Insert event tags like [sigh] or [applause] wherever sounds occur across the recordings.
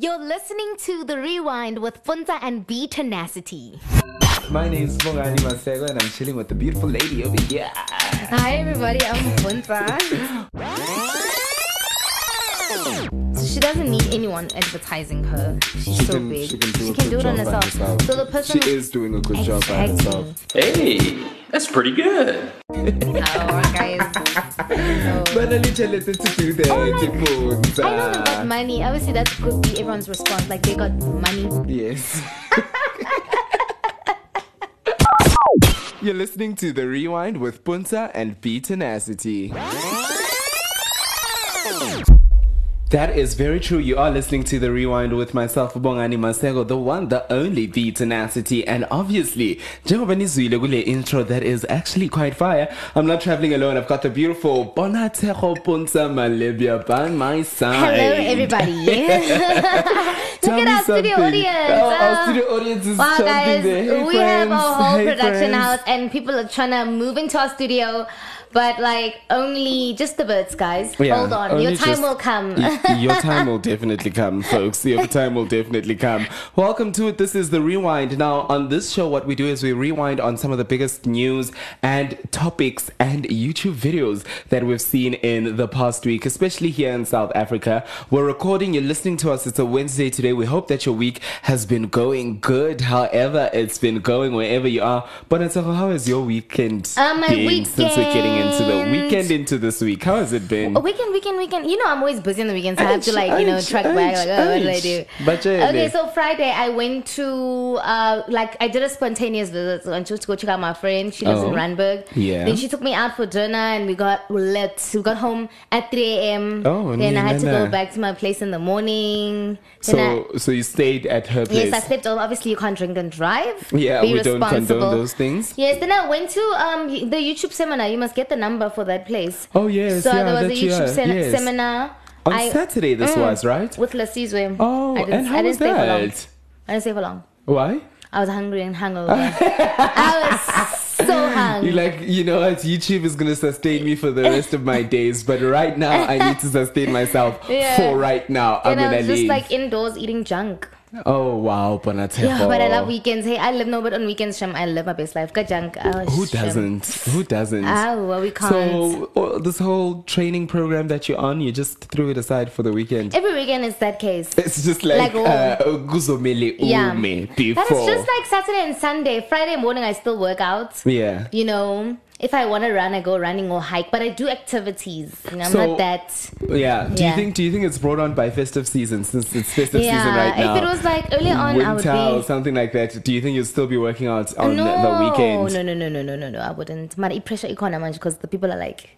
You're listening to The Rewind with Puntsa and BeeTenacity. My name is Bongani Masego and I'm chilling with the beautiful lady over here. Hi, everybody. I'm Puntsa. So she doesn't need anyone advertising her. She's She so can- big. she can do a it on job by herself. herself. So the person. She is doing a good job by herself. Hey, that's pretty good. [laughs] Oh, guys. [laughs] But I literally to do that. Oh, like-. I know got money. Obviously, that could be everyone's response. Like they got money. Yes. You're listening to The Rewind with Puntsa and BeeTenacity. That is very true. You are listening to The Rewind with myself, Bongani Masego, the one, the only BeeTenacity. And obviously, njengoba kule intro that is actually quite fire. I'm not traveling alone. I've got the beautiful Bonatego Puntsa Malibia by my side. Hello, everybody. [laughs] Me at our studio audience. Oh, our ah. studio audience is Wow, guys, there. Hey, we have a whole Hey, production friends. house, and people are trying to move into our studio, but like only just the birds, guys. Yeah, Hold on, your time just- will come. Y- Your [laughs] time will definitely come, folks. Your time will definitely come. Welcome to it. This is the rewind. Now, on this show, what we do is we rewind on some of the biggest news and topics and YouTube videos that we've seen in the past week, especially here in South Africa. We're recording, you're listening to us. It's a Wednesday today. We hope that your week has been going good, however, it's been going wherever you are. But how has your weekend Uh, my been since we're getting into the weekend. into this week? How has it been? A weekend, weekend, weekend. You know, I'm always busy on the weekends. I have to like, you know, track back. Like, oh, what did I do? But okay, so Friday I went to uh, like I did a spontaneous visit. So I went to go check out my friend. She lives in Oh. Randburg. Yeah. Then she took me out for dinner, and we got lit. We got home at 3 a.m. Oh, then I had to go back to my place in the morning. Then I- So, so you stayed at her place. Yes, I slept. Obviously, you can't drink and drive. Yeah, Be we don't condone responsible. those things. Yes, then I went to um the YouTube seminar. You must get the number for that place. Oh, yes, So yeah, there was a YouTube sen- yes. seminar On I- Saturday, this Mm, was right. with Lasizwe. Oh, I didn't, and how I didn't was stay for long. that? I didn't stay for long. Why? I was hungry and hungover. [laughs] I was so hungry. You like, you know what? YouTube is gonna sustain me for the rest of my days, but right now I need to sustain myself [laughs] Yeah. for right now. I'm and I gonna was just leave. like indoors eating junk. Oh wow, Bonatego. Yeah, but I love weekends. Hey, I live no, but on weekends, Shem, I live my best life. Junk. Oh, Who doesn't? Who doesn't? Oh, well, we can't. so oh, this whole training program that you're on, you just threw it aside for the weekend. Every weekend is that case. It's just like, Like, oh. uh, Guzomele Yeah. Ume before. But it's just like Saturday and Sunday. Friday morning, I still work out. yeah. You know, if I want to run, I go running or hike. But I do activities. You know, I'm So- not that. Yeah. Do you think? Do you think it's brought on by festive season since it's festive Yeah. season right now? if it was like early on, I would winter or be. something like that, do you think you'd still be working out on no, the weekend? no, no, no, no, no, no, no. I wouldn't. Man, pressure economy because the people are like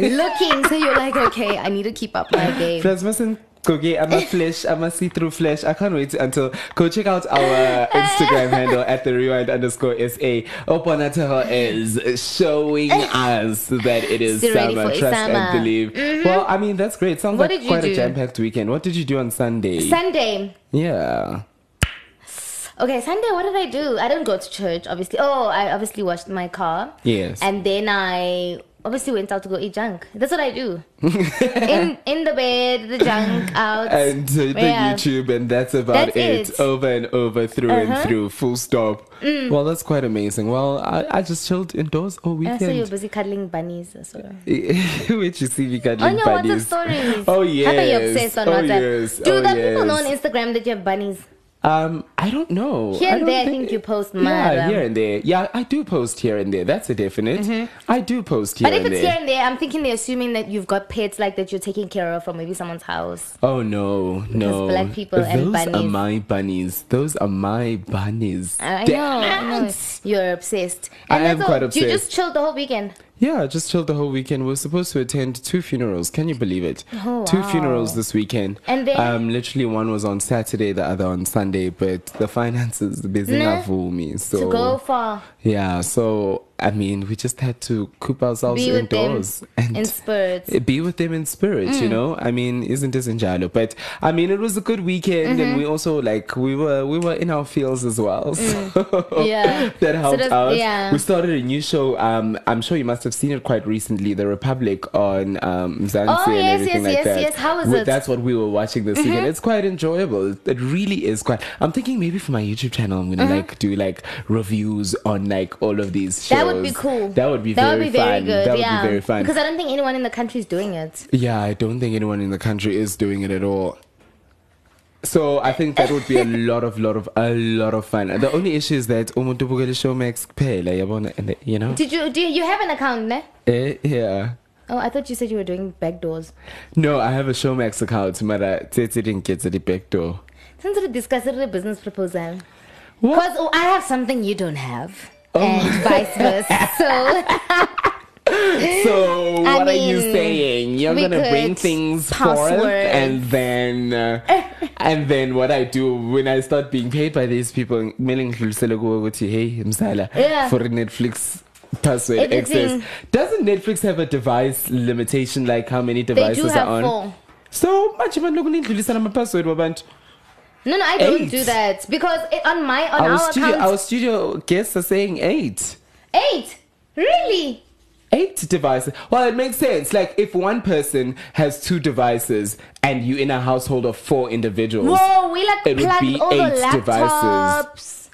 looking. So you're like, okay, I need to keep up my [laughs] game. Friends mustn't go get I'm a eh. flesh, I'm a see-through flesh. I can't wait until go check out our [laughs] Instagram handle at the rewind underscore SA. Oponataho is showing eh. us that it is summer, trust summer. and believe. Mm-hmm. Well, I mean that's great. Sounds What like quite a jam-packed weekend. What did you do on Sunday? Sunday. yeah. Okay, Sunday, what did I do? I didn't go to church, obviously. Oh, I obviously washed my car. Yes. And then I obviously went out to go eat junk. That's what I do. [laughs] in in the bed, the junk out. and uh, the Yeah. YouTube, and that's about That's it. it. Over and over, through and Uh-huh. through, full stop. Mm. Well, that's quite amazing. Well, I, I just chilled indoors all I saw you're busy cuddling bunnies. So. [laughs] Which you see me On cuddling your WhatsApp bunnies. stories. Oh yes. thought you're obsessed on oh, WhatsApp. Yes. Do oh, the people know on. Instagram that you have bunnies? Um, I don't know. Here I and don't there, I think you post Yeah, um, here and there. Yeah, I do post here and there. That's a definite. I do post here Mm-hmm. But if and it's there. here and there, I'm thinking they're assuming that you've got pets like that you're taking care of from maybe someone's house. Oh no, no. black people and bunnies. Those are my bunnies. Those are my bunnies. I know, I know. You're obsessed. I am quite all. You just chilled the whole weekend. Yeah, just chilled the whole weekend. We are supposed to attend two funerals. Can you believe it? Oh, Two wow. funerals this weekend. And then- um, literally one was on Saturday, the other on Sunday. But the finances busy Nah. for me. So to go for yeah, so I mean, we just had to coop ourselves Be with them indoors and in spirit. [laughs] be with them in spirit, you Mm. know. I mean, isn't this Njalo? But I mean, it was a good weekend, Mm-hmm. and we also like we were we were in our fields as well, so Mm. [laughs] Yeah. [laughs] that So helped does- out. yeah. We started a new show. Um, I'm sure you must have seen it quite recently, The Republic on um Mzansi Oh, and yes, everything yes, like yes, that. yes. How We- it? Mm-hmm. That's what we were watching this weekend. It's quite enjoyable. It really is quite. I'm thinking maybe for my YouTube channel, I'm gonna like do like reviews on like all of these shows. That would be cool. That would be That very would be very good. That would yeah. be very fun. Because I don't think anyone in the country is doing it. Yeah, I don't think anyone in the country is doing it at all. So I think that would be a [laughs] lot of lot of a lot of fun. The only issue is that umuntu bukele Showmax kuphela yabona and you know. Did you do you, have an account, ne? Eh, yeah. Oh, I thought you said you were doing backdoors. No, I have a Showmax account, but I didn't get the back door. Since we discussed a business proposal. Because oh, I have something you don't have. Oh. And vice versa. [laughs] So So I what are you saying? You're gonna bring things forth, password. and then uh, and then what I do when I start being paid by these people, mailing hey msala for Netflix password Everything. access. Doesn't Netflix have a device limitation like how many devices are on? four. So much man lokundlulisana ama password wabantu. No, no, I don't do that because it, on my on Our our studio account, our studio guests are saying eight. eight. Really? Eight devices. Well, it makes sense. Like if one person has two devices and you in a household of four individuals, Whoa, we like It would be all the eight devices.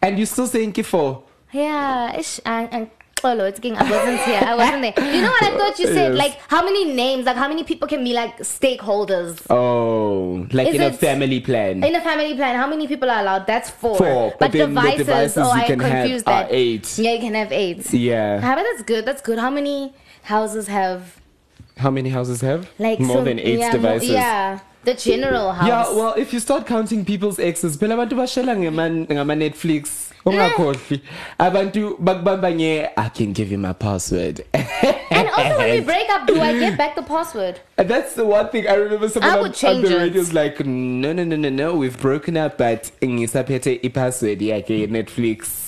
and you're still saying four. Yeah, ish, and, and Xolo, it's getting, I wasn't here. I wasn't there. [laughs] You know what I thought you said? Yes. Like, how many names, like, how many people can be like stakeholders Oh, like Is in a it- family plan. in a family plan? How many people are allowed? That's four. Four, but but, then the devices, devices oh, you I can have confused are that. eight. Yeah, you can have eight. yeah. How about that's good. That's good. How many houses have How many houses have? like more so- than eight yeah, mo- devices. yeah, the general house. Yeah, well, if you start counting people's exes, phela abantu bashela ngama ngama Netflix. Ungakhohlwi. Eh. Abantu bakubamba nge I can give you my password. [laughs] and also when we break up, do I get back the password? That's the one thing I remember someone I would on change the radio was like, no, no, no, no, no, we've broken up, but ngisaphethe i-password yakhe Netflix.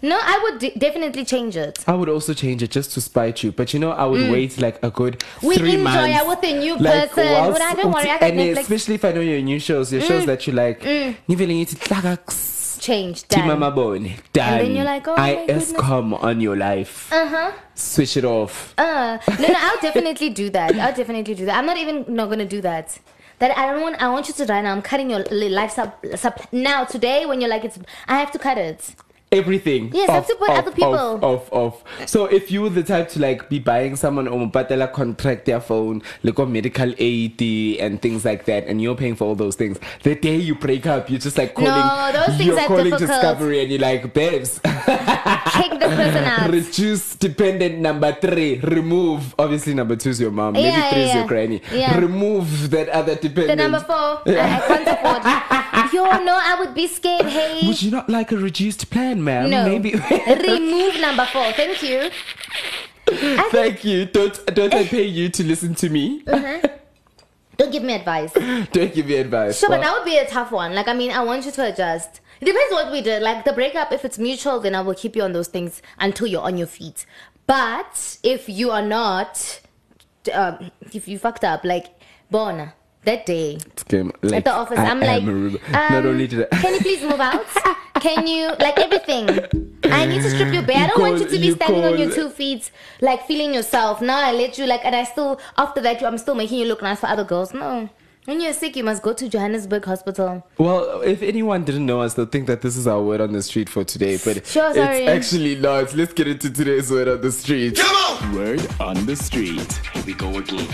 No, I would de- definitely change it. I would also change it just to spite you, but you know, I would wait like a good Mm. We three enjoy months. it with a new like, person. whilst- Well, don't worry, I got and Netflix. Mm. especially if I know your new shows, your shows that you like, tlakaks, Change. Tima Done. Mabone, done. then you're like, oh I come on your life. Uh huh. Switch it off. Uh, no, no, I'll definitely do that. I'll definitely do that. I'm not even not gonna do that. That I don't want. I want you to right now. I'm cutting your life sub, sub now today. When you're like, it's. I have to cut it. Everything. Yes, have to put other people. Off, off, off. So if you were the type to like be buying someone or patela contract their phone, like on medical aid and things like that, and you're paying for all those things, the day you break up, you're just like calling. No, those things you're are calling difficult. Discovery, and you're like, babes, [laughs] Kick the person [laughs] out. reduce dependent number three, remove. Obviously, number two is your mom. Maybe Yeah, three yeah, is your granny. Yeah. Remove that other dependent. The number four. I, I can't afford. [laughs] Yo, no, I would be scared. Hey, Would you not like a reduced plan, ma'am? no. Maybe. [laughs] Remove number four. Thank you. I Thank you. Don't don't I pay you to listen to me? don't give me advice. [laughs] Don't give me advice. Sure, but that would be a tough one. Like, I mean, I want you to adjust. It depends what we did. Like the breakup, if it's mutual, then I will keep you on those things until you're on your feet. But if you are not, um, if you fucked up, like Bona, that day it's game, like, at the office, I I'm like, a rebel. [laughs] not um, only did I, [laughs] can you please move out? Can you like everything? I need to strip your bed. I don't want you to be you standing on your two feet, like feeling yourself. Now I let you like, and I still after that I'm still making you look nice for other girls. No, when you're sick, you must go to Johannesburg Hospital. well, if anyone didn't know us, they'll think that this is our word on the street for today, but Sure, sorry. it's actually not. Let's get into today's word on the street. Come on! Word on the street. Here we go again.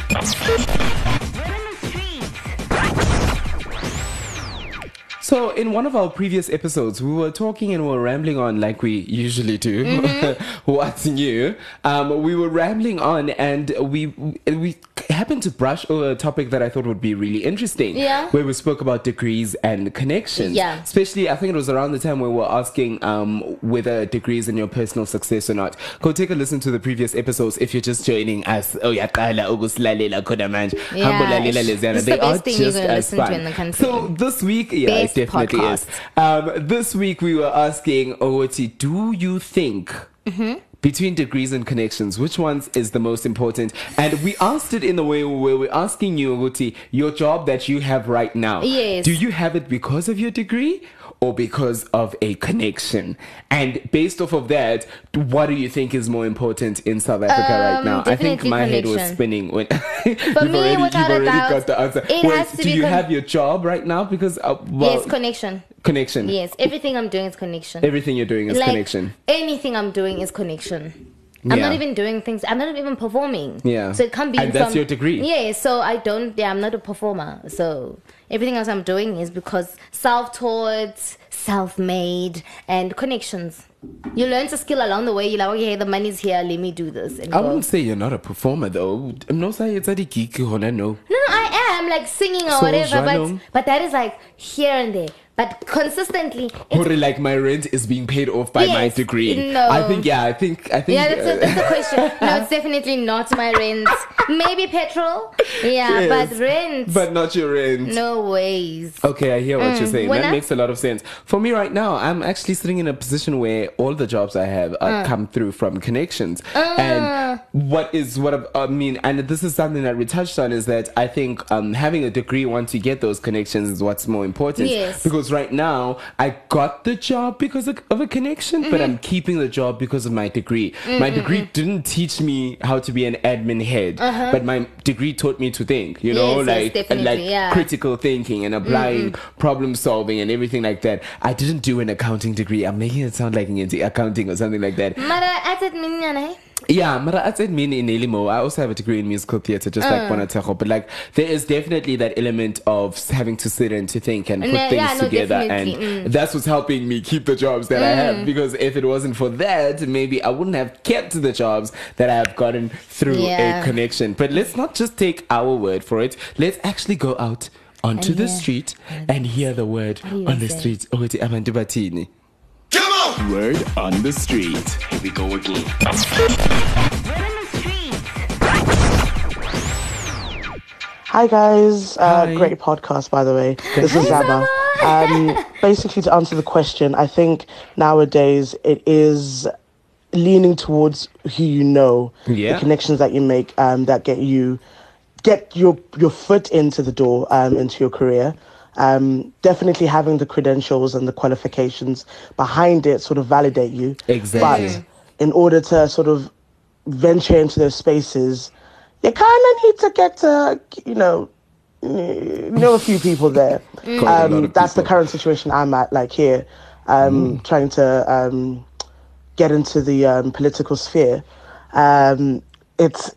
So, in one of our previous episodes, we were talking and we were rambling on like we usually do. Mm-hmm. [laughs] What's new? Um, we were rambling on, and we we happened to brush over a topic that I thought would be really interesting. Yeah. Where we spoke about degrees and connections. Yeah. Especially, I think it was around the time where we were asking um, whether degrees in your personal success or not. Go take a listen to the previous episodes if you're just joining us. Oh, yaqala ukusilalela khona manje. Yeah, Hambo lalela it's- They the best are just as listen to fun. in the country. So this week, yeah, Best it definitely podcast. is. Um, this week we were asking Owoti, do you think Between degrees and connections, which ones is the most important? And we asked it in the way where we're asking you, Guti, your job that you have right now. Yes. Do you have it because of your degree or because of a connection? And based off of that, what do you think is more important in South Africa right Um, now? I think my head was spinning when [laughs] you've me, already, without you've already doubt, got the answer. it has to do be you con- have your job right now? Because uh, well, yes, connection. connection. Yes, everything I'm doing is connection. Everything you're doing is like connection. anything I'm doing is connection. I'm Yeah. not even doing things. I'm not even performing. Yeah. So it can't be And that's your degree. Yeah. So I don't. Yeah, I'm not a performer. So everything else I'm doing is because self-taught, self-made, and connections. You learn to skill along the way. You're like, okay, the money's here. Let me do this. And I go. wouldn't say you're not a performer though. I'm not saying it's a geek no. No, no, I am like singing or So, whatever, but but that is like here and there. But consistently, Or like my rent is being paid off by my degree. No. I think yeah, I think I think Yeah, that's a, uh, that's a question. No, it's [laughs] definitely not my rent. Maybe petrol. Yeah, Yes. but rent. but not your rent. no ways. Okay, I hear what you're saying. when That I- makes a lot of sense. For me right now, I'm actually sitting in a position where all the jobs I have uh, come through from connections. And what is what I, I mean, and this is something that we touched on, is that I think um, having a degree once you get those connections is what's more important. Yes. Because right now, I got the job because of, of a connection, but Mm-hmm. I'm keeping the job because of my degree. My degree didn't teach me how to be an admin head, but my degree taught me to think. You know, Uh-huh. Yes, yes, like definitely, like yeah. critical thinking and applying problem solving and everything like that. I didn't do an accounting degree. I'm making it sound like into accounting or something like that. Mara at it minyana. Yeah, but I said mean in Elimo. I also have a degree in musical theatre, just Uh. like Bonatejo. But like, there is definitely that element of having to sit and to think and put No, things yeah, no, together, definitely, and mm. that's what's helping me keep the jobs that I have. Because if it wasn't for that, maybe I wouldn't have kept the jobs that I have gotten through Yeah. a connection. But let's not just take our word for it. Let's actually go out onto And the hear- street and hear the word on the street. It's abantu bathini. Word on the street. Here we go again. Hi guys, uh, Hi. great podcast by the way. This is Zaba. [laughs] Um, basically, to answer the question, I think nowadays it is leaning towards who you know, Yeah. the connections that you make um, that get you get your your foot into the door um, into your career. Um, definitely having the credentials and the qualifications behind it sort of validate you. Exactly. But in order to sort of venture into those spaces, you kind of need to get to, you know, you know a few people there. [laughs] Quite a lot Um, of that's the current situation I'm at, like here, um, trying to um, get into the um, political sphere. Um, it's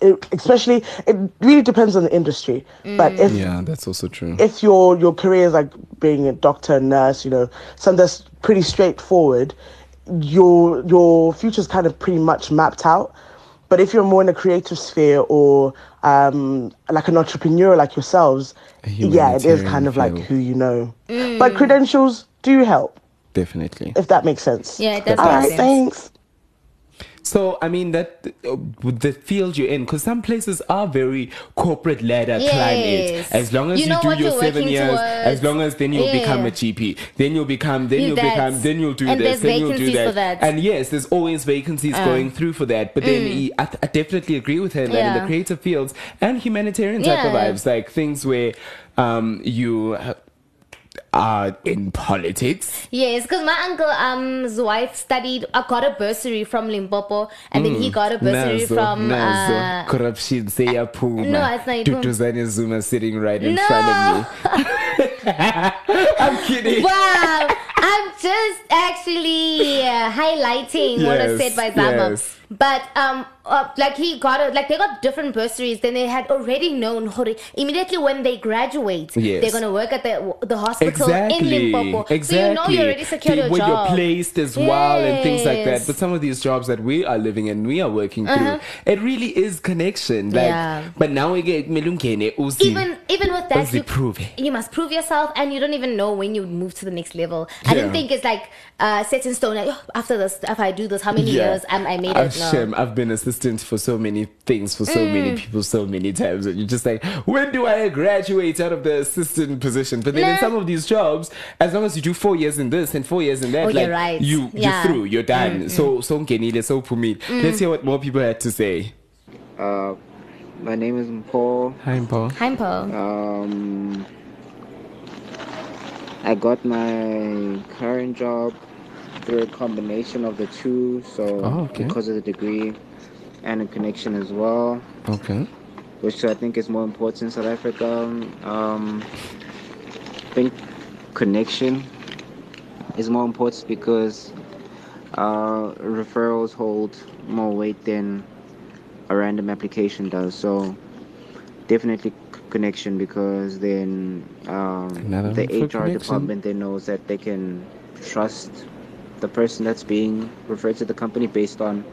it, especially it really depends on the industry, but if Yeah, that's also true. if your your career is like being a doctor, nurse, you know, something that's pretty straightforward, your your future's kind of pretty much mapped out. But if you're more in a creative sphere or um, like an entrepreneur like yourselves, yeah, it is kind of like who you know. But credentials do help, Definitely. if that makes sense. Yeah, it does All make right, sense. thanks. So I mean that uh, the field you're in, because some places are very corporate ladder climate. Yes. As long as You you, know do your seven years, towards. as long as then you'll become a GP, then you'll become, then You you'll become, then you'll do And this, then you'll do that. for that. And yes, there's always vacancies going through for that. But then he, I, I definitely agree with her that in the creative fields and humanitarian type of Yeah. vibes, like things where um you are in politics. Yes, because my uncle um's wife studied, uh, got a bursary from Limpopo, and then he got a bursary Nazo, from. nazo. Uh, corruption seyaphuma No, it's not. Duduzane Zuma sitting right in No. front of me [laughs] I'm kidding wow, I'm just actually uh, highlighting what was said by Zama. yes. But um, uh, like he got a, like they got different bursaries. Then they had already known immediately when they graduate, Yes. they're gonna work at the the hospital in Limpopo. Exactly. So you know you already secured The- your where job. you're placed as well and things like that. But some of these jobs that we are living and we are working through, it really is connection. Like, Uh-huh. Yeah. but now we get melungene even even with that, you, you must prove yourself, and you don't even know when you move to the next level. I Yeah. didn't think think it's like uh, set in stone. Like, oh, after this, if I do this, how many years am I made I'm it? No. Shem, I've been assistant for so many things for so Mm. many people so many times and you're just like when do I graduate out of the assistant position but then in some of these jobs as long as you do four years in this and four years in that Oh, like you're right. you Yeah. Mm, you're through you're done so so ngenile so pumile let's hear what more people had to say Uh, my name is Paul. hi Paul Heimpo. Um, I got my current job through a combination of the two. So Oh, okay. because of the degree and a connection as well, okay which I think is more important in South Africa. Um, I think connection is more important because uh, referrals hold more weight than a random application does. So definitely connection because then um, the HR connection. department then knows that they can trust the person that's being referred to the company based on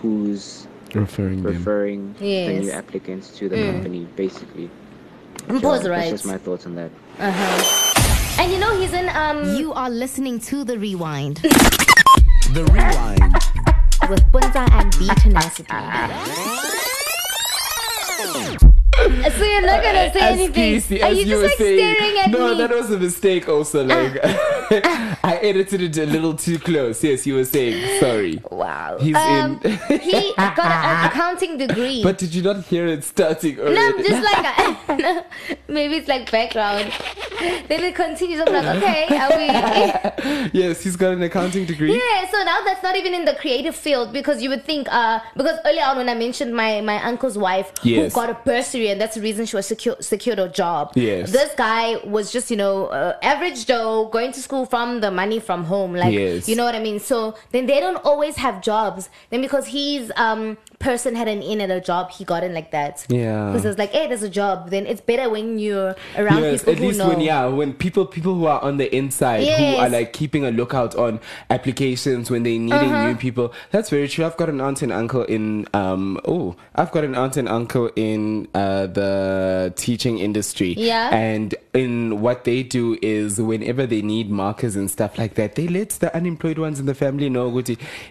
who's referring them referring the new applicants to the company, basically. Mpo's So right. That's just my thoughts on that. Uh-huh. And you know he's in um You are listening to The Rewind. [laughs] The Rewind. with Puntsa and BeeTenacity. [laughs] [laughs] so you're not gonna say as anything. Casey, Are you you just like saying, staring at no, me? No, that was a mistake. Also, like ah. [laughs] I edited it a little too close. Yes, you were saying sorry. wow. He's um, in. he got an accounting degree. But did you not hear it starting already? no, I'm just like [laughs] [laughs] maybe it's like background. Then it continues. I'm like, okay, are we? yes, he's got an accounting degree. Yeah, so now that's not even in the creative field because you would think, uh, because earlier on when I mentioned my, my uncle's wife Yes. who got a bursary and that's the reason she was secure, secured a job. Yes. This guy was just, you know, uh, average Joe going to school from the money from home. Like, Yes. you know what I mean? So then they don't always have jobs. Then because he's um, person had an in at a job, he got in like that. Yeah. Because it's like, hey, there's a job. Then it's better when you're around Yes, people at who least know. when yeah, when people people who are on the inside who are like keeping a lookout on applications when they needing Uh-huh. new people. That's very true. I've got an aunt and uncle in um oh, I've got an aunt and uncle in uh the teaching industry. Yeah. And in what they do is whenever they need markers and stuff like that, they let the unemployed ones in the family know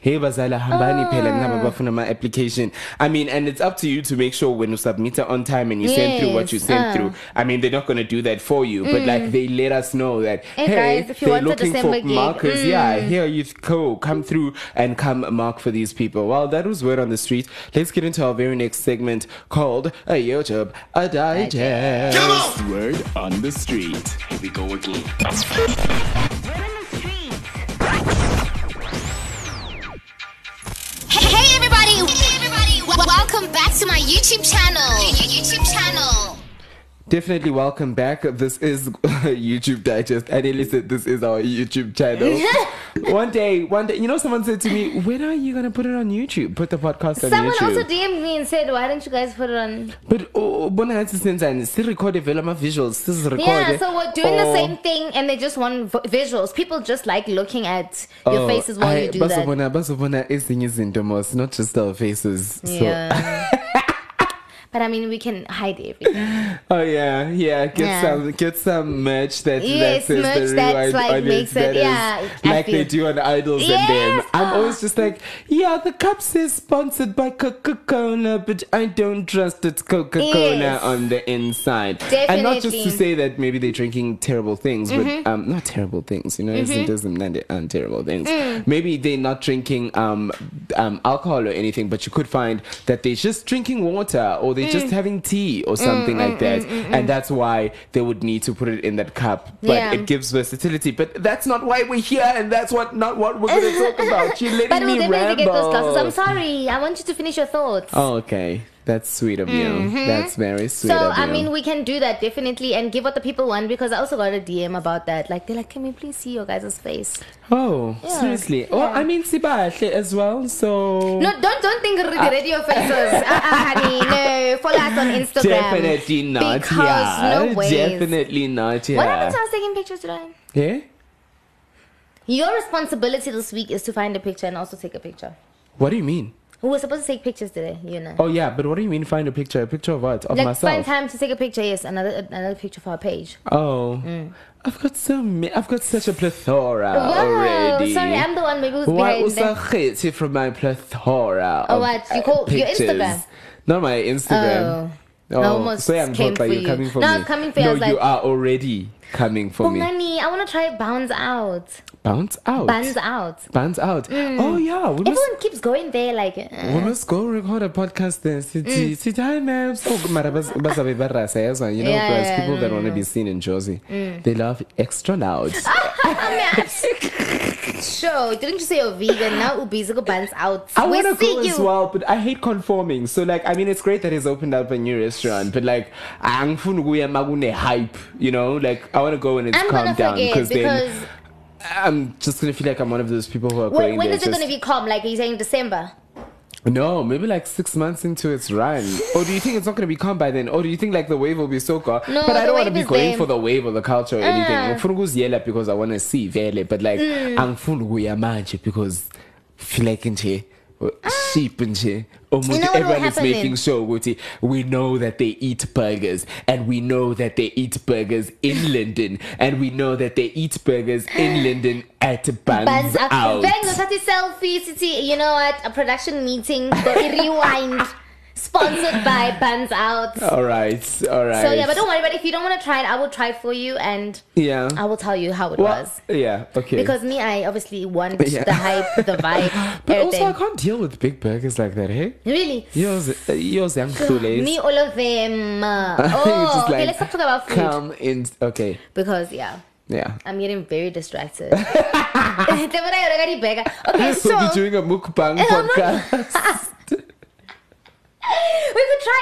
hey bazala hambani phela Ah. Ngihamba bafuna my application. I mean, and it's up to you to make sure when you submit it on time and you send through what you Yes, sent ah. through. I mean, they're not going to do that for you, but like they let us know that Hey, hey, guys, if you they're want a looking for December gig, Mm. markers. Yeah, here you go, come through and come mark for these people. Well, that was word on the street. Let's get into our very next segment called a YouTube a digest. Word on the street. Here we go again. Welcome back to my YouTube channel. YouTube channel. Definitely welcome back. This is [laughs] YouTube Digest. And listen, this is our YouTube channel. [laughs] one day, one day, you know, someone said to me, "When are you gonna put it on YouTube? Put the podcast on Someone YouTube?" Someone also DM'd me and said, why don't you guys put it on But oh, bona ngathi senzani? Sirekhode vele ama visuals. Sizirekhode. Yeah, so we're doing the Oh, same thing, and they just want v- visuals. People just like looking at your oh, faces while I- you do that. bazobona- bazobona ezinye izinto mos, not just our faces. So Yeah. [laughs] but I mean, we can hide everything. [laughs] Oh yeah, yeah. Get Yeah. some, get some merch that Yes, that says the that's, rewind like, on makes it- yeah, like they do on Idols and them. I'm always just like, yeah, the cup says sponsored by Coca Cola, but I don't trust it's Coca Cola Yes. on the inside. Definitely. And not just to Mm-hmm. say that maybe they're drinking terrible things, but um, not terrible things. You know, it doesn't mean they aren't terrible things. Mm. Maybe they're not drinking um, um, alcohol or anything, but you could find that they're just drinking water or they're Mm. just having tea or something mm, like mm, that, mm, and that's why they would need to put it in that cup. But Yeah. it gives versatility. But that's not why we're here, and that's what not what we're going to talk [laughs] about. You're letting but me we'll ramble. get those glasses. I'm sorry. I want you to finish your thoughts. Oh, okay. That's sweet of you. That's very sweet Mm-hmm. So of you. I mean, we can do that definitely, and give what the people want because I also got a DM about that. Like they're like, "Can we please see your guys' face?" oh, Yeah. seriously. Oh, I mean, Sibahle as well. So No, don't don't think Ah. ready radio faces. uh, honey, no. Follow us on Instagram. definitely not because here. no ways. Definitely not here. What happened to us taking pictures today? Yeah. Your responsibility this week is to find a picture and also take a picture. What do you mean? We were supposed to take pictures today, you know. Oh yeah, but what do you mean find a picture? A picture of what? Of like myself? find time to take a picture. Yes, another another picture for our page. Oh, Mm. I've got so many. I've got such a plethora Wow, already. sorry, I'm the one maybe who's Why behind was that. I from my plethora? Oh, what? You call- your. Instagram? Not my Instagram. Oh. I almost so I'm came like for you're coming for No, me. I'm coming for you. No, was you are already coming for Oh, me. I want to try bounce out. Bounce out. Buns out. Bounce out. Mm. Oh yeah, we must. Everyone keeps going there like. uh, We must go record a podcast then. Sithi sithi mm. hi man. So mara bas bazabe barasa eh, yezwa. You know, Yeah, guys, yeah, people no, that no, want to be seen in Jozi, mm. they love extra loud. [laughs] Ah, ah, ah, [laughs] Sure, didn't you say you're vegan? Now Ubi's go buns out. I want to go you. as well, but I hate conforming. So like, I mean, it's great that he's opened up a new restaurant, but like, makune hype. You know, like I want to go when it's I'm gonna down because then I'm just gonna feel like I'm one of those people who are when, going when is it just- gonna be calm? Like are you saying December? No, maybe like six months into its run. or do you think it's not going to be calm by then? Or do you think like the wave will be so calm? No, but I don't want to be going there. for the wave or the culture or anything. Ah. Ngifuna ukuziyela because I want to see vele. But like, Mm. angifuni ukuya manje because feel like nje sheep nje. Umuntu- You know everyone is making sure ukuthi we know that they eat burgers and we know that they eat burgers in [laughs] London and we know that they eat burgers in [gasps] London at Buns, Buns out. Out. Then the selfie, city. You know what? A production meeting. The [laughs] rewind. Sponsored by Buns Out. All right, all right. So yeah, but don't worry. But if you don't want to try it, I will try it for you, and yeah. I will tell you how it Well, was. yeah, okay. Because me, I obviously want [laughs] Yeah. the hype, the [laughs] vibe, but also, everything. I can't deal with big burgers like that, hey? really, Yours, uh, yours, young me, all of them. [laughs] Oh, just okay. Let's talking about food Come in. Okay, because yeah, yeah. I'm getting very distracted. Te voy a agregar y pega. okay, so We'll be doing a mukbang podcast. [laughs] we could try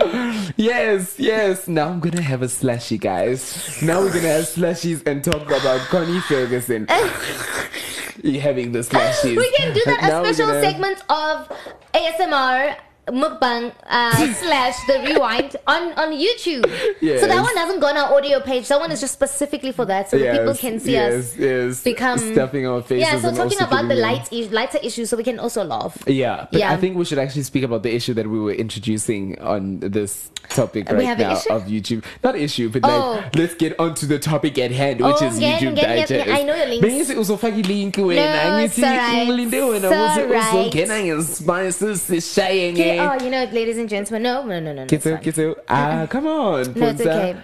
ASMR. yes, yes. Now I'm gonna have a slushy, guys. Now we're gonna have slushies and talk about Connie Ferguson. [laughs] you having the slushies. We can do that Now a special gonna- segment of ASMR mukbang uh, [laughs] slash the rewind on on YouTube. Yes. So that one hasn't gone our audio page. That one is just specifically for that, so that people can see yes, us. Yes, become- stuffing our faces. Yeah, so talking about the light is- lighter issues, so we can also laugh. Yeah, but Yeah. I think we should actually speak about the issue that we were introducing on this topic right now issue? of YouTube. Not issue, but Oh. like let's get onto the topic at hand, which Oh, is YouTube get- Digest. I know your links. Bengithi uzofaka ilink wena, No, it's alright. It's alright. Uzongena ngespices sishaye Okay, nge oh, you know, ladies and gentlemen, no, no, no, no, no. it's Kitso, fine. Ah, come on. No, it's okay.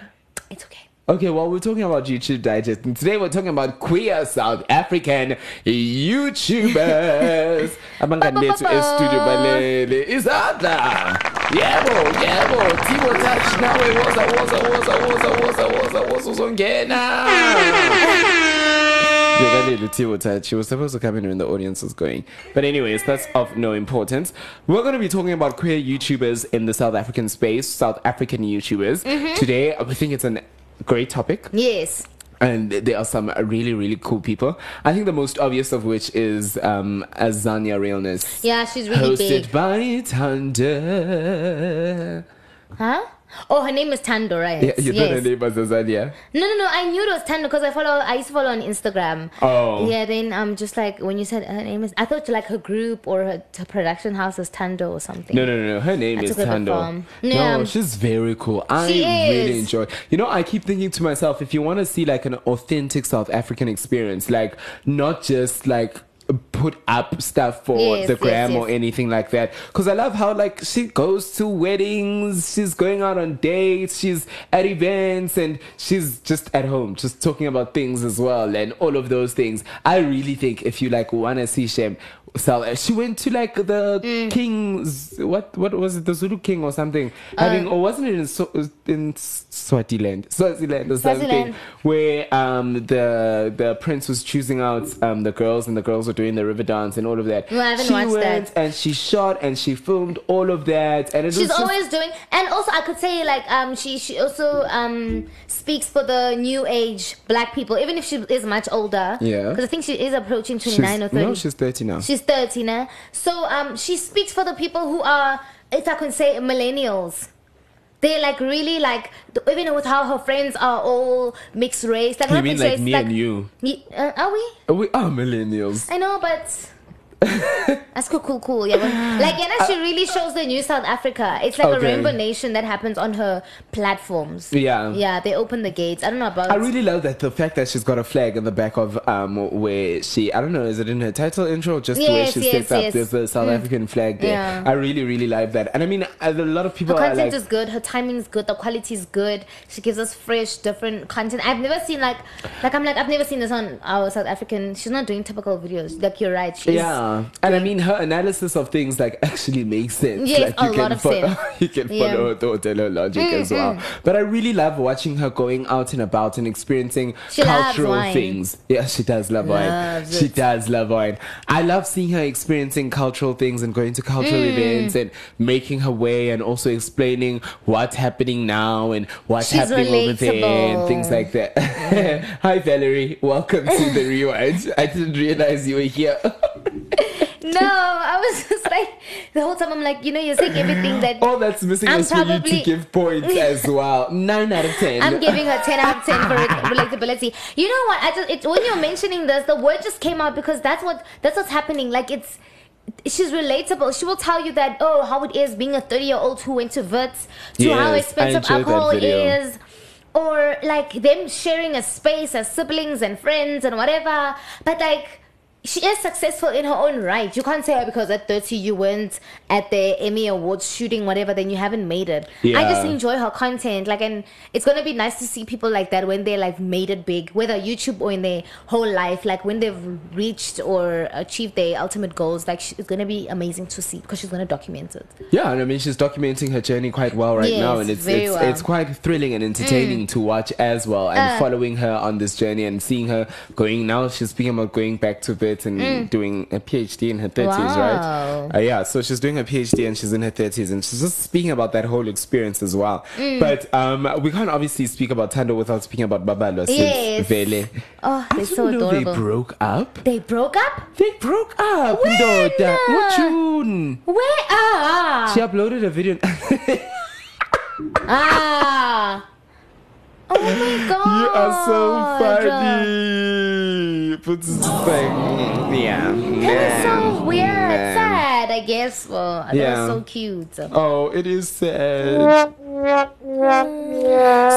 It's okay. Okay, well, we're talking about YouTube Digest, and today we're talking about queer South African YouTubers. [laughs] Abangani bethu e-studio balele izandla. Yebo, yebo. Timo Touch nawe woza woza woza woza woza woza woza uzongena. [laughs] She was supposed to come in when the audience was going. But anyways, that's of no importance. We're going to be talking about queer YouTubers in the South African space, South African YouTubers. Today, I think it's a great topic Yes. and there are some really really cool people i think the most obvious of which is um azania realness Yeah, she's really hosted big. by Thunder. Huh? Oh, her name is Tando, right? Yeah, you know her name was Azania. No, no, no. I knew it was Tando because I follow. I used to follow on Instagram. Oh. Yeah. Then I'm um, just like when you said her name is, I thought like her group or her, her production house is Tando or something. No, no, no, no. Her name I is Tando. from- No, Yeah. she's very cool. I She really is. enjoy. You know, I keep thinking to myself, if you want to see like an authentic South African experience, like not just like put up stuff for Yes, the yes, gram or anything like that. Because i love how like she goes to weddings she's going out on dates she's at events and she's just at home just talking about things as well and all of those things. I really think if you like want to see shem South, she went to like the Mm. king's what what was it the Zulu king or something having or wasn't it in so, in Swaziland Swaziland or something Swaziland. where um the the prince was choosing out um the girls and the girls were doing the river dance and all of that No, I haven't she watched went that. and she shot and she filmed all of that and it was She's just, always doing, and also I could say like um she she also um speaks for the new age black people, even if she is much older. Yeah. Because I think she is approaching twenty nine or thirty. no she's 30 now She's 30 now. So um, she speaks for the people who are, if I can say, millennials. They're like really like, even with how her friends are all mixed race. Like you mean mixed like race, me and you uh, are we? we are millennials I know, but That's cool, cool, cool. Yeah, [sighs] like you know, she really shows the new South Africa. It's like a rainbow nation that happens on her platforms. Yeah. yeah. They open the gates. I don't know about. I really love that the fact that she's got a flag in the back of um where she I don't know is it in her title intro or just where Yes, she yes, up yes. Mm. there's the South African flag there. Yeah. I really really like that and I mean a lot of people her content like is good. Her timing is good. The quality is good. She gives us fresh, different content. I've never seen like, like I'm like I've never seen this on our South African. She's not doing typical videos. Like you're right. She's, yeah, and I mean her analysis of things like actually makes sense. Yes, like a lot of follow, sense. [laughs] you can Yeah. follow her thought and her logic as well. But I really love watching her going out and about and experiencing She loves cultural things. Yeah, she does love wine. Loves She does love wine. I love seeing her experiencing cultural things and going to cultural Mm. events and making her way and also explaining what's happening now and what's She's happening over there and things like that. [laughs] Hi Valerie, welcome to the [laughs] rewind. I didn't realize you were here. [laughs] No, I was just like the whole time. I'm like, you know, you're saying everything that All that's missing I'm is for you to give points as well. [laughs] Nine out of ten. I'm giving her 10 out of 10 for relatability. You know what? I just it's when you're mentioning this, the word just came out because that's what that's what's happening. Like it's she's relatable. She will tell you that oh how it is being a 30 year old who went to Wits to how Yes, I expensive alcohol is. Or like them sharing a space as siblings and friends and whatever. But like she is successful in her own right. You can't say oh, because at 30 you went at the Emmy Awards shooting, whatever, then you haven't made it. I just enjoy her content. Like, and it's gonna be nice to see people like that when they like made it big, whether YouTube or in their whole life. Like when they've reached or achieved their ultimate goals. Like, it's gonna be amazing to see because she's gonna document it. Yeah, and I mean she's documenting her journey quite well right Yes, now, and it's it's, well. Mm. it's quite thrilling and entertaining to watch as well, and Uh. following her on this journey and seeing her going now. She's speaking about going back to Bit and doing a PhD in her thirties, Mm. Wow. right? Uh, yeah, so she's doing a PhD and she's in her thirties, and she's just speaking about that whole experience as well. Mm. But um, we can't obviously speak about Tando without speaking about Babalo Yes. Vele. Oh, they're so adorable. they broke up. They broke up? They broke up. When? Ndoda. What June? Where? Ah. She uploaded a video. [laughs] ah. Oh my god. You are so funny. Puts his thing. Yeah. That is so weird. Man. Sad, I guess. Well, that Yeah. was so cute. Oh, it is sad.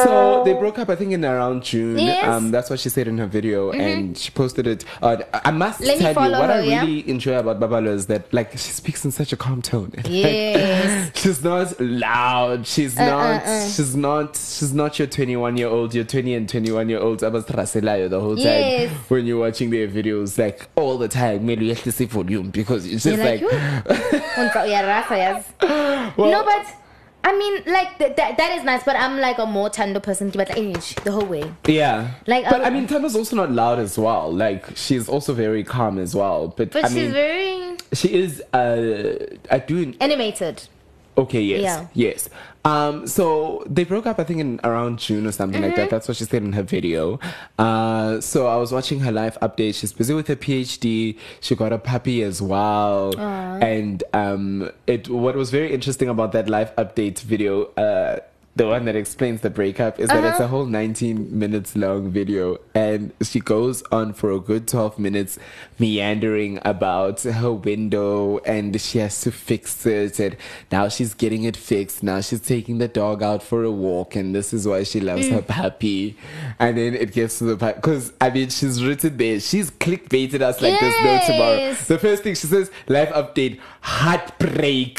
So they broke up, I think, in around June. Yes. Mm-hmm. Um, that's what she said in her video, and she posted it. Uh, I must Let tell you follow what I her, yeah? really enjoy about Babalo is that, like, she speaks in such a calm tone. [laughs] Like, Yes. she's not loud. She's Uh, not. uh, uh. She's not. She's not your 21 year old. Your 20 and 21 year olds. Abastraselayo the whole time Yes. when you're watching their videos, like all the time. Maybe you have to say volume because it's just You're like, like. [laughs] Unsa- yeah, Rafa, yes. no, but I mean, like th- that, that is nice. But I'm like a more tender person, but age the whole way. Yeah. Like, but uh, I mean, Tanda's also not loud as well. Like, she's also very calm as well. But, But I she's mean, very she is. Uh, I do. animated. Okay. Yes. Yeah. Yes. Um. So they broke up. I think in around June or something like Mm-hmm. that. That's what she said in her video. Uh. So I was watching her life update. She's busy with her PhD. She got a puppy as well. And um. It. What was very interesting about that life update video. Uh. The one that explains the breakup is that Uh-huh. it's a whole 19 minutes long video, and she goes on for a good 12 minutes meandering about her window, and she has to fix it. And now she's getting it fixed. Now she's taking the dog out for a walk, and this is why she loves her puppy. And then it gets to the part because I mean, she's written there, she's clickbaited us like there's no tomorrow. The first thing she says, life update, heartbreak.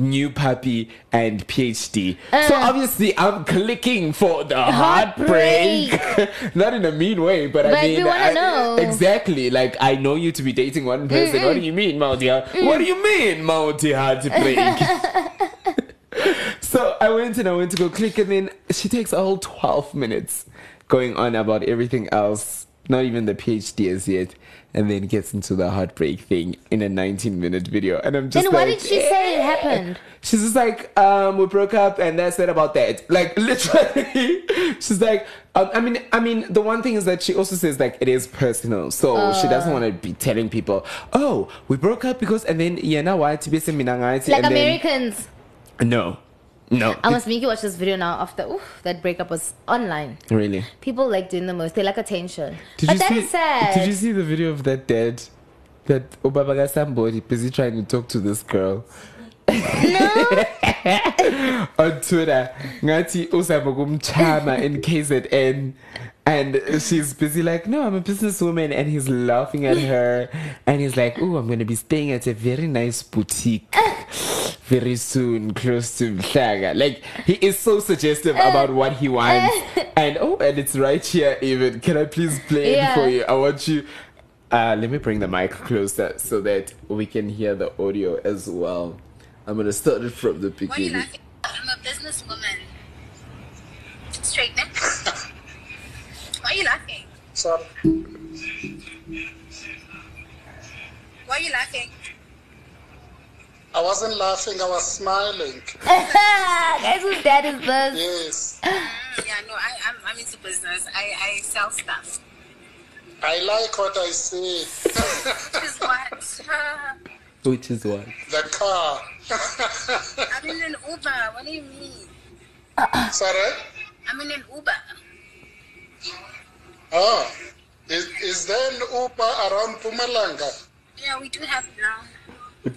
New puppy and PhD. so Uh. obviously, I'm clicking for the heartbreak. [laughs] Not in a mean way, but, I But we mean, I- know. exactly. Like I know you to be dating one person. What do you mean, multi? What do you mean, multi heartbreak? [laughs] so I went and I went to go click, and then she takes a whole twelve minutes going on about everything else. Not even the PhD as yet, and then gets into the heartbreak thing in a 19 minute video. And I'm just Then like, what did she say it happened? [laughs] She's just like, um, we broke up, and that's it about that. Like [laughs] literally, she's like, um, I mean, I mean, the one thing is that she also says like it is personal, so she doesn't want to be telling people, oh, we broke up because, and then yeah, now why to be Like and Americans. Then, no, no, [laughs] I must make you watch this video now after oof, that breakup was online. really. People like doing the most. They like attention. Did but you that see? is sad. Did you see the video of that dad? that Obaba somebody busy trying to talk to this girl. No. [laughs] on Twitter, ngathi uzama kumchama in KZN. And she's busy like, no, I'm a businesswoman, and he's laughing at [laughs] her, and he's like, oh, I'm gonna be staying at a very nice boutique [laughs] very soon, close to Mhlanga. Like he is so suggestive about what he wants, [laughs] and oh, and it's right here. Even can I please play Yeah. it for you? I want you. Uh, let me bring the mic closer so that we can hear the audio as well. I'm gonna start it from the Why are you beginning. laughing? I'm a businesswoman. Straight neck. Why are you laughing? Sorry. Why are you laughing? I wasn't laughing, I was smiling. [laughs] [laughs] Guys, whose dad is this? Yes. Mm, yeah, no, I, I'm, I'm into business. I, I sell stuff. I like what I see. Which is what? [laughs] Which is what? the car. I'm in an Uber. What do you mean? Sorry? I'm in an Uber. Oh. Is, is there an Uber around Mpumalanga? Yeah, we do have it now.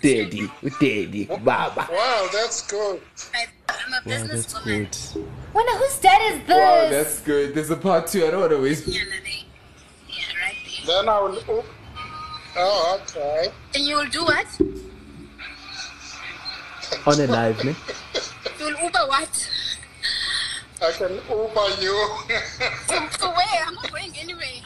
Daddy, daddy, baba. Wow, that's good. I, I'm a Wow, that's good. Wonder whose dad is this? Wow, that's good. There's a part two. I don't want to waste. Yeah, right there. Then I will. Up- oh, okay. And you'll do what? On a live, ne? You'll Uber what? I can Uber you. To, to where? I'm not going anyway.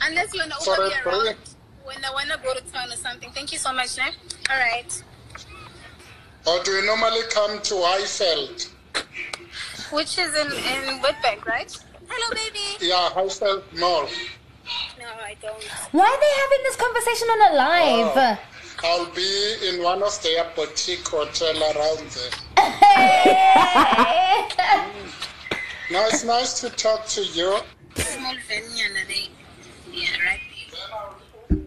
Unless you want to For Uber a me around when I want to go to town or something. Thank you so much, ne? All right. or do you normally come to Highveld? Which is in, in Witbank, right? Hello, baby. Yeah, Highveld Mall. No, I don't. Why are they having this conversation on a live? Oh, I'll be in one of their boutique hotel around there. [laughs] No, it's nice to talk to you. Small. Yeah, right there.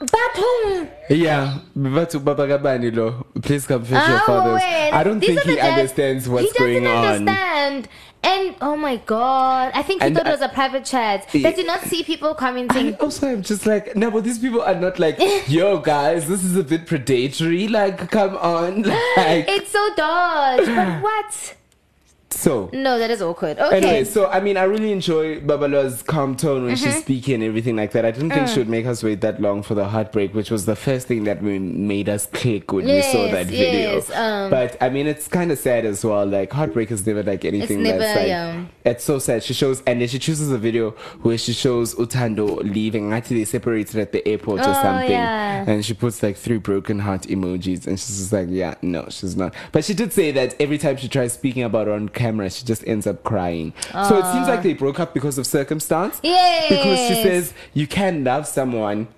But whom? Yeah, Baba Gabani lo, please come fetch your oh, father. wait. I don't These think are the he dads- understands what's he going doesn't on. understand. And oh my god, I think he And thought it was a private chat. Yeah. Does he not see people And commenting? also, I'm just like, no, but these people are not like, [laughs] yo, guys, this is a bit predatory. Like, come on, [laughs] like, It's so dodge. But what? So. No, that is awkward. Okay. Anyway, so I mean, I really enjoy Babala's calm tone when Mm-hmm. she's speaking and everything like that. I didn't Mm. think she would make us wait that long for the heartbreak, which was the first thing that we made us click when we saw Yes, that video. yes, um, but I mean, it's kind of sad as well. Like heartbreak is never like anything never, that's like. yeah. It's so sad. She shows, and then she chooses a video where she shows Utando leaving. Actually, they separated at the airport or Oh, something, yeah. and she puts like three broken heart emojis, and she's just like, yeah, no, she's not. But she did say that every time she tries speaking about it on camera, she just ends up crying. So it seems like they broke up because of circumstance. Yes. Because she says you can love someone.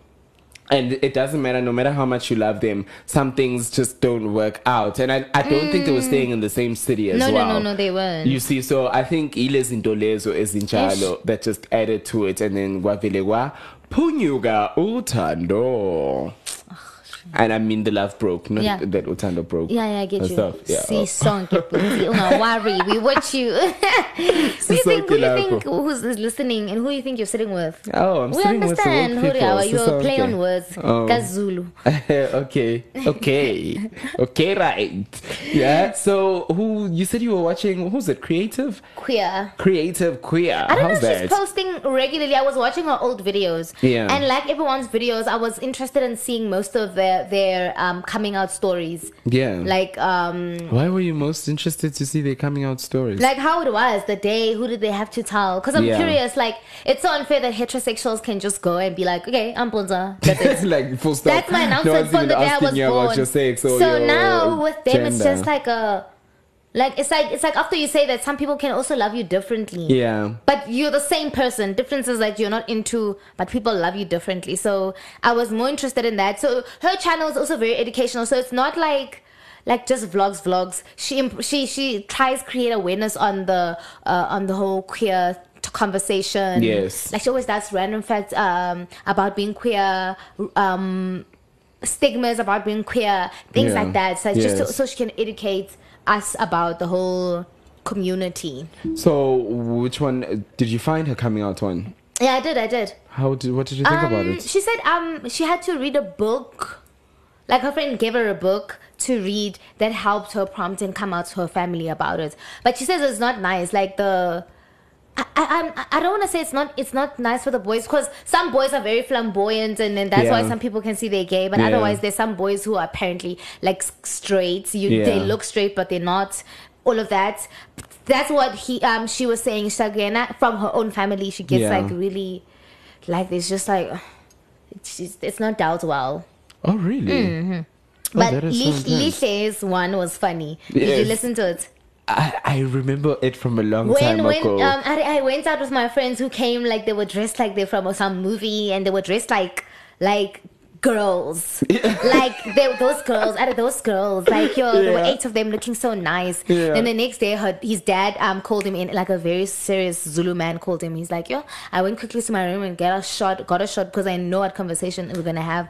And it doesn't matter, no matter how much you love them, some things just don't work out. And I, I don't think they were staying in the same city as Mm. No, no, well. no, no, they weren't. You see, so I think Iles Indolezo is in Chalo that just added to it. And then Guavilegua, Punyuga Utando. Mm-hmm. And I mean the love broke, not Yeah. that Otando broke. Yeah, yeah, I get you. Stuff. Yeah. See, oh. song, don't oh, [laughs] worry, we watch you. [laughs] who you think? Who you think who's listening, and who you think you're sitting with? Oh, I'm we sitting with the understand. woke people, Huriawa, so you're play on words. Oh. Kazulu. [laughs] okay, okay, okay, right. Yeah. So, who you said you were watching? Who's it? Creative, Queer. creative, queer. I don't How's know that? she's posting regularly. I was watching her old videos. Yeah. And like everyone's videos, I was interested in seeing most of their their um, coming out stories. yeah. Like um why were you most interested to see their coming out stories? like how it was the day who did they have to tell because i'm Yeah. curious like it's so unfair that heterosexuals can just go and be like okay i'm Bonza. [laughs] that's it like full stop. that's my no announcement one's from the day i was born about your sex or so your now with them it's just like a like it's like it's like after you say that some people can also love you differently yeah. but you're the same person. Difference is that you're not into, but people love you differently. So I was more interested in that. So her channel is also very educational. So it's not like like just vlogs, vlogs. She imp- she she tries create awareness on the uh, on the whole queer t- conversation. Yes. like she always does random facts um, about being queer. Um, stigmas about being queer, things Yeah. like that. So it's just Yes. so she can educate us about the whole community. So, which one did you find her coming out on? Yeah, I did. I did. How did? What did you think about Um, it? She said um she had to read a book. Like her friend gave her a book to read that helped her prompt and come out to her family about it. But she says it's not nice. Like the I, I, I'm- don't want to say it's not it's not nice for the boys because some boys are very flamboyant and, and that's why some people can see they're gay but Yeah. otherwise there's some boys who are apparently like straight. You they look straight but they're not. All of that. That's what he um she was saying Shagena from her own family she gets Yeah. like really like it's just like it's just, it's not dealt well. Oh, really? Mhm. Oh, but that is one was funny. Did you listen to it I, I remember it from a long time when when ago. um I, I went out with my friends who came like they were dressed like they're from some movie and they were dressed like like girls. [laughs] Like they those girls out of those girls like yo there were eight of them looking so nice. Yeah. then the next day her his dad um called him in like a very serious Zulu man called him. He's like yo I went quickly to my room and got a shot got a shot because I know what conversation we're gonna have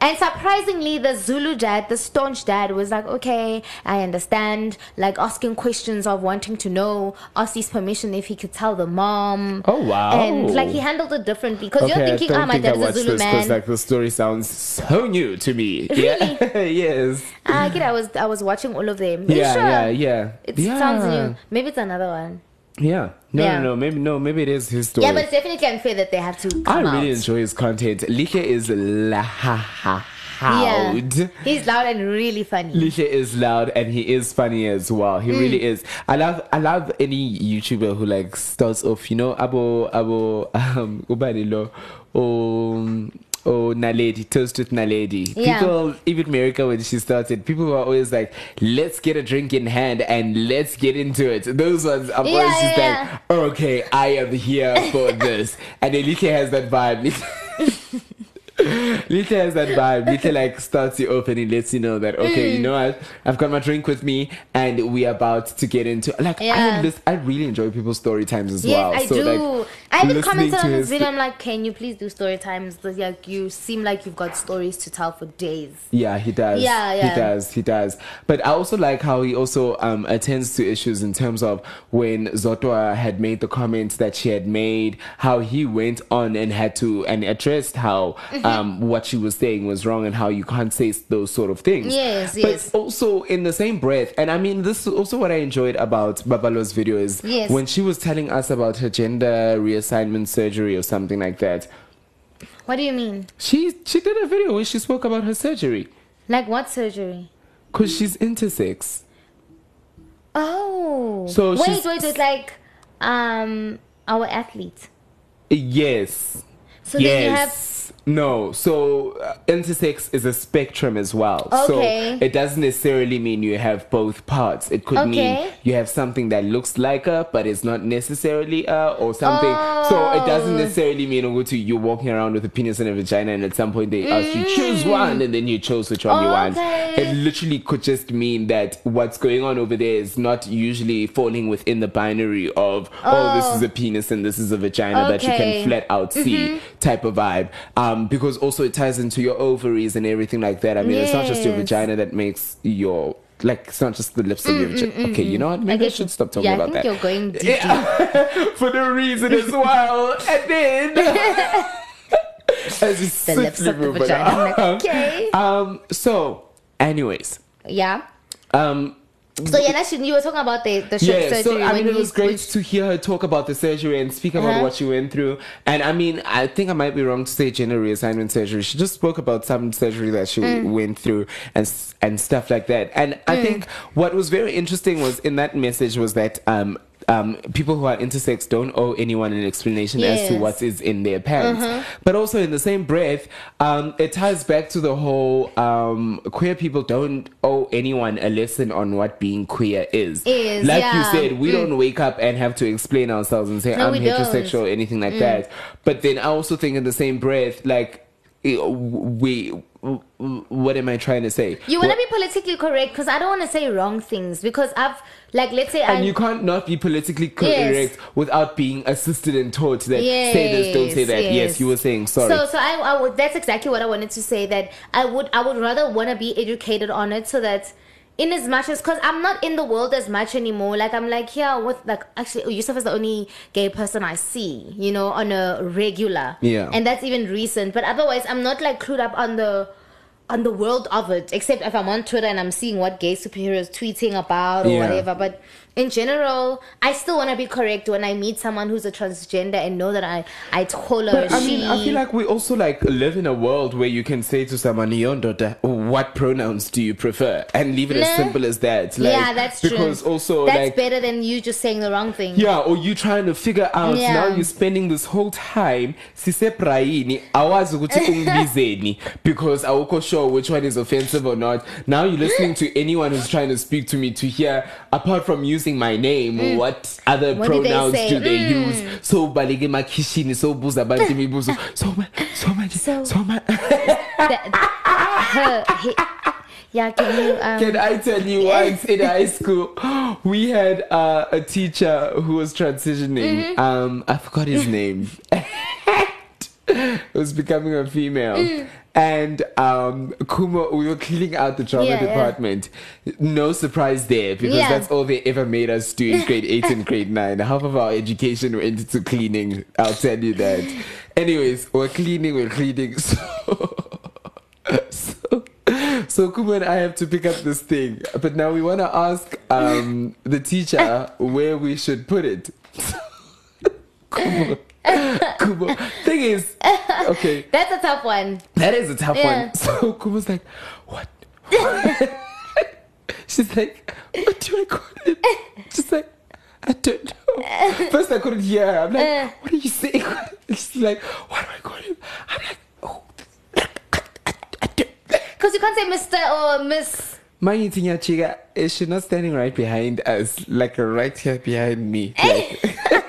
and surprisingly, the Zulu dad, the staunch dad, was like, okay, I understand. Like asking questions of wanting to know, his permission if he could tell the mom. Oh, wow. And like he handled it differently because okay, you're thinking, I oh, ah, my think I dad is a Zulu this because man. like the story sounds so new to me. [laughs] Yeah, [laughs] yes. Ah, I get. I was I was watching all of them. Are Yeah, sure? yeah, yeah. It yeah. sounds new. Maybe it's another one. Yeah. No, Yeah. no, no. Maybe no. Maybe it is his story. Yeah, but it's definitely unfair that they have to. I really out. enjoy his content. Like is la ha ha. loud. Yeah. He's loud and really funny. Lisha is loud and he is funny as well. He Mm. really is. I love I love any YouTuber who like starts off, you know, abo abo [laughs] um ubani lo um Oh, Naledi, toast with Naledi. Yeah. People, even America, when she started, people were always like, let's get a drink in hand and let's get into it. Those ones, I'm Yeah, always just yeah, like, okay, I am here for [laughs] this. And Elite has that vibe. [laughs] Lita has that vibe. Lita like starts you off and lets you know that okay, you Mm. know what? I've got my drink with me and we are about to get into like Yeah. I lis- I really enjoy people's story times as Yes, well. I so, do. Like, I even commented on his video. I'm like, can you please do story times? Like, you seem like you've got stories to tell for days. Yeah, he does. Yeah, yeah. He does. He does. But I also like how he also um, attends to issues in terms of when Zodwa had made the comments that she had made, how he went on and had to and addressed how Mhm. um, what she was saying was wrong and how you can't say those sort of things. Yes, but yes. also in the same breath, and I mean, this is also what I enjoyed about Babalo's video is Yes. when she was telling us about her gender reassignment surgery or something like that. What do you mean? She she did a video where she spoke about her surgery Like what surgery? because she's intersex. Oh. So wait, she's- wait, it's like um our athlete. Yes. So then you have No, so uh, intersex is a spectrum as well. Okay. So it doesn't necessarily mean you have both parts. It could mean you have something that looks like a, but it's not necessarily a, or something. Oh. So it doesn't Oh. necessarily mean Ugutu, you're walking around with a penis and a vagina, and at some point they ask you choose Mm. one, and then you chose which one you want. Okay. It literally could just mean that what's going on over there is not usually falling within the binary of oh, this Oh. is a penis and this is a vagina that you can flat out see Mhm. type of vibe. Um, because also it ties into your ovaries and everything like that. I mean, it's not just your vagina that makes your like it's not just the lips of your Mm, vagina. mm, Okay, mm, you know what? mm. Maybe I, get should stop talking yeah, about I think that. you're going [laughs] deep. [laughs] For no reason as well. And then [laughs] as you The lips of the vagina. Like, okay. Um so anyways. Yeah. Um So yeah, that's you were talking about the the yeah, surgery so I mean, it was great to hear her talk about the surgery and speak about Uh-huh. what she went through. And I mean, I think I might be wrong to say gender reassignment surgery. She just spoke about some surgery that she Mm. went through and and stuff like that. And I Mm. think what was very interesting was in that message was that um. Um, people who are intersex don't owe anyone an explanation as to what is in their pants. Uh-huh. But also in the same breath, um, it ties back to the whole um, queer people don't owe anyone a lesson on what being queer is. Is, like yeah. you said, we Mm. don't wake up and have to explain ourselves and say No, I'm don't. heterosexual or anything like Mm. that. But then I also think in the same breath, like Eh, we, what am I trying to say? You want to be politically correct because I don't want to say wrong things because I've like let's say and I you can't not be politically Yes. correct without being assisted and taught that say this, don't say that. Yes, yes. you were saying sorry. So, so I, I would. That's exactly what I wanted to say. That I would, I would rather want to be educated on it, so that in as much as because I'm not in the world as much anymore. Like I'm like here with like actually oh, Yusuf is the only gay person I see, you know, on a regular. Yeah. And that's even recent. But otherwise I'm not like clued up on the on the world of it, except if I'm on Twitter and I'm seeing what gay superheroes tweeting about or Yeah. whatever. But in general, I still want to be correct when I meet someone who's a transgender and know that I I told her But I mean, I feel like we also like live in a world where you can say to someone, "Yondota, what pronouns do you prefer?" and leave it as simple as that. Like, yeah, that's true. because also that's like better than you just saying the wrong thing. Yeah, or you trying to figure out Yeah. now you're spending this whole time siseprayini awazi ukuthi [laughs] ungibizeni because awukho sure which one is offensive or not. Now you're listening to anyone who's trying to speak to me to hear apart from using my name Mm. what other What did they pronouns do they Mm. use? So baleke emakhishini so buza abantu imibuzo [laughs] so so so ma [laughs] Her, [laughs] he, yeah, can you? Um, Can I tell you [laughs] once in high school, we had uh, a teacher who was transitioning. Mhm. Um, I forgot his name. [laughs] it was becoming a female. Mm. And um, Kumo, we were cleaning out the drama Yeah, yeah. department. No surprise there because Yeah. that's all they ever made us do in grade 8 and grade 9. Half of our education went into cleaning. I'll tell you that. Anyways, we're cleaning, we're cleaning. So, [laughs] so, so Kumo and I have to pick up this thing. But now we want to ask um, the teacher where we should put it. [laughs] Kumo, Kumo. Thing is, okay, [laughs] That's a tough one. that is a tough Yeah. one. So Kumo's like, what? She's like, what do I call it? She's like, I don't know. First I couldn't hear her. I'm like, Uh. what are you saying? She's like, what do I call it? I'm like, Because you can't say Mr. or Miss. My Tinya Chiga, is she not standing right behind us? Like right here behind me. Eh. Like,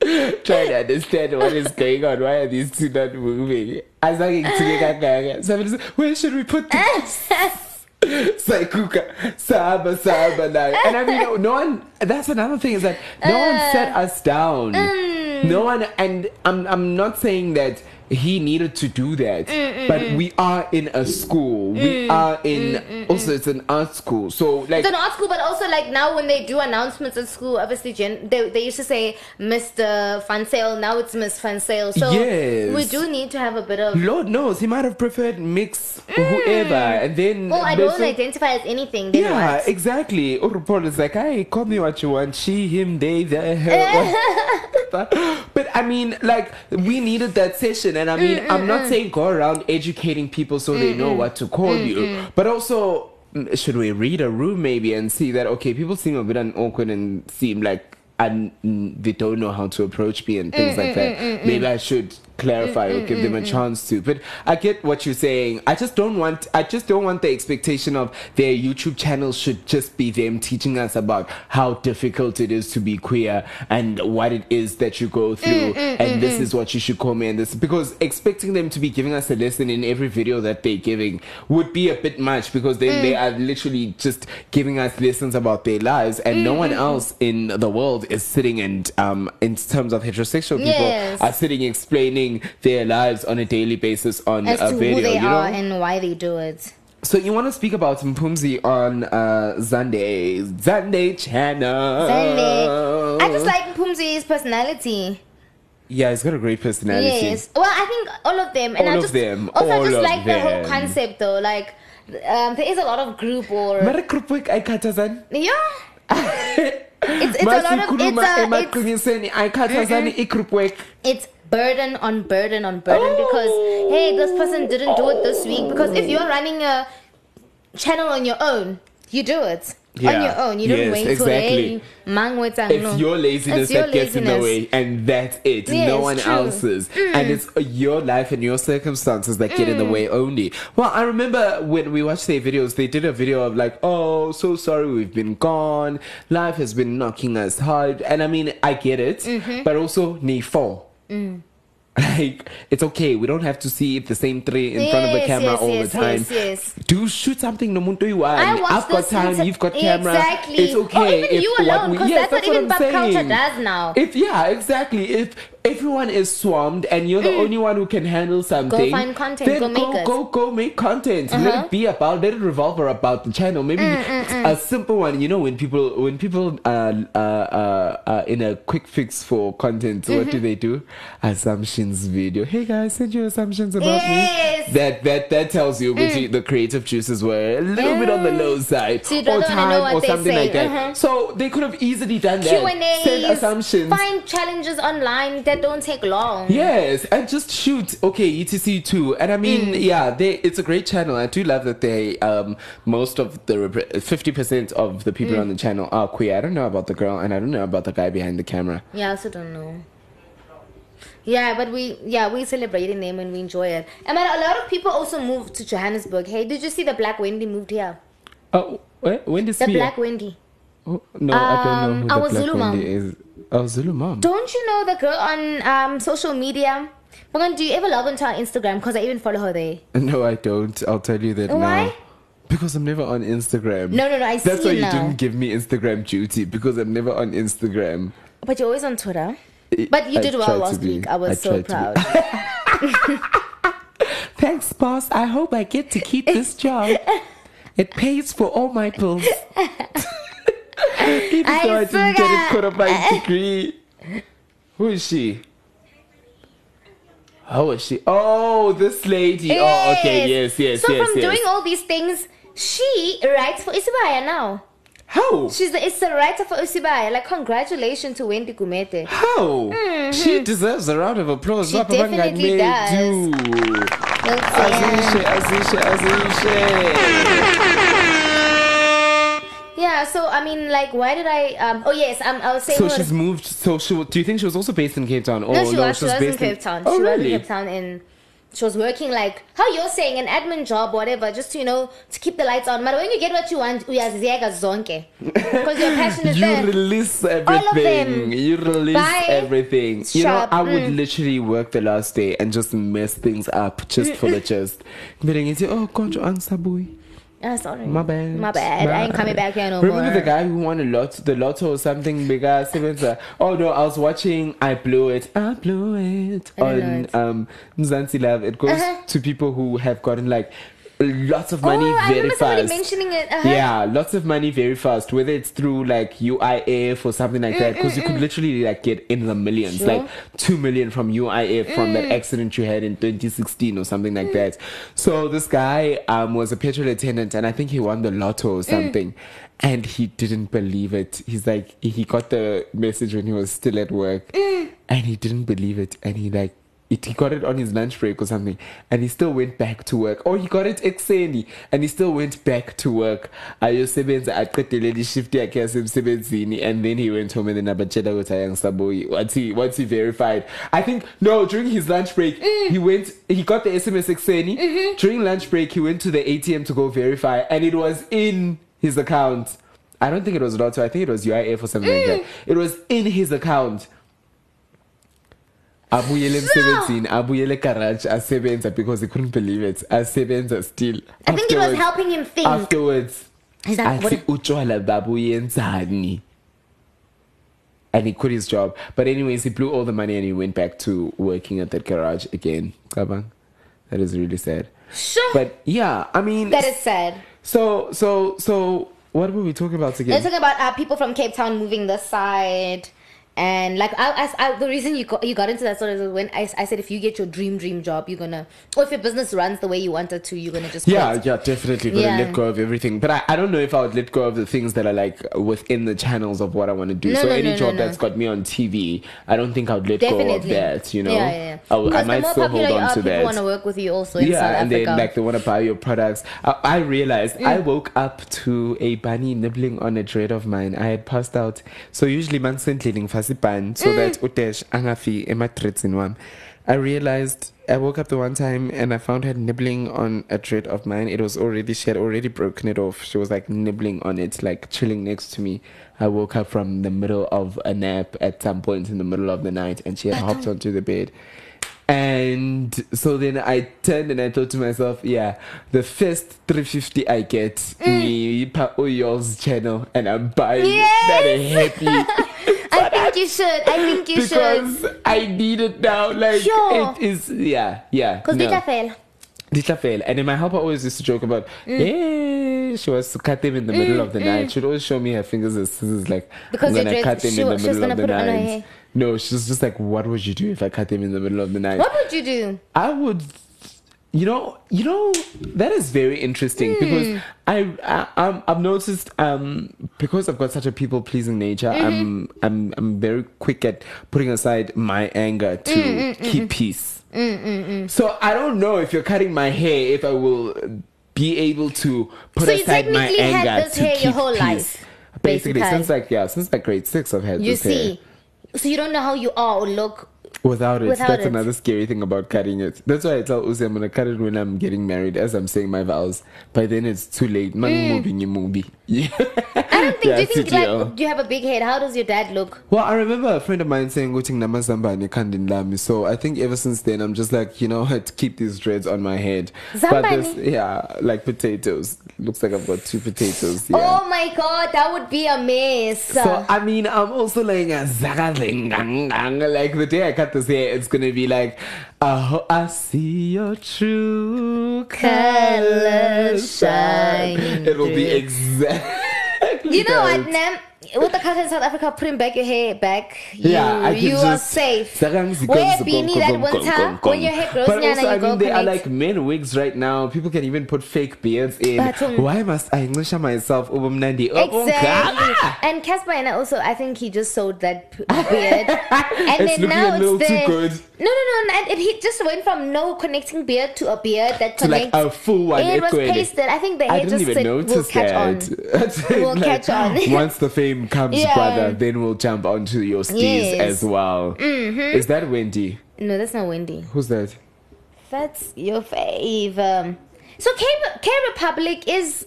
[laughs] trying to understand what is going on. Why are these two not moving? I was like, somebody said, where should we put this? [laughs] [laughs] Saikuka, Saba, Saba now. And I mean, no one, that's another thing is that no one uh, set us down. Mm. No one, and I'm, I'm not saying that he needed to do that, mm, mm, but mm. we are in a school. We are in, also, it's an art school. So, like, It's an art school, but also like now when they do announcements at school, obviously gen- they, they used to say Mr. Fansale, now it's Miss Fansale. So Yes. we do need to have a bit of. Lord knows he might have preferred mix whoever, and then. Oh, I don't so- identify as anything. Then Yeah, what? exactly. Urupol is like, hey, call me what you want. She, him, they, the hell. [laughs] but I mean, like, we needed that session. And I mean, Mm, I'm mm, not mm. saying go around educating people so they know Mm, mm. what to call Mm, you. mm. But also, mm, should we read a room maybe and see that, okay, people seem a bit awkward and seem like and they don't know how to approach me and things Mm, like mm, that. mm, mm, Maybe mm. I should clarify or Mm, give mm, them a mm, mm, chance to. But I get what you're saying. I just don't want. I just don't want the expectation of their YouTube channel should just be them teaching us about how difficult it is to be queer and what it is that you go mm, through, mm, and this is what you should call me and this because expecting them to be giving us a lesson in every video that they're giving would be a bit much because then they are literally just giving us lessons about their lives and no one else in the world is sitting and um in terms of heterosexual people Yes. are sitting explaining their lives on a daily basis on As a to video who they you know are and why they do it. so you want to speak about Mpumzi on uh Sunday Sunday channel Sunday. I just like Pumzi's personality. yeah he's got a great personality Yes. Well, I think all of them. And All I of just, them, Also, I just like the whole concept though. Like, um, there is a lot of group or. Mara group work ayikhathazani Yeah. [laughs] It's, it's a lot of. It's, a, it's, i-group it's burden on burden on burden because, hey, this person didn't do it this week. Because if you're running a channel on your own, you do it. On your own. You don't Yes, wait till, exactly. hey, mang wait it's your laziness It's your that gets in the way and that's it Yes, no one true. else's Mm. and it's your life and your circumstances that get in the Mm. way only well i remember when we watched their videos they did a video of like oh so sorry we've been gone life has been knocking us hard and i mean i get it Mhm. but also ni fall Mm. [laughs] like it's okay we don't have to see the same three in front of the camera yes, all yes, the time yes, yes. do shoot something no muntu you want watched i've got time you've got camera Exactly. it's okay Or even you alone, because yes, that's what what even pop culture does now. if yeah exactly if everyone is swarmed and you're the only one who can handle something, Go find content, then go make go, it. go go make content. Let Uh-huh. it be about. Let it revolve about the channel. Maybe Mm, a simple one. You know, when people when people are uh, uh, uh, in a quick fix for content, what Mm-hmm. do they do? Assumptions video. Hey guys, send your assumptions about Yes. Mm. me. That that that tells you which the creative juices were a little bit on the low side So or rather wanna know time or something say. like that. Uh-huh. So they could have easily done that. Q and Send assumptions. Find challenges online that don't take long. Yes, and just shoot. Okay, ETC too, and I mean, Mm. yeah, they it's a great channel. I do love that they um most of the fifty percent of the Mm. people on the channel are queer. I don't know about the girl, and I don't know about the guy behind the camera. Yeah, I also don't know. Yeah, but we yeah we celebrating them and we enjoy it. And man, a lot of people also moved to Johannesburg. Hey, did you see the Black Wendy moved here? Oh, when did The Black Wendy. Oh, no, I don't know Um, who the Black Zulu Wendy mom. is. Oh, Zulu mom. Don't you know the girl on um social media? But do you ever log onto her Instagram? Because I even follow her there. No, I don't. I'll tell you that now. Why? now. Because I'm never on Instagram. No, no, no, I That's see why you now. didn't give me Instagram duty because I'm never on Instagram. But you're always on Twitter. But you I did well tried to last be. week. I was I so tried to proud. [laughs] Thanks, boss. I hope I get to keep this job. [laughs] It pays for all my bills. [laughs] Even I though I didn't get it forgot. put on my [laughs] degree. Who is she? How is she? Oh, this lady. Oh, okay. Yes, yes, So yes, from yes. doing all these things, she writes for Isibaya now. How? She's the it's the writer for Usibaya. Like congratulations to Wendy Gumete. How? She deserves a round of applause. Mm-hmm. She Papa definitely Bangame do. Azishe, azishe, azishe. Yeah, so I mean, like, why did I? Um, oh yes, um, I was saying. So she's moved. So she, do you think she was also based in Cape Town? Or no, she was. She was in Cape Town. Oh, she was really? in Cape Town, and she was working like how you're saying an admin job, whatever, just to you know to keep the lights on. But when you get what you want, uyaziyeka zonke because your passion is [laughs] You there. release All of everything. them. You release Bye. everything. You know, I would Mm. literally work the last day and just mess things up just for the just. But then you say, oh, conjo ansabui. Ah, sorry. My bad. My bad. I ain't coming back here no Remember more. the guy who won a lot, the lotto or something bigger? Oh no, I was watching. I blew it. I blew it I on it. um Mzansi Love. It goes Uh-huh. to people who have gotten like lots of money oh, I very fast. mentioning it. Uh-huh. Yeah, lots of money very fast. Whether it's through like UIF or something like that, because you could literally like get in the millions, Sure. like two million from UIF from Mm. that accident you had in 2016 or something like that. So this guy um was a petrol attendant, and I think he won the lotto Mm. or something. And he didn't believe it. He's like, he got the message when he was still at work, Mm. and he didn't believe it. And he like it, he got it on his lunch break or something, and he still went back to work. Or he got it exeni, and he still went back to work. ayosebenza aqedele ishift yakhe yasemsebenzini and then he went home and then abatshela ukuthi ayangisaboyi what's he what's he verified. I think no during his lunch break mm. he went he got the sms exeni mm-hmm. during lunch break he went to the atm to go verify and it was in his account. I don't think it was lotto i think it was uif or something like mm. that. It was in his account abuyele emsebenzini abuyele egarage asebenza because he couldn't believe it asebenza still I think it was helping him think. afterwards athi utshwala babuyenzani and he quit his job but anyways he blew all the money and he went back to working at that garage again Cabang. that is really sad Sure. but yeah i mean that is sad. so so so what were we talking about They're again talking about uh, people from Cape Town moving this side. And like I, I, I, the reason you got you got into that sort of when I, I said if you get your dream dream job you're gonna or if your business runs the way you want it to you're gonna just Yeah, quit. yeah, definitely gonna Yeah. let go of everything. But I, I don't know if I would let go of the things that are like within the channels of what I want to do. No, so no, any no, job that's got me on TV, I don't think I would let go of that. You know, Yeah, yeah, yeah. I, I might still hold on to people that. want to work with you also in yeah, South and Africa. then like they want to buy your products. I, I realized I Mm. woke up to a bunny nibbling on a dread of mine. I had passed out. So usually man sendling so Mm. that utesh angafi in one. I realized I woke up the one time and I found her nibbling on a dread of mine. It was already she had already broken it off. She was like nibbling on it, like chilling next to me. I woke up from the middle of a nap at some point in the middle of the night and she had hopped onto the bed. And so then I turned and I thought to myself, yeah, the first 350 I get, mm. me pa Oyo's channel, and I'm buying it. That Yes. happy. [laughs] I think you should. I think you should. because I need it now. Like Sure. it is. Yeah, yeah. Because no. fail. Ditla fail. And then my helper always used to joke about, Mm. yeah, she was to cut them in the middle mm, of the night. Mm. She'd always show me her fingers as scissors, like, Because I'm gonna cut them in the middle of the put it on her night. No, she's just like, what would you do if I cut them in the middle of the night? What would you do? I would, you know, you know, that is very interesting Hmm. because I, I um, I've noticed um because I've got such a people pleasing nature, Mm-hmm. I'm I'm I'm very quick at putting aside my anger to Mm, keep peace. So I don't know if you're cutting my hair if I will be able to put So aside my technically had anger this to hair your keep whole peace. life, Basically, basically. since like yeah, since like grade six, I've had You this hair. So you don't know how you are or look. Without it, Without that's it. another scary thing about cutting it. That's why I tell Uzi I'm gonna cut it when I'm getting married, as I'm saying my vows. By then it's too late. Man, mm. moving you movie. [laughs] Yeah. I don't think. do you think like you have a big head? How does your dad look? Well, I remember a friend of mine saying "Guting namazambani kandin lami." So I think ever since then, I'm just like, you know, what, keep these dreads on my head. But this, yeah, like potatoes. Looks like I've got two potatoes. Yeah. Oh my god, that would be a mess. So I mean, I'm also like a. Like the day I cut this hair, it's gonna be like, oh, I see your true colors shining. It'll be exactly. you know what, that. With the culture in South Africa, putting back your hair back, you, Yeah, you are safe. Wear a beanie that winter when your hair grows But also, you I mean, there are like men wigs right now. People can even put fake beards in. But, um, Why must I English myself? Ubumnandi. Exactly. And Cassper and I also, I think he just sewed that beard. [laughs] and It's then now a little it's too there. good. No, no, no. And it, he just went from no connecting beard to a beard that To like a full one. It was pasted. I think the hair just said, will catch on. [laughs] that. Will catch on. Once the fame [laughs] comes, Yeah. brother, then we'll jump onto your steez Yes. as well. Mhm. Is that Wendy? No, that's not Wendy. Who's that? That's your fave. Um, so K, K Republic is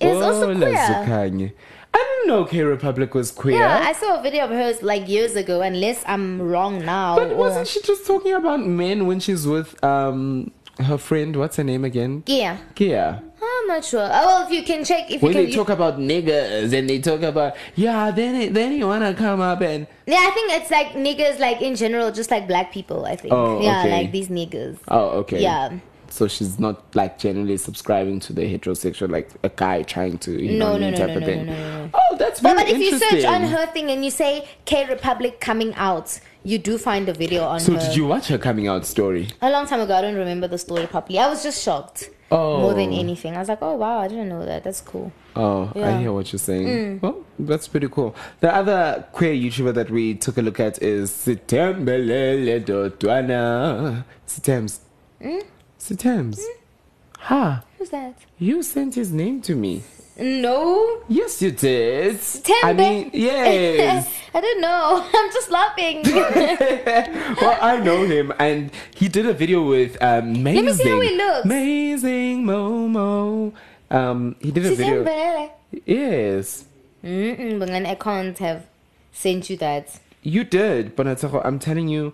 is also queer. I didn't know K Republic was queer. Yeah, I saw a video of hers like years ago, unless I'm wrong now. but or- wasn't she just talking about men when she's with um her friend? What's her name again? Yeah. Gia. I'm not sure. Oh, well, if you can check, if When you can. they talk about niggas and they talk about yeah, then it, then you wanna come up and yeah, I think it's like niggas, like in general, just like black people. I think. Oh, yeah, okay. like these niggas. oh okay Yeah. So she's not like generally subscribing to the heterosexual, like a guy trying to, you No, know, no, no, type no, of no, thing. no, no, no. Oh, that's But, very but if you search on her thing and you say K Republic coming out, you do find a video on so her. did you watch her coming out story? A long time ago, I don't remember the story properly. I was just shocked. Oh. More than anything. I was like, oh wow, I didn't know that. That's cool. Oh, I hear what you're saying. Mm. Well, that's pretty cool. The other queer YouTuber that we took a look at is Sitembelele Dotwana. Sitems. Mm? Sitems. Ha! Who's that? You sent his name to me. No. Yes, you did. Tembe. I mean, yes. [laughs] I don't know. [laughs] I'm just laughing. [laughs] well, I know him, and he did a video with um, amazing. me see how he looks. Amazing Momo. Um, he did a video. Yes, Mm-mm, but then I can't have sent you that. you did, but I'm telling you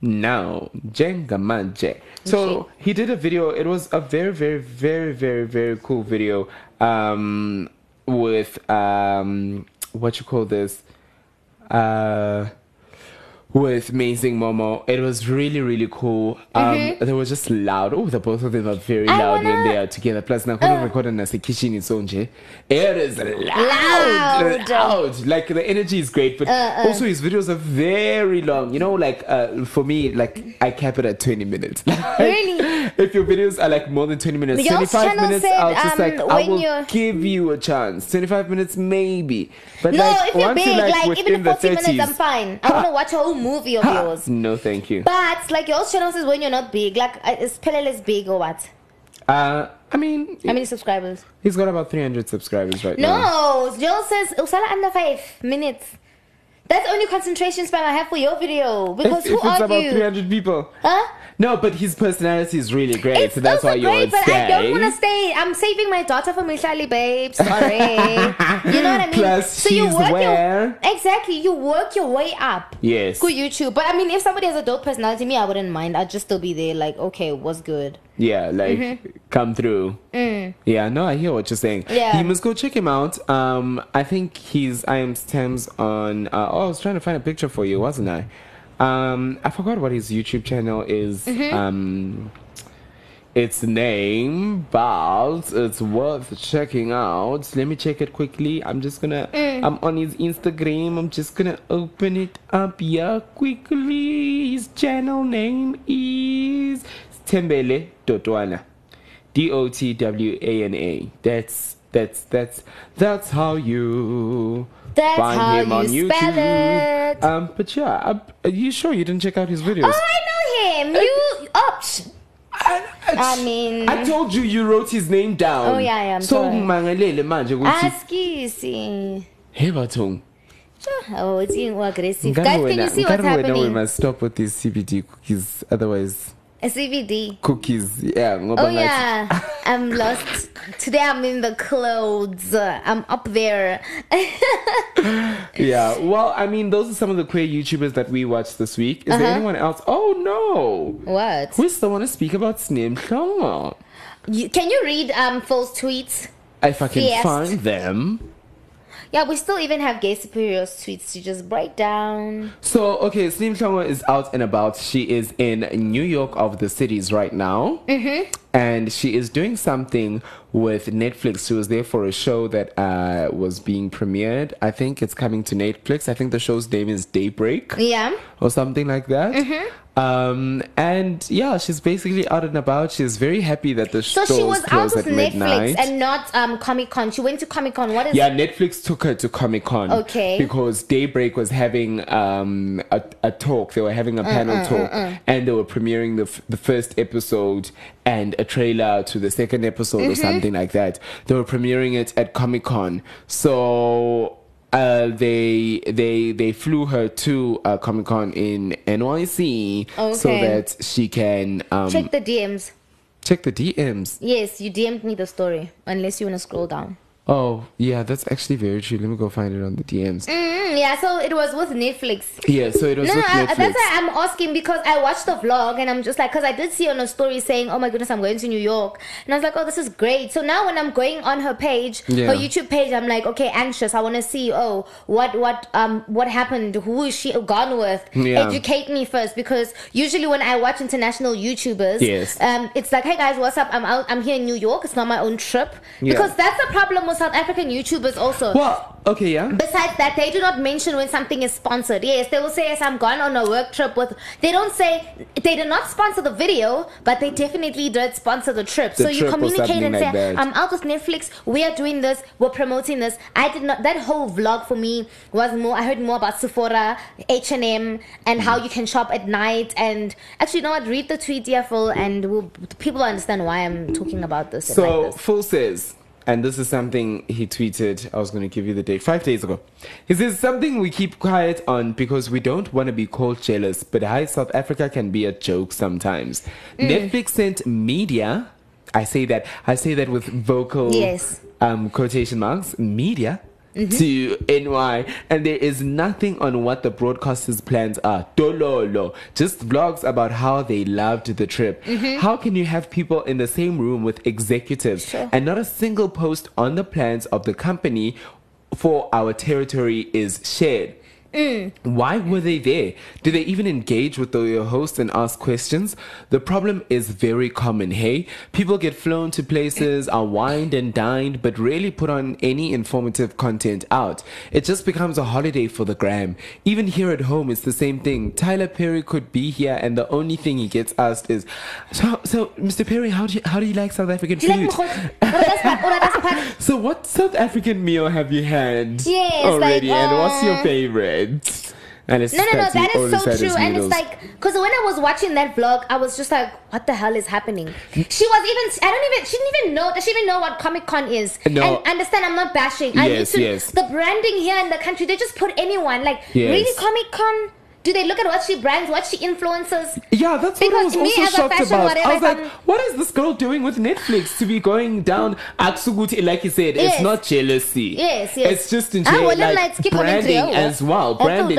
now, Jenga Manje. So he did a video. It was a very, very, very, very, very cool video. Um, with um, what you call this? Uh. With Amazing Momo, it was really really cool. Um, Mhm. They were just loud. Oh, the both of them are very I loud when wanna- they are together. Plus, now when Uh. record in the kitchen is onje. It is loud, Loud. loud. Like the energy is great, but Uh, uh. also his videos are very long. You know, like uh, for me, like I cap it at twenty minutes. [laughs] Really? if your videos are like more than twenty minutes, Y'all's twenty-five minutes, said, I'll just um, like I will you're- give you a chance. Twenty-five minutes, maybe. But no, like if you're big, like, like, even the 40 minutes, I'm fine. I want to watch a whole movie of Ha! yours. No, thank you. But like your channel says when you're not big, like uh, is Pelele's big or what? Uh, I mean, How many subscribers? he's got about 300 subscribers right now. No, Joel says Usala under five minutes. That's the only concentration span I have for your video. Because If, who if it's are about you? 300 people. Huh? No, but his personality is really great, It's so that's why you're great, but stay. I don't want to stay. I'm saving my daughter for Michelle, babe. Sorry. [laughs] you know what I mean? Plus, so you she's work where? your exactly. You work your way up. Yes. Good YouTube, but I mean, if somebody has a dope personality, me, I wouldn't mind. I'd just still be there, like, okay, what's good? Yeah, like Mhm. come through. Yeah, no, I hear what you're saying. Yeah. you must go check him out. Um, I think he's I am Thames on. Uh, oh, I was trying to find a picture for you, wasn't I? Um, I forgot what his YouTube channel is. Mhm. Um, its name, but it's worth checking out. Let me check it quickly. I'm just gonna. Mm. I'm on his Instagram. I'm just gonna open it up here quickly. His channel name is Tembele Dotwana. D O T W A N A. That's that's that's that's how you That's find how him on you spell YouTube. it. Um, but yeah, uh, are you sure you didn't check out his videos? Oh, I know him. You ups. I mean, I told you you wrote his name down. Oh, yeah, yeah, I'm so sorry. ngimangalele manje ukuthi askisi. hey bathong Oh, it's being aggressive. Guys, can you see what's wena we happening? must stop with these CBD cookies otherwise CBD. cookies yeah Oh yeah, [laughs] I'm lost. Today I'm in the clothes. I'm up there. yeah well I mean those are some of the queer YouTubers that we watched this week is there Uh-huh. anyone else oh no What? we still want to speak about Snim You, can you read um false tweets? if I can Yes. find them Yeah, we still even have gay superior tweets to just break down. So, okay, Slim Chongwa is out and about. She is in New York of the cities right now. Mm-hmm. And she is doing something with Netflix. She was there for a show that uh, was being premiered. I think it's coming to Netflix. I think the show's name is Daybreak Yeah. or something like that. Mm-hmm. Um, and yeah, she's basically out and about. She's very happy that the show. So she was out at Netflix midnight. and not um Comic Con. She went to Comic Con. What is Yeah, Netflix took her to Comic Con. Okay. Because Daybreak was having um, a, a talk. They were having a panel talk, and they were premiering the f- the first episode and a trailer to the second episode or Mhm. something like that. They were premiering it at Comic Con. So. Uh, they they they flew her to uh, Comic Con in NYC so that she can um, Check the DMs. check the DMs. Yes, you DM'd me the story. Unless you wanna scroll down. Oh yeah, that's actually very true. Let me go find it on the DMs. Mm, yeah, so it was with Netflix. Yeah, so it was no, with no, I, Netflix. that's why I'm asking because I watched the vlog and I'm just like, because I did see on a story saying, "Oh my goodness, I'm going to New York," and I was like, "Oh, this is great." So now when I'm going on her page, Yeah. her YouTube page, I'm like, okay, anxious. I want to see, oh, what, what, um, what happened? Who is she gone with? Yeah. Educate me first because usually when I watch international YouTubers, Yes. um, it's like, hey guys, what's up? I'm out. I'm here in New York. It's not my own trip Yeah. because that's the problem with South African YouTubers also. Well, okay, yeah. Besides that, they do not mention when something is sponsored. Yes, they will say, "Yes, I'm gone on a work trip with." They don't say they did not sponsor the video, but they definitely did sponsor the trip. The so you trip or communicate and like say, that. "I'm out with Netflix. We are doing this. We're promoting this." I did not. That whole vlog for me was more. I heard more about Sephora, H and how mm. you can shop at night. And actually, you know what? Read the tweet, full, and we'll, people will understand why I'm talking about this. and like So this. Full says, and this is something he tweeted. I was going to give you the date five days ago. He says something we keep quiet on because we don't want to be called jealous. But hi, South Africa can be a joke sometimes. Mm. Netflix sent media. I say that. I say that with vocal Yes. um, quotation marks. Media. Mhm. To NY, and there is nothing on what the broadcasters' plans are. Dololo, just vlogs about how they loved the trip. Mhm. How can you have people in the same room with executives Sure. and not a single post on the plans of the company for our territory is shared? Mm. Why were they there? Did they even engage with the host and ask questions? The problem is very common, hey? People get flown to places, are wined and dined, but rarely put on any informative content out. It just becomes a holiday for the gram. Even here at home, it's the same thing. Tyler Perry could be here, and the only thing he gets asked is, "So, so Mr. Perry, how do you, how do you like South African Do food?" mokgotsi? Or that's part- or that's part- So, what South African meal have you had Yes, already, like, and what's your uh, favorite? And it's No, no, no, that is so true. And it's like, because when I was watching that vlog, I was just like, what the hell is happening? She was even, I don't even, she didn't even know, does she even know what Comic Con is? No. And understand, I'm not bashing. I need Yes, to, yes. the branding here in the country, they just put anyone. Like, Yes. really, Comic Con? Do they look at what she brands, what she influences? Yeah, that's what I Because was me also shocked about. whatever, I was like, I'm- what is this girl doing with Netflix to be going down Aksuguti? Like you said, Yes. it's not jealousy. Yes, yes. It's just in Ah, general, well, then like, on branding as well. Branding.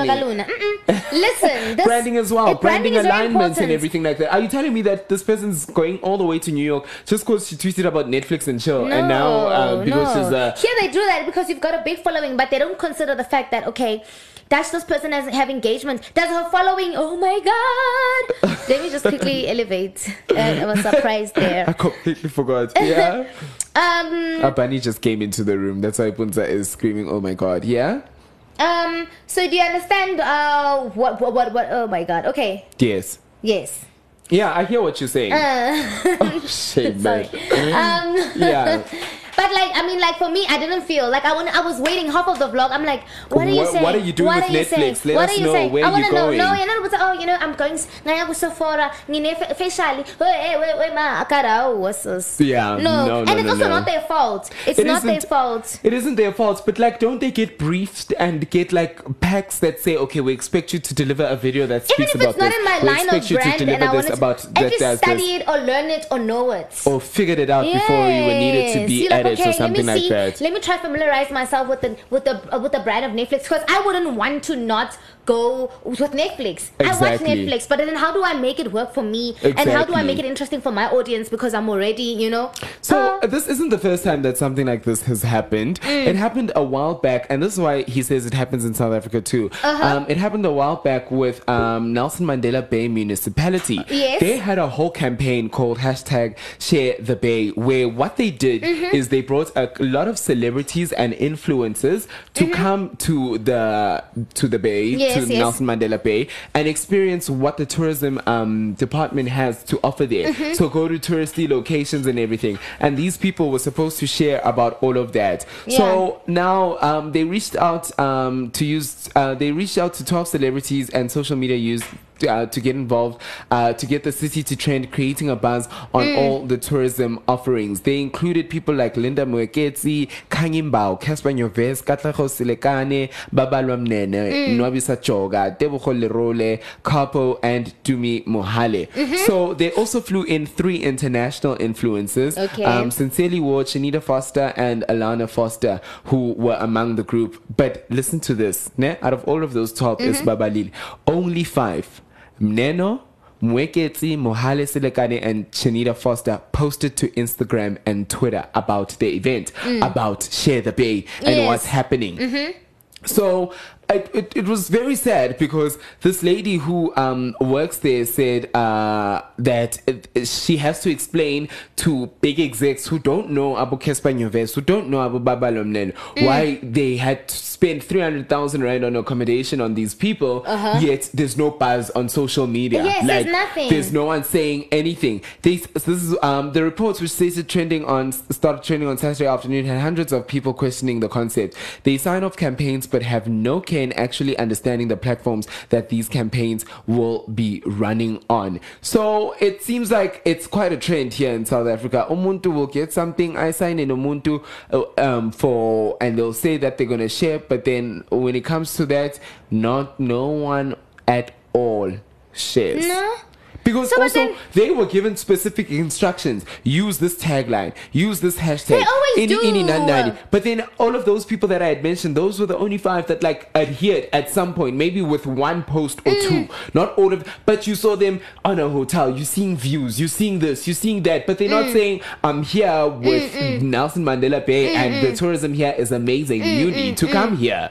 Listen, [laughs] this, branding as well, uh, branding, is alignments and everything like that. Are you telling me that this person's going all the way to New York just because she tweeted about Netflix and chill, and now uh, because no. she's a Here they do that because you've got a big following, but they don't consider the fact that okay, does this person has have engagement? Does her following? Oh my god! [laughs] Let me just quickly elevate. And I was surprised there. I completely forgot. Yeah, [laughs] Um, a bunny just came into the room. That's why Puntsa is screaming, "Oh my god!" Yeah. um. So do you understand? Uh, what, what, what, what? Oh my god. Okay. Yes. Yes. Yeah, I hear what you're saying. Uh, [laughs] Shame, man. um. Yeah. But like, I mean, like for me, I didn't feel like I want. I was waiting half of the vlog. I'm like, what are you saying? what are you doing What with you Netflix? saying? Let what us are you know. saying? Where I you wanna know. going? No, you're not. Oh, you know, I'm going. Ngaya ku Sephora. Ngine fa- facially. Eh, wait, wait, wait, ma. Akara, oh, what's this? Yeah, No, no, no, and it's no, also no. not their fault. It's It not their fault. It isn't their fault, but like, don't they get briefed and get like packs that say, okay, we expect you to deliver a video that speaks about this. Even if about it's not this. in my we line of brand, and I want about to that at least study it or learn it or know it. Or figured it out before you were needed to be Yes. You're like, added okay, or something let me like see, that. Let me try to familiarize myself with the with the uh, with the brand of Netflix because I wouldn't want to not go with Netflix. I watch Netflix, but then how do I make it work for me? And how do I make it interesting for my audience because I'm already, you know. So uh, this isn't the first time that something like this has happened. Mm. It happened a while back, and this is why he says it happens in South Africa too. Uh-huh. Um, it happened a while back with um, Nelson Mandela Bay Municipality. Yes. They had a whole campaign called hashtag Share the Bay, where what they did Mm-hmm. is they brought a lot of celebrities and influencers to come to the to the Bay, Mm-hmm. Yes, to. Nelson Mandela Bay, and experience what the tourism um, department has to offer there. Mm-hmm. So go to touristy locations and everything. And these people were supposed to share about all of that. So now um, they reached out um, to use. Uh, they reached out to 12 celebrities and social media use. Uh, to get involved, uh, to get the city to trend, creating a buzz on Mm. all the tourism offerings. They included people like Linda Mweketsi, Kangimbao, Cassper Nyovest, Katlego Silekane, Babalwa Mnene, Mm. Nwabisa Choga, Tebogo Lerole, Capo, and Dumi Mohale. Mm-hmm. So they also flew in three international influencers. Okay. Um, Sincerely Ward, Shanita Foster, and Alana Foster, who were among the group. But listen to this. Ne? Out of all of those 12 is Mm-hmm. Babalil. Only five. Mneno, Mweketsi, Mohale Selekane, and Shanita Foster posted to Instagram and Twitter about the event, about Share the Bay and Mm. Yes. what's happening. So it, it, it was very sad because this lady who um, works there said uh, that it, she has to explain to big execs who don't know Abu Kespa who don't know Abu Baba Lomnen, why they had to spend 300,000 rand on accommodation on these people, yet there's no buzz on social media. Yes, there's nothing. There's no one saying anything. They, this is um, the reports which stated trending on started trending on Saturday afternoon had hundreds of people questioning the concept. They sign off campaigns but have no care in actually understanding the platforms that these campaigns will be running on. So it seems like it's quite a trend here in South Africa. Umuntu will get something. I sign in Umuntu uh, um, for, and they'll say that they're gonna share, but then when it comes to that, not no one at all shares. No. Because So, also then- they were given specific instructions. Use this tagline. Use this hashtag. They always do. nan, nani. But then all of those people that I had mentioned, those were the only five that like adhered at some point, maybe with one post or mm. two. Mm. Not all of. But you saw them on a hotel. You're seeing views. You're seeing this. You're seeing that. But they're Mm. not saying I'm here with mm, mm. Nelson Mandela Bay and the tourism here is amazing. you need to come here.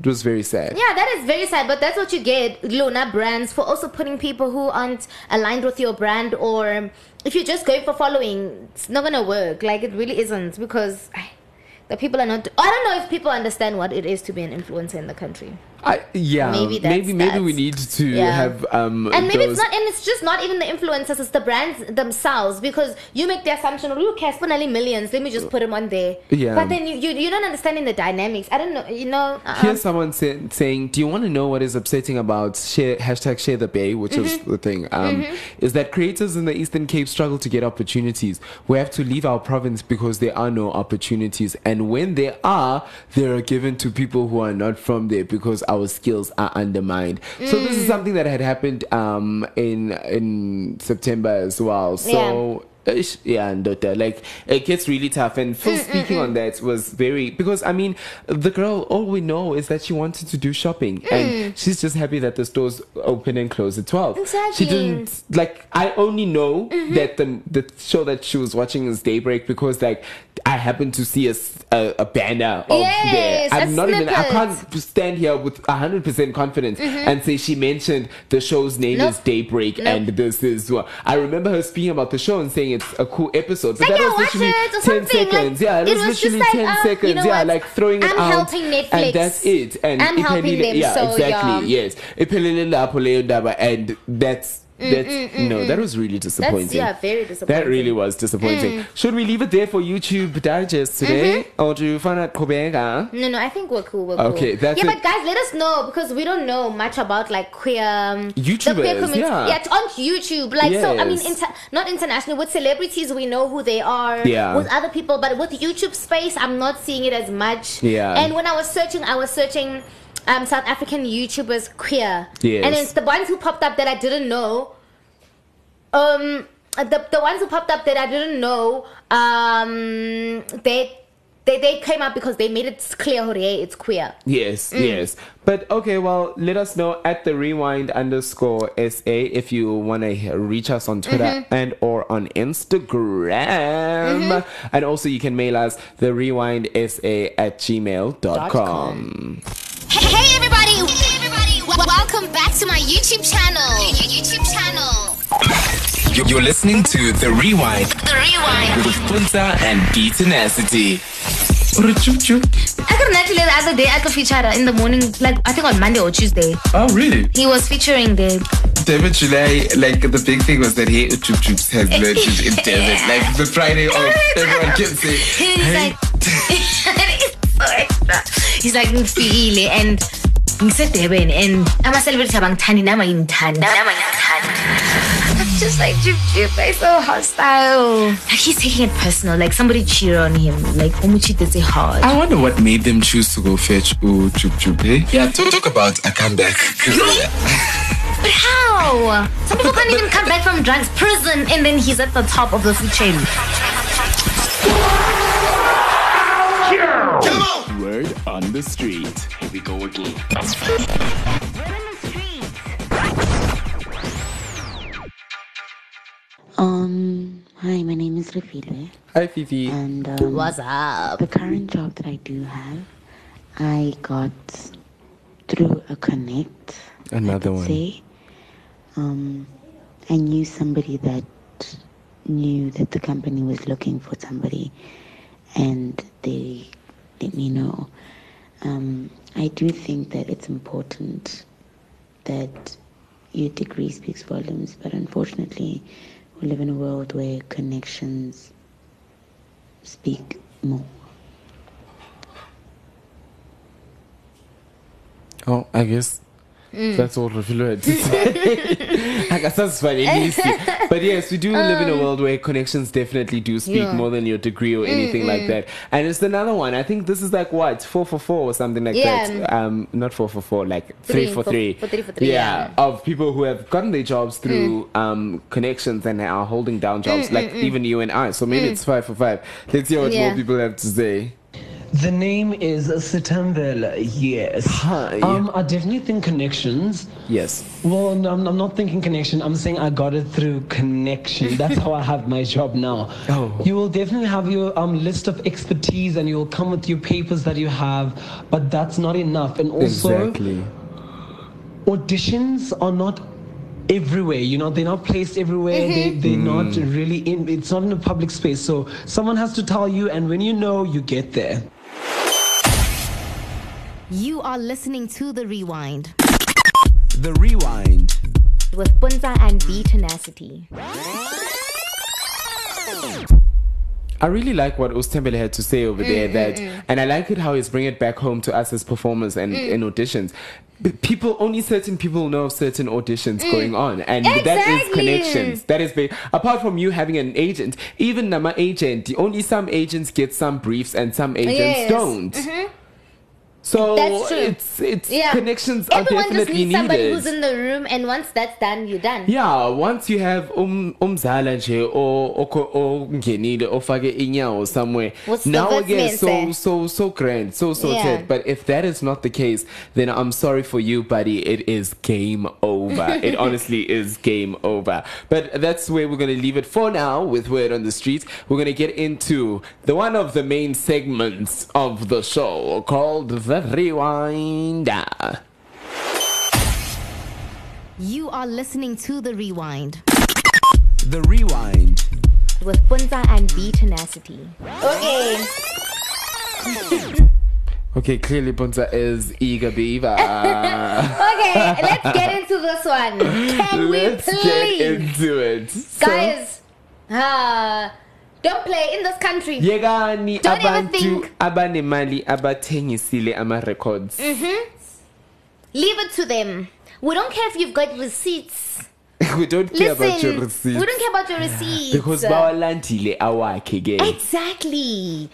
It was very sad. Yeah, that is very sad, but that's what you get, Luna brands, for also putting people who aren't aligned with your brand, or if you're just going for following, it's not gonna work. Like, it really isn't because [sighs] the people are not. I don't know if people understand what it is to be an influencer in the country. I, yeah, Maybe that's maybe maybe we need to Yeah. have um And maybe it's not, and it's just not even the influencers, it's the brands themselves because you make the assumption, oh, you spend only millions, let me just put them on there. Yeah. But then you, you, you're not understanding the dynamics. I don't know, you know. uh, Here's someone say, saying, "Do you want to know what is upsetting about share hashtag Share the Bay, which is Mm-hmm. the thing? Um, Is that creators in the Eastern Cape struggle to get opportunities? We have to leave our province because there are no opportunities, and when there are, they are given to people who are not from there because our skills are undermined. So this is something that had happened um, in in September as well. So. ish, Yeah, and uh, like it gets really tough. And Phil speaking on that was very because I mean the girl all we know is that she wanted to do shopping and she's just happy that the stores open and close at twelve. Exactly. She didn't like I only know Mm-hmm. that the the show that she was watching is Daybreak because like I happen to see a a banner of Yes, there. a I'm not even I can't stand here with hundred percent confidence and say she mentioned the show's name Mm-hmm. Nope. is Daybreak Nope. and this is what I remember her speaking about the show and saying it's a cool episode. But Like, that was literally it ten something, like, seconds. yeah, it, it was, literally like, ten uh, you seconds. know yeah, what? like throwing it I'm out. helping Netflix. And that's it. And I'm helping them, Yeah, so, exactly. yeah. Yes. Iphelele lapho leyo ndaba, And that's Mm, that's mm, mm, no, that was really disappointing. That's yeah, very disappointing. That really was disappointing. Should we leave it there for YouTube Digest today? Mm-hmm. Or do you find that Kobega? No, no, I think we're cool. We're Okay, cool. that's yeah, it. but guys, let us know because we don't know much about like queer um, the YouTubers, queer community. yeah. it's on YouTube. Like so, I mean, Yes. inter- not international. With celebrities, we know who they are. Yeah. With other people, but with YouTube space, I'm not seeing it as much. Yeah. And when I was searching, I was searching um, South African YouTubers queer. Yes. And it's the ones who popped up that I didn't know. Um, the the ones who popped up that I didn't know. Um, they. They, they came up because they made it clear, hey, it's queer. Yes, Mm. yes. But okay, well, let us know at the rewind underscore SA if you want to reach us on Twitter Mm-hmm. and or on Instagram. And also you can mail us the rewind SA at gmail.com. Hey, hey everybody! Hey everybody! W- welcome back to my YouTube channel. Y- y- YouTube channel. You- You're listening to The Rewind The Rewind. with Puntsa and BeeTenacity. Uri Jub Jub. I got actually the other day at the feature in the morning, like I think on Monday or Tuesday. Oh, really? He was featuring the David July, like the big thing was that he Jub Jub's has launched in David. Like the Friday off, [laughs] everyone can say, he's hey, like [laughs] [laughs] it's so extra. He's like ngifile and ngisedeben and ama-celebrity abangithandi nama ngithandi nama ngithandi I'm just like Jip Jip, like so hostile. Like he's taking it personal, like somebody cheated on him, like Umuchi did it hard. I wonder what made them choose to go fetch Ooh Jub Jub, eh? Yeah, talk, talk about a comeback career. But how? Some people can't even come back from drugs, prison, and then he's at the top of the food chain. Word on the street. Here we go again. Um, hi, my name is Refile, Hi, Fifi. and um, What's up? the current job that I do have, I got through a connect. Another one. Say. Um, I knew somebody that knew that the company was looking for somebody, and they let me know. Um, I do think that it's important that your degree speaks volumes, but unfortunately, we live in a world where connections speak more. Oh, I guess that's all Refilo had to say. I guess that's funny. But yes, we do live in a world where connections definitely do speak Yeah. more than your degree or anything like that. And it's another one. I think this is like what four for four or something like Yeah. that. Um, not four for four, like three, Three for for- three. for three for three, Yeah, yeah. Mm. of people who have gotten their jobs through um connections and are holding down jobs, like even you and I. So maybe it's five for five. Let's hear what Mm, more people have to say. The name is Sitamvel, yes. Hi. Um, I definitely think connections. Yes. Well, no, I'm, I'm not thinking connection. I'm saying I got it through connection. That's how I have my job now. [laughs] Oh. You will definitely have your um, list of expertise and you'll come with your papers that you have, but that's not enough. And also, Exactly. auditions are not everywhere you know they're not placed everywhere they, they're not really in it's not in a public space so someone has to tell you and when you know you get there You are listening to The Rewind The Rewind. with Puntsa and BeeTenacity. I really like what Ustembele had to say over Mm, there. That, and I like it how he's bringing it back home to us as performers and Mm. in auditions. B- People, only certain people know of certain auditions going on, and that is Mm. Connections. That is big. Apart from you having an agent, even Nama agent, the only some agents get some briefs and some agents Yes. don't. So That's true. it's it's Yeah. connections are definitely needed. Everyone just needs somebody needed. who's in the room, and once that's done, you're done. Yeah, once you have um umzala nje or or ngenile ofake inyawo somewhere. What's now again, so so so grand, so sorted. Yeah. But if that is not the case, then I'm sorry for you, buddy. It is game over. [laughs] it honestly is game over. But that's where we're gonna leave it for now with word on the street. We're gonna get into the one of the main segments of the show called the rewind. You are listening to the rewind The rewind. with Puntsa and BeeTenacity. Okay. Okay, clearly Puntsa is eager beaver. [laughs] Okay, let's get into this one. Can Let's we get into it. So- guys? Uh, Don't play in this country. yekani Don't abantu abanemali abathengisile ama-records Mm-hmm. Leave it to them. We don't care if you've got receipts. [laughs] we don't care Listen, about your receipts we don't care about your receipts. because bawalandile awakhe ke Exactly.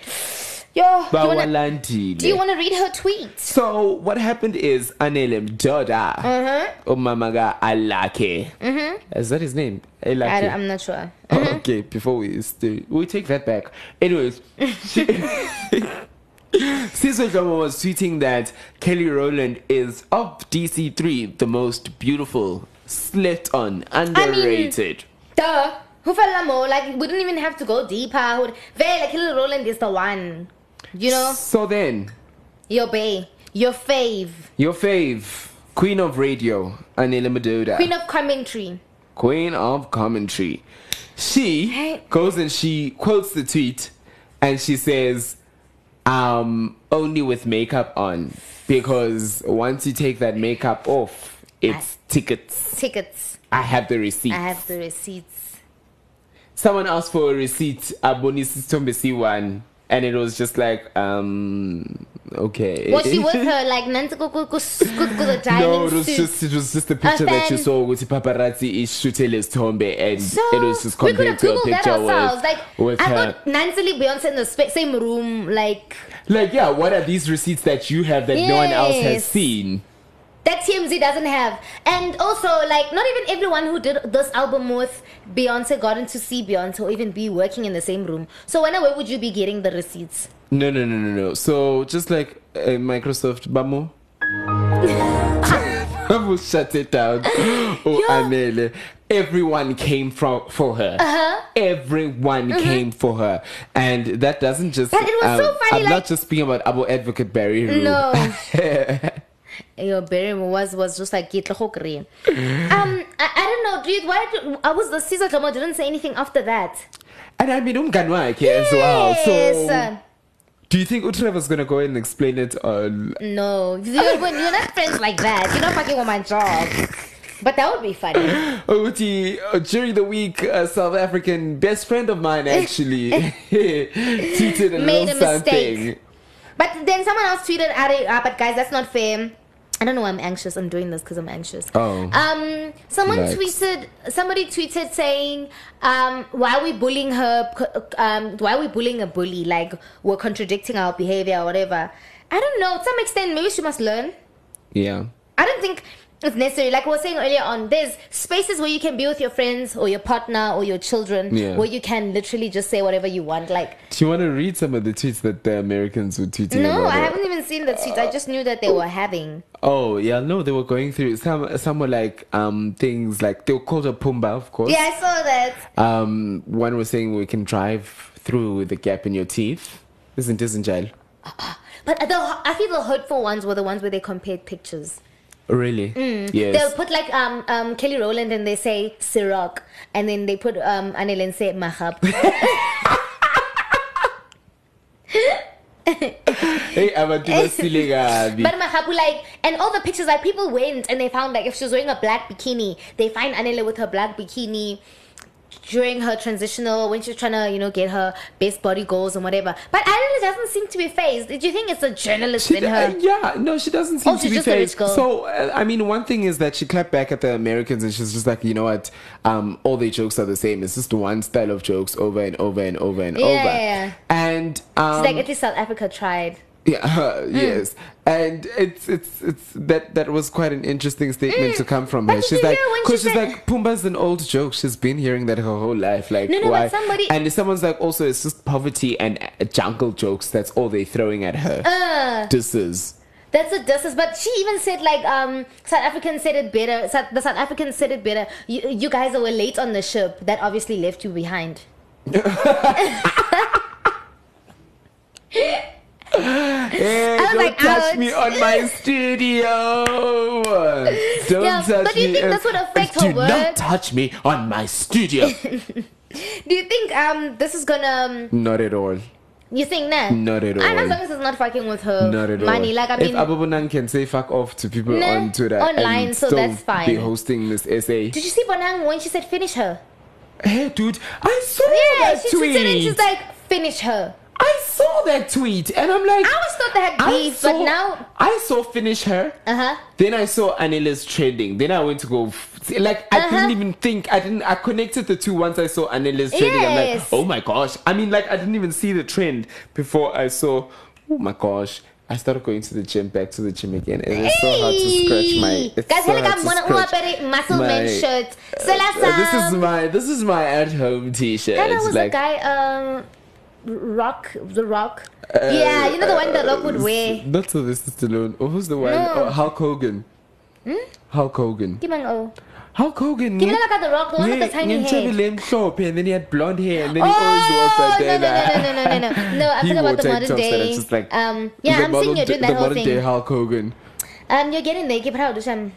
Yo, bawalandile do you want to read her tweet? so what happened is anele mdoda Uh-huh. umama alake Mm-hmm. is that his name Alake. I'm not sure. Oh, okay, before we we take that back. Anyways, she- [laughs] Sizwe Dhlomo was tweeting that Kelly Rowland is of DC3 the most beautiful, slept on, underrated. Duh. Who fell more? Like we didn't even have to go deeper. Very like Hilary Rowland is the one. You know, so then, your bae, your fave, your fave, Queen of Radio, Anele Mdoda, queen of commentary. Queen of Commentary. She goes and she quotes the tweet and she says, um, only with makeup on. Because once you take that makeup off, it's tickets. Tickets. I have the receipt. I have the receipts. Someone asked for a receipt, Abonis Tombesi one, and it was just like, um, okay. Was she with her like Nancy the [laughs] No, it was suit? just it was just a picture that you saw with the paparazzi is shooting his tombe and So it was just we could have compared to a picture ourselves. with, Like with I her. thought Nancy Lee Beyonce in the spa- same room. Like Like, yeah, what are these receipts that you have that no one else has seen? That TMZ doesn't have. And also, like, not even everyone who did this album with Beyonce got to see Beyonce or even be working in the same room. So when where would you be getting the receipts? No, no, no, no, no. So just like uh, Microsoft Bamo. [laughs] Bamo shut it down. [gasps] Oh, Anele. Everyone came from for her. Uh-huh. Everyone Mhm. came for her, and that doesn't just. But it was so funny, I'm like- not just speaking about Abu Advocate Barry. No. [laughs] [laughs] Your Barry was was just like get Um, I, I don't know, dude. Why did I was the Caesar Tomo didn't say anything after that. And I mean, umngani wakhe as well. So, do you think Utrevor's gonna go and explain it on? No, you're, you're not friends like that. You're not fucking with my job. But that would be funny. [gasps] Uti, uh, during the week, a South African best friend of mine actually [laughs] tweeted a Made little a mistake. something. But then someone else tweeted at it, uh, but guys, that's not fair. I don't know why I'm anxious. I'm doing this because I'm anxious. Oh. Um, someone Yikes. tweeted, somebody tweeted saying, um, why are we bullying her? Um, why are we bullying a bully? Like, we're contradicting our behavior or whatever. I don't know. To some extent, maybe she must learn. Yeah. I don't think it's necessary. Like we were saying earlier on, there's spaces where you can be with your friends or your partner or your children Yeah. where you can literally just say whatever you want. Like, Do you want to read some of the tweets that the Americans were tweeting no, I her? haven't even seen the tweets. I just knew that they were having. Oh yeah, no, they were going through some. Some were like um things like they were called a Pumbaa, of course. Yeah, I saw that. Um, one was saying we can drive through the gap in your teeth. Isn't isn't jail? [gasps] But the, I feel the hurtful ones were the ones where they compared pictures. Really? Mm. Yes. They'll put like um um Kelly Rowland and they say Ciroc, and then they put um Anele and say Mahab. [laughs] hey, abantu [laughs] basile kabi. But Mahabu, like, and all the pictures, like, people went and they found, like, if she was wearing a black bikini, they find Anele with her black bikini during her transitional when she's trying to, you know, get her best body goals and whatever. But Anele doesn't seem to be phased. Do you think it's a journalist She, in her? uh, yeah, no, she doesn't seem Oh, to be just a rich phased. So, uh, I mean, one thing is that she clapped back at the Americans and she's just like, you know what? Um, all their jokes are the same. It's just one style of jokes over and over and over and Yeah, over. yeah, yeah. And um, She's like, at least South Africa tried. Yeah, [laughs] yes, and it's it's it's that that was quite an interesting statement to come from her. Mm. She's like, when she because she's said- like, Pumbaa's an old joke. She's been hearing that her whole life. Like, No, no, why? somebody- and someone's like, also, it's just poverty and uh, jungle jokes. That's all they're throwing at her. Uh, this is That's what this is. But she even said like um South Africans said it better. South, the South Africans said it better. You, you guys were late on the ship. That obviously left you behind. [laughs] [laughs] Hey, don't like, touch ouch. me on my [laughs] studio. Don't Yeah, touch but do you me. think uh, this would affect Do her not touch me on my studio. [laughs] Do you think um this is gonna? Um, not at all. you think that? Not at all. And as long as it's not fucking with her Not at money, all. like I mean, if Abubunang can say fuck off to people Nah, on Twitter online, so that's fine. be hosting this essay. did you see Bonang when she said finish her? Hey, dude, I saw Yeah, that she, tweet. she said it. She's like finish her. I saw that tweet, and I'm like, I always thought they had beef, but now, I saw finish her. uh huh. Then I saw Anele's trending. Then I went to go f- like I Uh-huh. didn't even think I didn't I connected the two once I saw Anele's trending. I'm like, oh my gosh. I mean like I didn't even see the trend before I saw oh my gosh. I started going to the gym, back to the gym again, and it's so hard to scratch my. It's Guys, so hard I'm to one scratch muscle man my- shirt. Sela Uh, this is my this is my at home T-shirt. It's was like the guy, um, Rock, the Rock. uh, yeah, you know the one that Rock would wear. Not Sylvester Stallone. Oh, who's the one? No. Oh, Hulk Hogan. Hulk Hogan. Give me an O. Hulk Hogan. Give me like the Rock, the one with the tiny hair. Chevy Lame shop, and then he had blonde hair, and then Oh he always wore no no no no no no no [laughs] no! I'm talking about the modern tops that are day. like- um, yeah, I'm seeing you doing that the modern day. Hulk Hogan. Um, you're getting there. Keep proud, Dusham.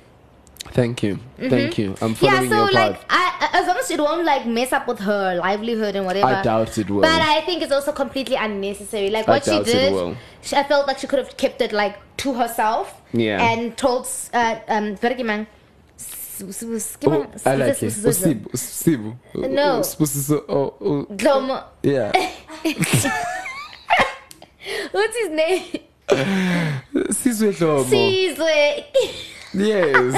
Thank you, thank you. I'm Mm-hmm. Yeah, so your like. I, as long as it won't like mess up with her livelihood and whatever. I doubt it will. But I think it's also completely unnecessary. Like what she did, she, I felt like she could have kept it like to herself. Yeah. And told uh, um Vergimang. Oh, I like it. Usibu, Usibu. No. Usibu, oh, oh, Dhlomo. yeah. [laughs] [laughs] What's his name? Sizwe Dhlomo. Sizwe. Yes.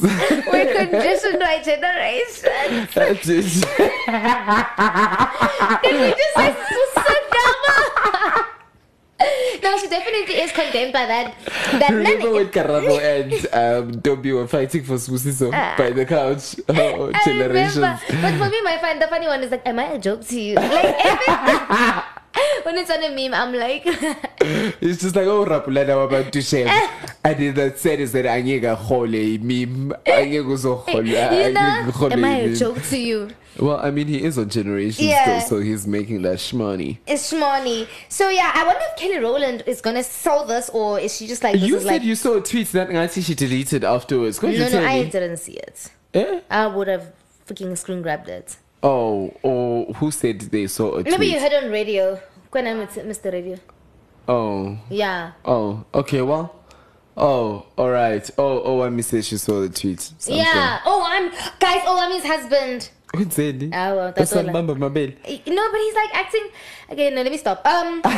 [laughs] We're conditioned by generation. That is- [laughs] Did we just say Susagama? [laughs] no, she definitely is condemned by that. That Remember when Karabo and um, Dobby were fighting for Spusiso by the couch? Oh, I generations. remember. But for me, my fun, the funny one is like, am I a joke to you? Like, every- [laughs] when it's on a meme, I'm like, [laughs] It's just like, oh, Rapulana, I'm about to share. [laughs] and then that said is that Angega Hole meme. Angega so Hole. you know, am I a joke to you? Well, I mean, he is on Generation Yeah. still, so he's making that shmoney. It's shmoney. So yeah, I wonder if Kelly Rowland is gonna sell this or is she just like this You is said like you saw a tweet that Nancy she deleted afterwards. Could no, no, I me? didn't see it. Eh? I would have freaking screen grabbed it. Oh, or who said they saw a tweet? Maybe you heard on radio. When I'm with Mr. Radio. Oh, Yeah. oh, okay, well. Oh, all right. Oh, oh, I missed it. She saw the tweet. Something. Yeah. Oh, I'm guys. Oh, I'm his husband. Who's it? Oh, well, That's all. Mamba No, but he's like acting. Okay, no, let me stop. Um, [laughs] so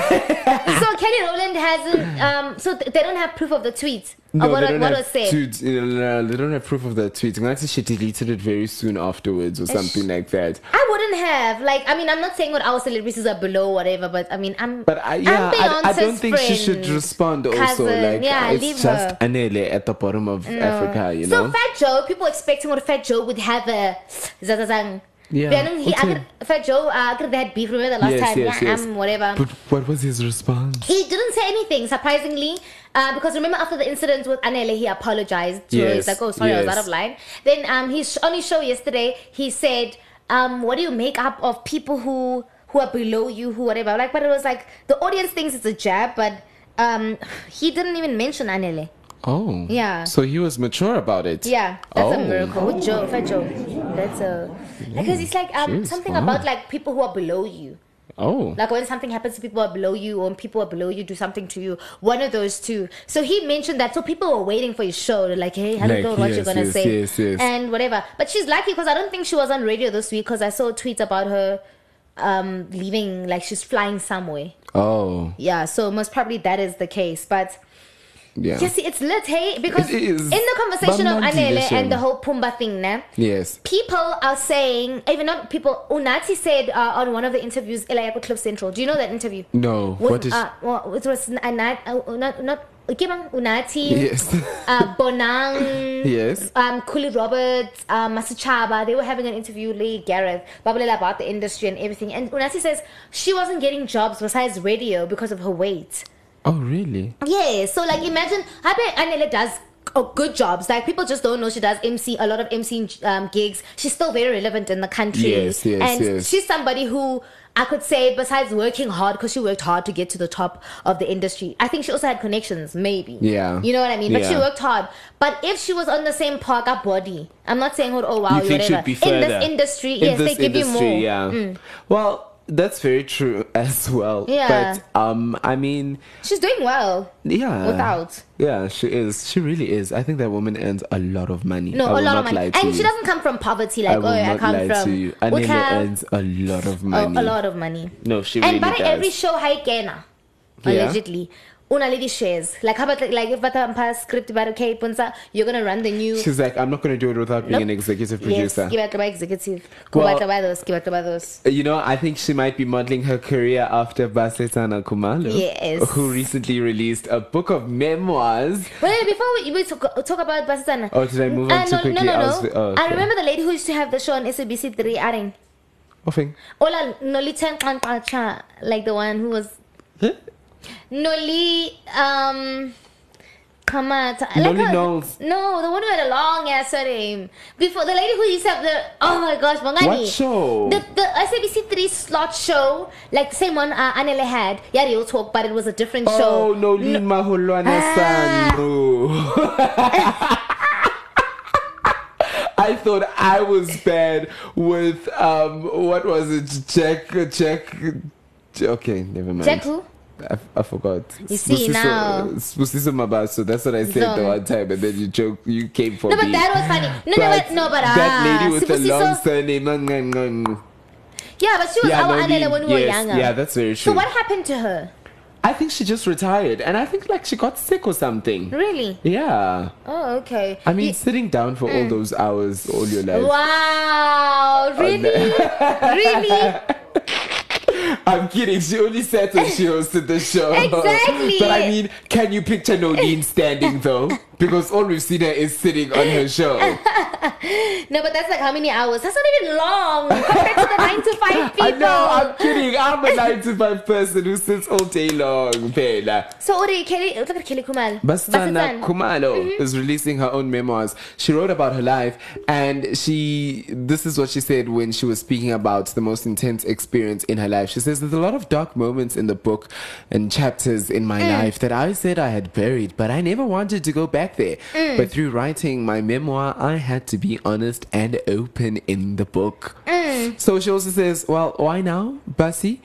Kelly Rowland hasn't. Um, so th- they don't have proof of the tweet No, what, they don't what have was said. tweets- you know, they don't have proof of that tweet. Nancy she deleted it very soon afterwards or something like that. I wouldn't have. Like, I mean, I'm not saying what our celebrities are below, whatever, but I mean, I'm. But I, yeah, I'm I, I don't think she should friend, respond. Also, cousin. like Yeah, it's just her. Anele at the bottom of No. Africa, you know? so. Fat Joe, people expecting what Fat Joe would have a zazazang. Yeah, Then he, okay. Fat Joe, could have had beef. Remember the last yes, time? yes, yeah, yes. um, whatever. But what was his response? He didn't say anything, surprisingly, uh, because remember after the incident with Anele, he apologized to her. He's Yes, like, "Oh, sorry, I was out of line." Then um, he's on his show yesterday. He said, um, "What do you make up of people who who are below you, who whatever?" Like, but it was like the audience thinks it's a jab, but um, [sighs] he didn't even mention Anele. Oh, Yeah. So he was mature about it. Yeah, that's oh. a miracle. With Joe, Fat Joe, that's a because it's like um Jeez, something wow. about like people who are below you. Oh, Like when something happens to people below you, or when people are below you do something to you, one of those two. So he mentioned that, so people were waiting for his show. They're like, "Hey, how do you Like, know what you're gonna yes, say?" yes, yes. And whatever. But she's lucky because I don't think she was on radio this week because I saw tweets about her um leaving, like she's flying somewhere. oh, Yeah, so most probably that is the case. But Yeah. You see, it's lit, hey? Because It is. in the conversation of Anele and the whole Pumbaa thing, ne? Yes. People are saying, even not people, Unathi said uh, on one of the interviews, Elayako Cliff Central. Do you know that interview? No. With, What is? uh, well, it was a night, uh, not, not, Ikebang Unathi, yes. uh, Bonang, [laughs] Yes. um, Cooley Roberts, um, Masuchaba, they were having an interview, Lee Gareth, babalela about the industry and everything. And Unathi says she wasn't getting jobs besides radio because of her weight. Oh, really? Yeah, so like imagine, I bet Anele does oh, good jobs. Like people just don't know she does MC, a lot of MC um, gigs. She's still very relevant in the country. Yes, yes, and yes. she's somebody who I could say, besides working hard, because she worked hard to get to the top of the industry. I think she also had connections, maybe. Yeah. You know what I mean? But she worked hard. But if she was on the same park up body, I'm not saying, oh wow, you think whatever. in this industry, In yes, this they give industry, you more. Yeah. Mm. Well, that's very true [laughs] as well. Yeah. But um, I mean, She's doing well. yeah. Without. Yeah, she is. She really is. I think that woman earns a lot of money. No, I a lot of money. And you. she doesn't come from poverty like, I oh, I come lie from. to you. Anele Utah- earns a lot of Oh, money. a lot of money. No, she and really but does. every show haikena Yeah. allegedly una le shares like how about like, if bata mpa script about okay Puntsa you're gonna run the new She's like, I'm not going to do it without being Nope. an executive yes producer. by executive Well- well, by those give out by those You know, I think she might be modeling her career after Basetsana Kumalo, Yes. who recently released a book of memoirs. Wait, before we, we talk, talk about Basetsana. Oh, did I move on Uh, too no, quickly? No, no, I no. was- oh, I remember the lady who used to have the show on SABC 3, Aring. Nothing. Ola Noli Chanklankacha, like the one who was. Noli, um. Come on. t- Noli a- Knowles. No, the one who had a long ass surname. Before the lady who used to have the. Oh my gosh, Bangani. What show? The, the SABC 3 slot show, like the same one uh, Anele had. Yeah, real talk, but it was a different Oh, show. Noeleen Maholwana Ah. Sanru. [laughs] I thought I was bad with um what was it? Jack Jack Okay, never mind. Jack who? I, I forgot. You see now. Spusiso Mabaso. That's what I said the one time, and then you joke. You came for No, but that was funny. No, no, but no, but that ah, lady with the long surname. mm, mm, mm. Yeah, but she was Yeah, our Anele when we were younger. yeah, that's very true. So what happened to her? I think she just retired, and I think like she got sick or something. Really? Yeah. Oh, okay. I mean, sitting down for all Mm. those hours all your life. Wow, really? [laughs] really? [laughs] I'm kidding. She only said when she hosted the show. [laughs] Exactly. but I mean, can you picture Noeleen [laughs] standing though? Because all we've seen her is sitting on her show. No, but that's like how many hours? That's not even long compared to the nine to five people. I know. I'm kidding. I'm a nine to five person who sits all day long. Pela. So, Uri, Kelly, look at Kelly Kumal. Basatan. Kumalo Mm-hmm. is releasing her own memoirs. She wrote about her life, and she this is what she said when she was speaking about the most intense experience in her life. She says there's a lot of dark moments in the book and chapters in my Mm. life that I said I had buried, but I never wanted to go back there. Mm. But through writing my memoir, I had to be honest and open in the book. Mm. So she also says, Well, why now, Basi?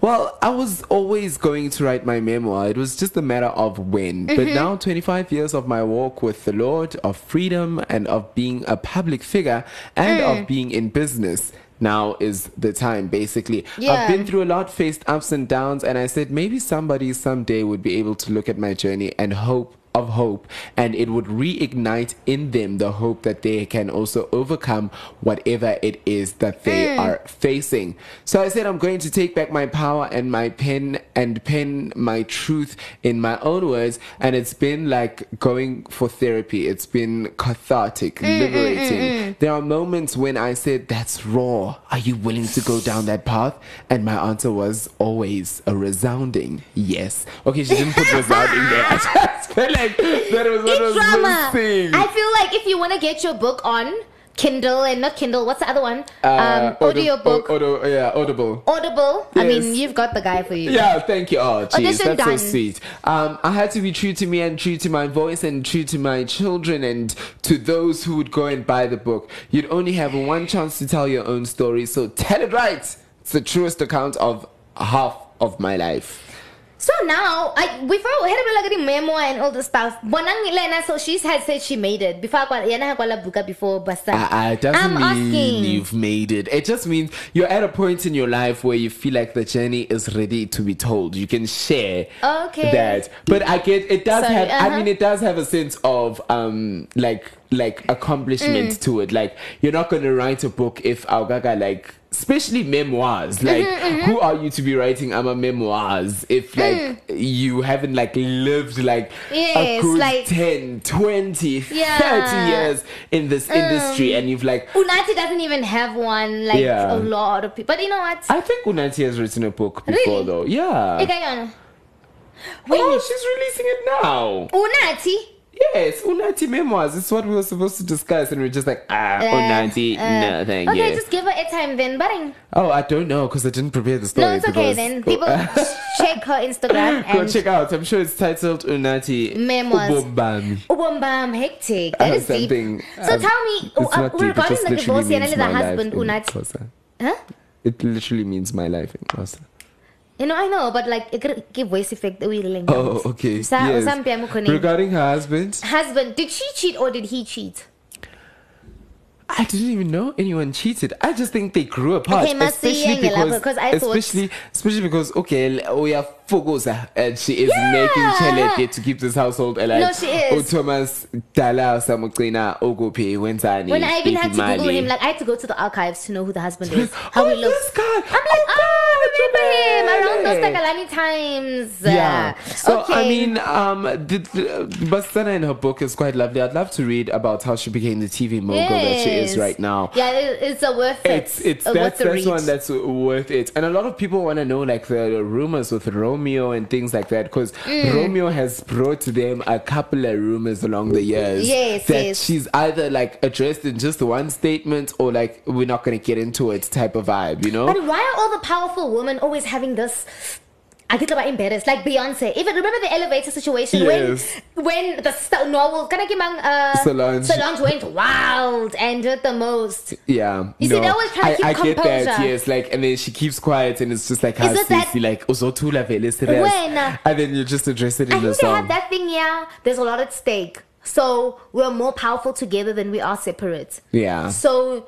Well, I was always going to write my memoir. It was just a matter of when. But Mhm. now, 25 years of my walk with the Lord, of freedom, and of being a public figure, and Mm. of being in business. Now is the time, basically. Yeah. I've been through a lot, faced ups and downs, and I said maybe somebody someday would be able to look at my journey and hope of hope and it would reignite in them the hope that they can also overcome whatever it is that they Mm. are facing. So I said I'm going to take back my power and my pen and pen my truth in my own words and it's been like going for therapy. It's been cathartic, Mm, liberating. mm, mm. There are moments when I said that's raw. Are you willing to go down that path? And my answer was always a resounding yes. Okay, she didn't put resounding there. [laughs] I just felt like [laughs] that was was drama. I feel like if you want to get your book on Kindle and not Kindle, what's the other one? um, Uh, audio book, Audio, yeah, Audible. Audible. I mean, you've got the guy for you. Yeah, thank you. Oh, jeez, that's done. so sweet. Um, I had to be true to me and true to my voice and true to my children and to those who would go and buy the book. You'd only have one chance to tell your own story, so tell it right. It's the truest account of half of my life. So now, I before we had a like the memoir and all the stuff. Bonang Lena, so she had said she made it before. I yana kwala buka before basta. Uh, it doesn't I'm mean asking. you've made it. It just means you're at a point in your life where you feel like the journey is ready to be told. You can share Okay. that. But I get it does Sorry, have. I uh-huh. mean, it does have a sense of um like like accomplishment Mm. to it. Like you're not gonna write a book if Augaga like. Especially memoirs. Like, Mhm, mhm. who are you to be writing ama memoirs if like Mm. you haven't like lived like a Yes, good like- 10, 20, Yeah. 30 years in this industry Mm. and you've like Unathi doesn't even have one. Like Yeah. a lot of people. But you know what? I think Unathi has written a book before Really? though. Yeah. Ikayona. Oh, she's releasing it now. Unathi. Yes, Unathi memoirs. It's what we were supposed to discuss, and we're just like, ah, Uh, Unathi, uh, no, thank okay, you. just give her a time then. But Oh, I don't know because I didn't prepare the story. no, it's okay then. People [laughs] check her Instagram And Go check out. I'm sure it's titled Unathi Memoirs. Ubombami. Ubombam hectic. That have is deep. So um, tell me, uh, regarding the divorce, and the husband. Xhosa. Huh? It literally means my life in Xhosa. You know, I know, but like it could give voice effect. We really Oh, okay. Sa- yes. usampe amukho name. Regarding her husband, Husband, did she cheat or did he cheat? I didn't even know anyone cheated. I just think they grew apart. Okay, especially because, because I thought- especially, especially because okay, we are Fogosa and she is making chelete to keep this household alive. No, she is. Oh, Thomas Dala Samukina Ogope wenzani. When I even had to Google him, like I had to go to the archives to know who the husband is, [laughs] how Oh, he looks. this guy. I'm like, oh, remember him around those yeah. Takalani times. Yeah. So okay. I mean, um, the, the, Basetsana in her book is quite lovely. I'd love to read about how she became the TV mogul that she is right now. Yeah, it, it's a worth it. It's it's a that's worth that's one that's worth it, and a lot of people want to know like the rumors with Romeo and things like that because Mm. Romeo has brought to them a couple of rumors along the years. Yes, that yes. she's either like addressed in just one statement or like we're not gonna get into it type of vibe, you know? But why are all the powerful women always having this? I get about embarrassed, like Beyonce. Even remember the elevator situation Yes. when when the st- novel kind of came on, uh, Solange. Solange went wild and did the most. Yeah, You see, they always try to I, keep I get that. composure. Yes, like, and then she keeps quiet, and it's just like how Is it that- like, "Uzotula vele serious," When, uh, and then you just address it I in the think they have that thing. Yeah, there's a lot at stake. So we're more powerful together than we are separate. Yeah. So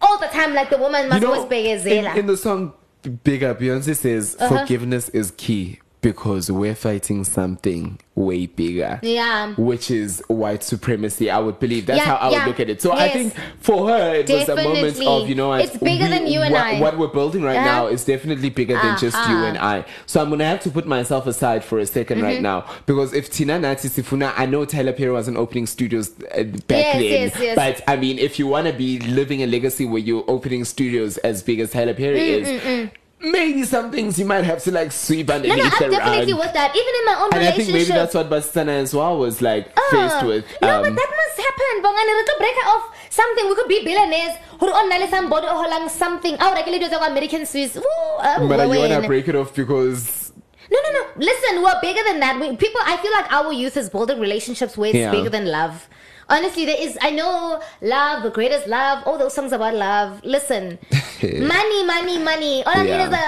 all the time, like the woman must always be a in, in the song Bigger, Beyonce says Uh-huh. forgiveness is key because we're fighting something way bigger. Yeah. Which is white supremacy, I would believe. That's Yeah, how I would look at it. So I think for her, it was a moment of, you know, what, It's bigger than you and I. What we're building right Uh-huh. now is definitely bigger than just you Uh-huh. and I. So I'm going to have to put myself aside for a 2nd right Mhm. now. Because if Tina Nati Sifuna, I know Tyler Perry wasn't opening studios uh, back Yes, then. yes, yes. But I mean, if you want to be living a legacy where you're opening studios as big as Tyler Perry Mm, is, mm, mm. Maybe some things you might have to like sweep No, underneath no, I'm the definitely rug. with that. Even in my own And I think maybe that's what Basetsana as well was like faced Ah, with. no, Um, but that must happen. Bongani, re tlo break off something. We could be billionaires. Hore on na le somebody o holang something. Our regular days of American Swiss. Woo, uh, but you want to break it off because No, no, no. Listen, we're bigger than that. We, people, I feel like our youth is building relationships way Yeah. bigger than love. Honestly, there is. I know love, the greatest love. All those songs about love. Listen, [laughs] money, money, money. All I Yeah. need is a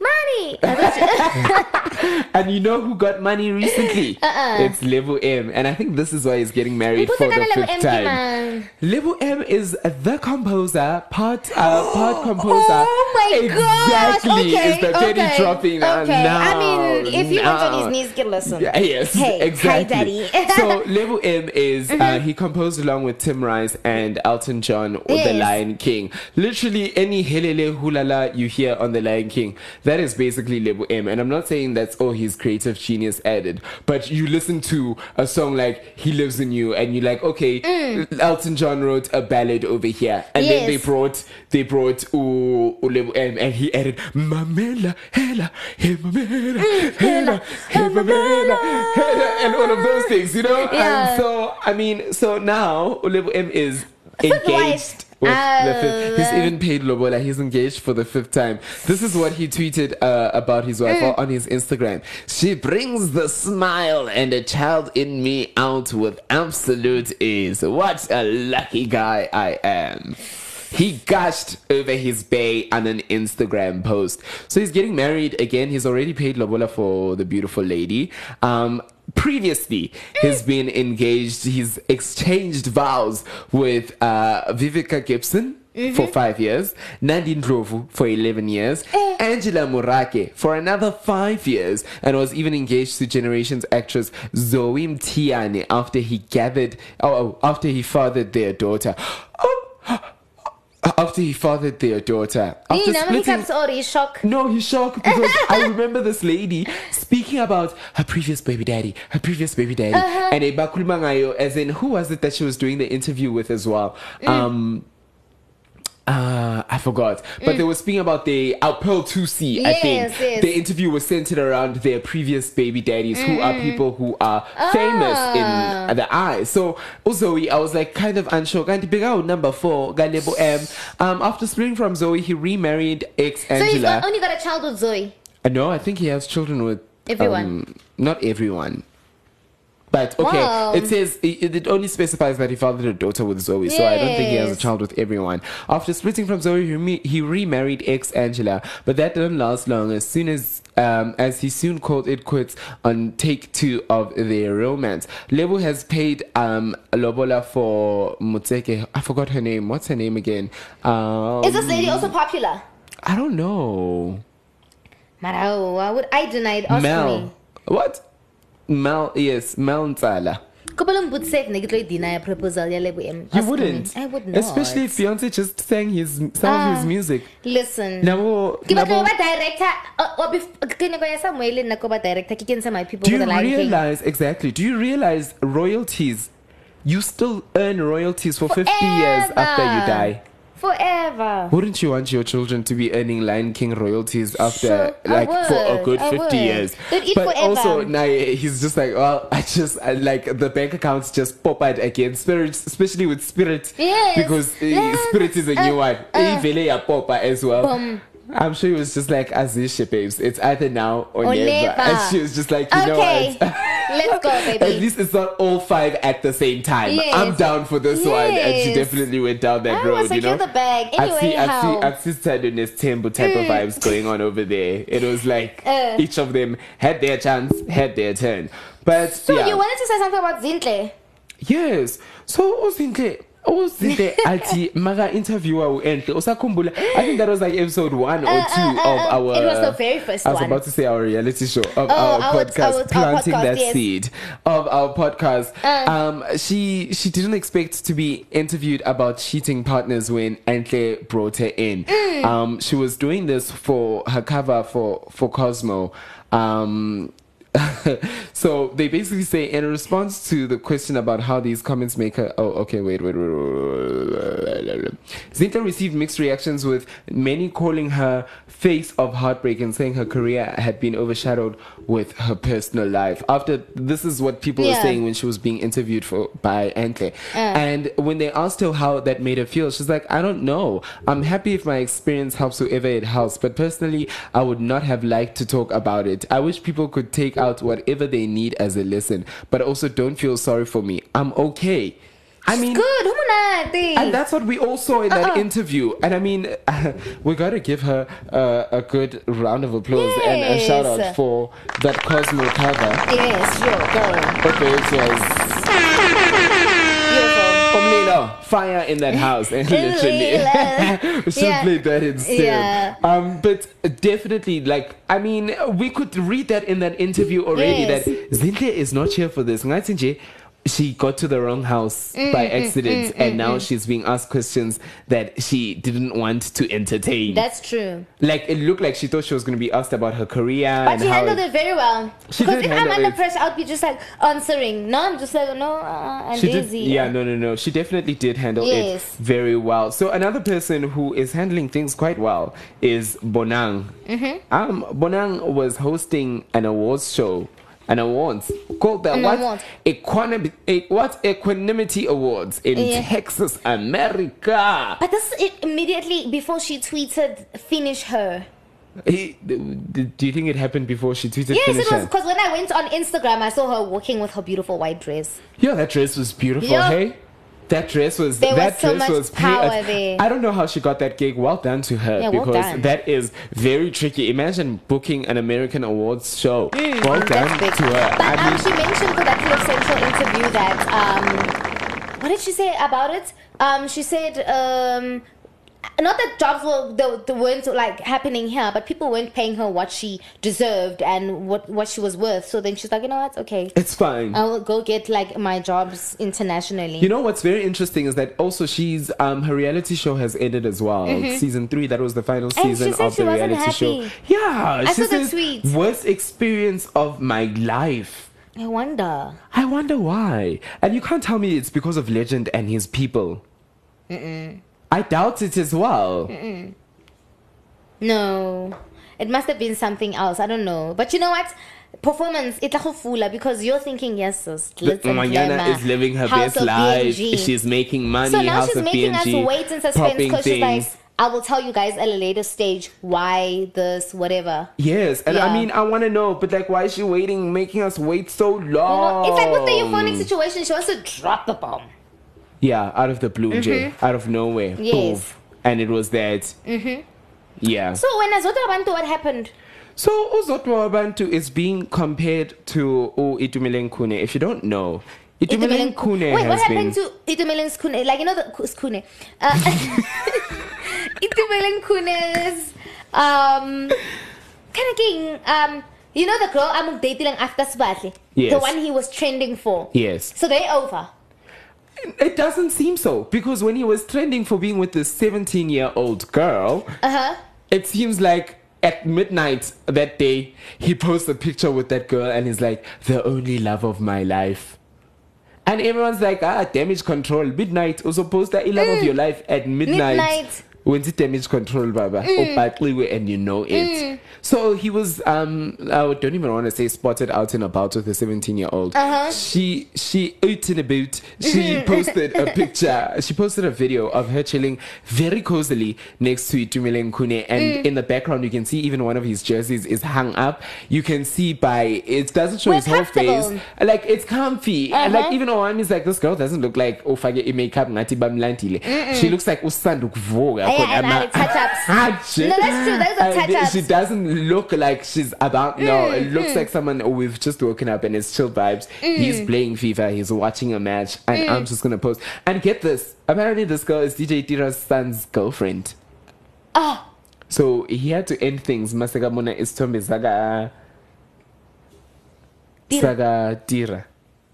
money. [laughs] And you know who got money recently? [laughs] Uh-uh. It's Lebo M, and I think this is why he's getting married for the Level fifth M, time. man? Lebo M is the composer, part uh, part [gasps] composer. Oh my gosh. exactly, Okay, is the penny okay, dropping uh, okay. now. I mean, if he went on his knees, get listen. Yeah, yes, Hey, exactly. hi, daddy. so Lebo M is uh, Mhm. he composed along with Tim Rice and Elton John with The Lion King. Literally any helele hulala you hear on The Lion King, that is basically Lebo M. And I'm not saying that's all his creative genius added, but you listen to a song like He Lives in You, and you're like, okay, Mm. Elton John wrote a ballad over here, and then they brought they brought ooh, ooh, Lebo M, and he added Mamela Hela, hey Mamela Mm, Hela, hey Mamela Hela, and all of those things, you know. Yeah. And so I mean, so now Lebo M is engaged. With the fifth. He's Oh. even paid Lobola. He's engaged for the fifth time. This is what he tweeted uh, about his wife Mm. on his Instagram. She brings the smile and a child in me out with absolute ease. What a lucky guy I am. He gushed over his bay on an Instagram post. So he's getting married again. He's already paid Lobola for the beautiful lady. Um, previously, he's been engaged. He's exchanged vows with uh, Vivica Gibson. For five years, Nadine Ndlovu for 11 years, Angela Murake for another five years, and was even engaged to Generations actress Zoe Mthiyane after he gathered, oh, oh, after he fathered their daughter. [gasps] Oh, after he fathered their daughter. After Nina, he he's shocked. no, he's shocked because I remember this lady speaking about her previous baby daddy, her previous baby daddy, Uh-huh. and Ebakulima Ngayo, as in who was it that she was doing the interview with as well? Mm. Um, uh, I forgot, but Mm. they were speaking about the our Pearl Thusi. I think Yes, yes. the interview was centered around their previous baby daddies, who are Mm. people who are famous Ah. in the eye. So Zoe, I was like kind of unsure. Kanti big out number four, Galebo M. Um, after splitting from Zoe, he remarried ex Angela. So he's got, only got a child with Zoe. Uh, no, I think he has children with Everyone. um, not everyone. But okay, Wow. it says it, it only specifies that he fathered a daughter with Zoe, so I don't think he has a child with everyone. After splitting from Zoe, he, re- he remarried ex Angela, but that didn't last long. As soon as um, as he soon called it quits on take two of their romance. Lebo has paid um, Lobola for Mutseke. I forgot her name. What's her name again? Um, Is this lady also popular? I don't know. Marao, I would I denied Mel. me. What? Mel, yes, Mel Ntsala. Kopala mbutsek ne kitlo deny proposal ya Lebo M. You wouldn't. I would not. Especially if Beyonce just sang his some of Ah. his music. Listen. Batla now director or bef- ke ne go ya Samuel nna ko ba director ke kentsha my people do you realize exactly? Do you realize royalties? You still earn royalties for 50 years after you die. Forever. Wouldn't you want your children to be earning Lion King royalties after Sure, like for a good I 50 would. years? But forever. also now he's just like, well, I just I, like the bank accounts just pop out again. Spirit, especially with Spirit, Yes. because uh, Spirit is a new one. uh. Ivele ya popa as well. Boom. I'm sure he was just like, Azisha, babes, it's either now or, Or never. never. And she was just like, you know what? [laughs] Let's go, At least it's not all five at the same time. Yes. I'm down for this one. And she definitely went down that I road, you know? the bag. Anyway, seen, I've how? seen, I've seen Temple type of Mm. vibes going on over there. It was [laughs] like Uh. each of them had their chance, had their turn. But So yeah. you wanted to say something about Zintle? Yes. So uzinhle uzinhle athi maka interviewer uenhle usakhumbula I think that was like episode 1 or 2 Uh, uh, uh, of uh, our it was the very first I was one. about to say our reality show of Oh, our our- podcast our- our planting podcast, that yes. seed of our podcast Uh. um she she didn't expect to be interviewed about cheating partners when Anele brought her in Mm. um she was doing this for her cover for for Cosmo um [laughs] so they basically say in response to the question about how these comments make her oh okay wait wait wait, wait, wait. Zinhle received mixed reactions with many calling her face of heartbreak and saying her career had been overshadowed with her personal life. After this is what people were saying when she was being interviewed for by Anele. Uh. and when they asked her how that made her feel she's like I don't know. I'm happy if my experience helps whoever it helps but personally I would not have liked to talk about it. I wish people could take out whatever they need as a lesson but also don't feel sorry for me I'm okay I mean Good, and that's what we all saw in that Uh-uh. interview. And I mean, [laughs] we got to give her uh, a good round of applause and a shout out for that Cosmo cover. Yes, sure, go. Okay, it was fire in that house, and literally, we [laughs] should Yeah. that instead. Yeah. Um, but definitely, like, I mean, we could read that in that interview already Yes. that Zinhle is not here for this. She got to the wrong house Mm, by mm, accident, mm, and mm, now mm. she's being asked questions that she didn't want to entertain. That's true. like it looked like she thought she was going to be asked about her career But and she handled it very well. She because if I'm under it. pressure, I'd be just like answering. No, I'm just like, no, uh, I'm she did, busy. yeah, no, no, no. She definitely did handle Yes. it very well. So another person who is handling things quite well is Bonang. Mm-hmm. Um, Bonang was hosting an awards show, an awards called the An what? awards. Equanimity, e- eh, what Equanimity Awards in Yeah. Texas, America. But this it immediately before she tweeted, finish her. He, do you think it happened before she tweeted yes, it was because when I went on Instagram, I saw her walking with her beautiful white dress. Yeah, that dress was beautiful. Yeah. Hey, That dress was There was that so dress was power there. I don't know how she got that gig. Well done to her Yeah, well because done. that is very tricky. Imagine booking an American awards show. well done Mm, to her. But I um, she mentioned for that little central interview that um, what did she say about it? Um, she said um, not that jobs were the, the weren't like happening here, but people weren't paying her what she deserved and what what she was worth. So then she's like, you know what? Okay, it's fine. I will go get like my jobs internationally. You know what's very interesting is that also she's um her reality show has ended as well. Mhm. Season three, that was the final season of the reality show. Yeah, I she saw the tweet. Worst experience of my life. I wonder. I wonder why. And you can't tell me it's because of Legend and his people. Mm-mm. I doubt it as well. Mm-mm. No, it must have been something else. I don't know. But you know what? Performance, it's a fula because you're thinking, yes, sis, Mariana is living her House best life. BNG. She's making money. So now House she's making BNG, us wait in suspense because she's like. I will tell you guys at a later stage why this, whatever. Yes, and I mean, I want to know, but like, why is she waiting, making us wait so You know, long? it's like with the euphonic situation, she wants to drop the bomb. Yeah, out of the blue, Jay, Mhm. out of nowhere. Yes. Poof. And it was that. hmm Yeah. So when Azota Bantu, what happened? So Uzotwa Bantu is being compared to oh, Itumeleng Khune. If you don't know, Itumeleng Khune Wait, has what happened been. to Itumeleng Skune? Like, you know the Skune. Uh, [laughs] [laughs] Itumeleng Khune's, um, kind of king, um, you know the girl I'm dating after Sbahle? Yes. The one he was trending for. Yes. So they over. It doesn't seem so because when he was trending for being with this 17 year old girl, Uh huh. it seems like at midnight that day he posts a picture with that girl and he's like, the only love of my life. And everyone's like, ah, damage control. Midnight. Also post the love of your life at midnight. Midnight. When's it damage control, Baba? Mm. Opatliwe, and you know it. Mm. So he was um I don't even want to say spotted out and about with a 17 year old. Uh-huh. She she ate in a boot. She [laughs] posted a picture. She posted a video of her chilling very cozily next to Itumeleng Khune and Mm. in the background you can see even one of his jerseys is hung up. You can see by it doesn't show We're his whole face. Like it's comfy. And like Uh-huh. even Owen is like this girl doesn't look like oh fake makeup ngathi bamlandile. She looks like usanda ukuvuka Yeah, and I touch-ups. [laughs] No, that's true. Those are And touch-ups. She doesn't look like she's about. No, it looks Mm, like someone oh, we've just woken up and it's chill vibes. He's Mm. playing FIFA. He's watching a match, and Mm. I'm just gonna post. And get this. Apparently, this girl is DJ Tira's son's girlfriend. Ah, So he had to end things. Masega Mona is Tombe Saga. Saga Tira.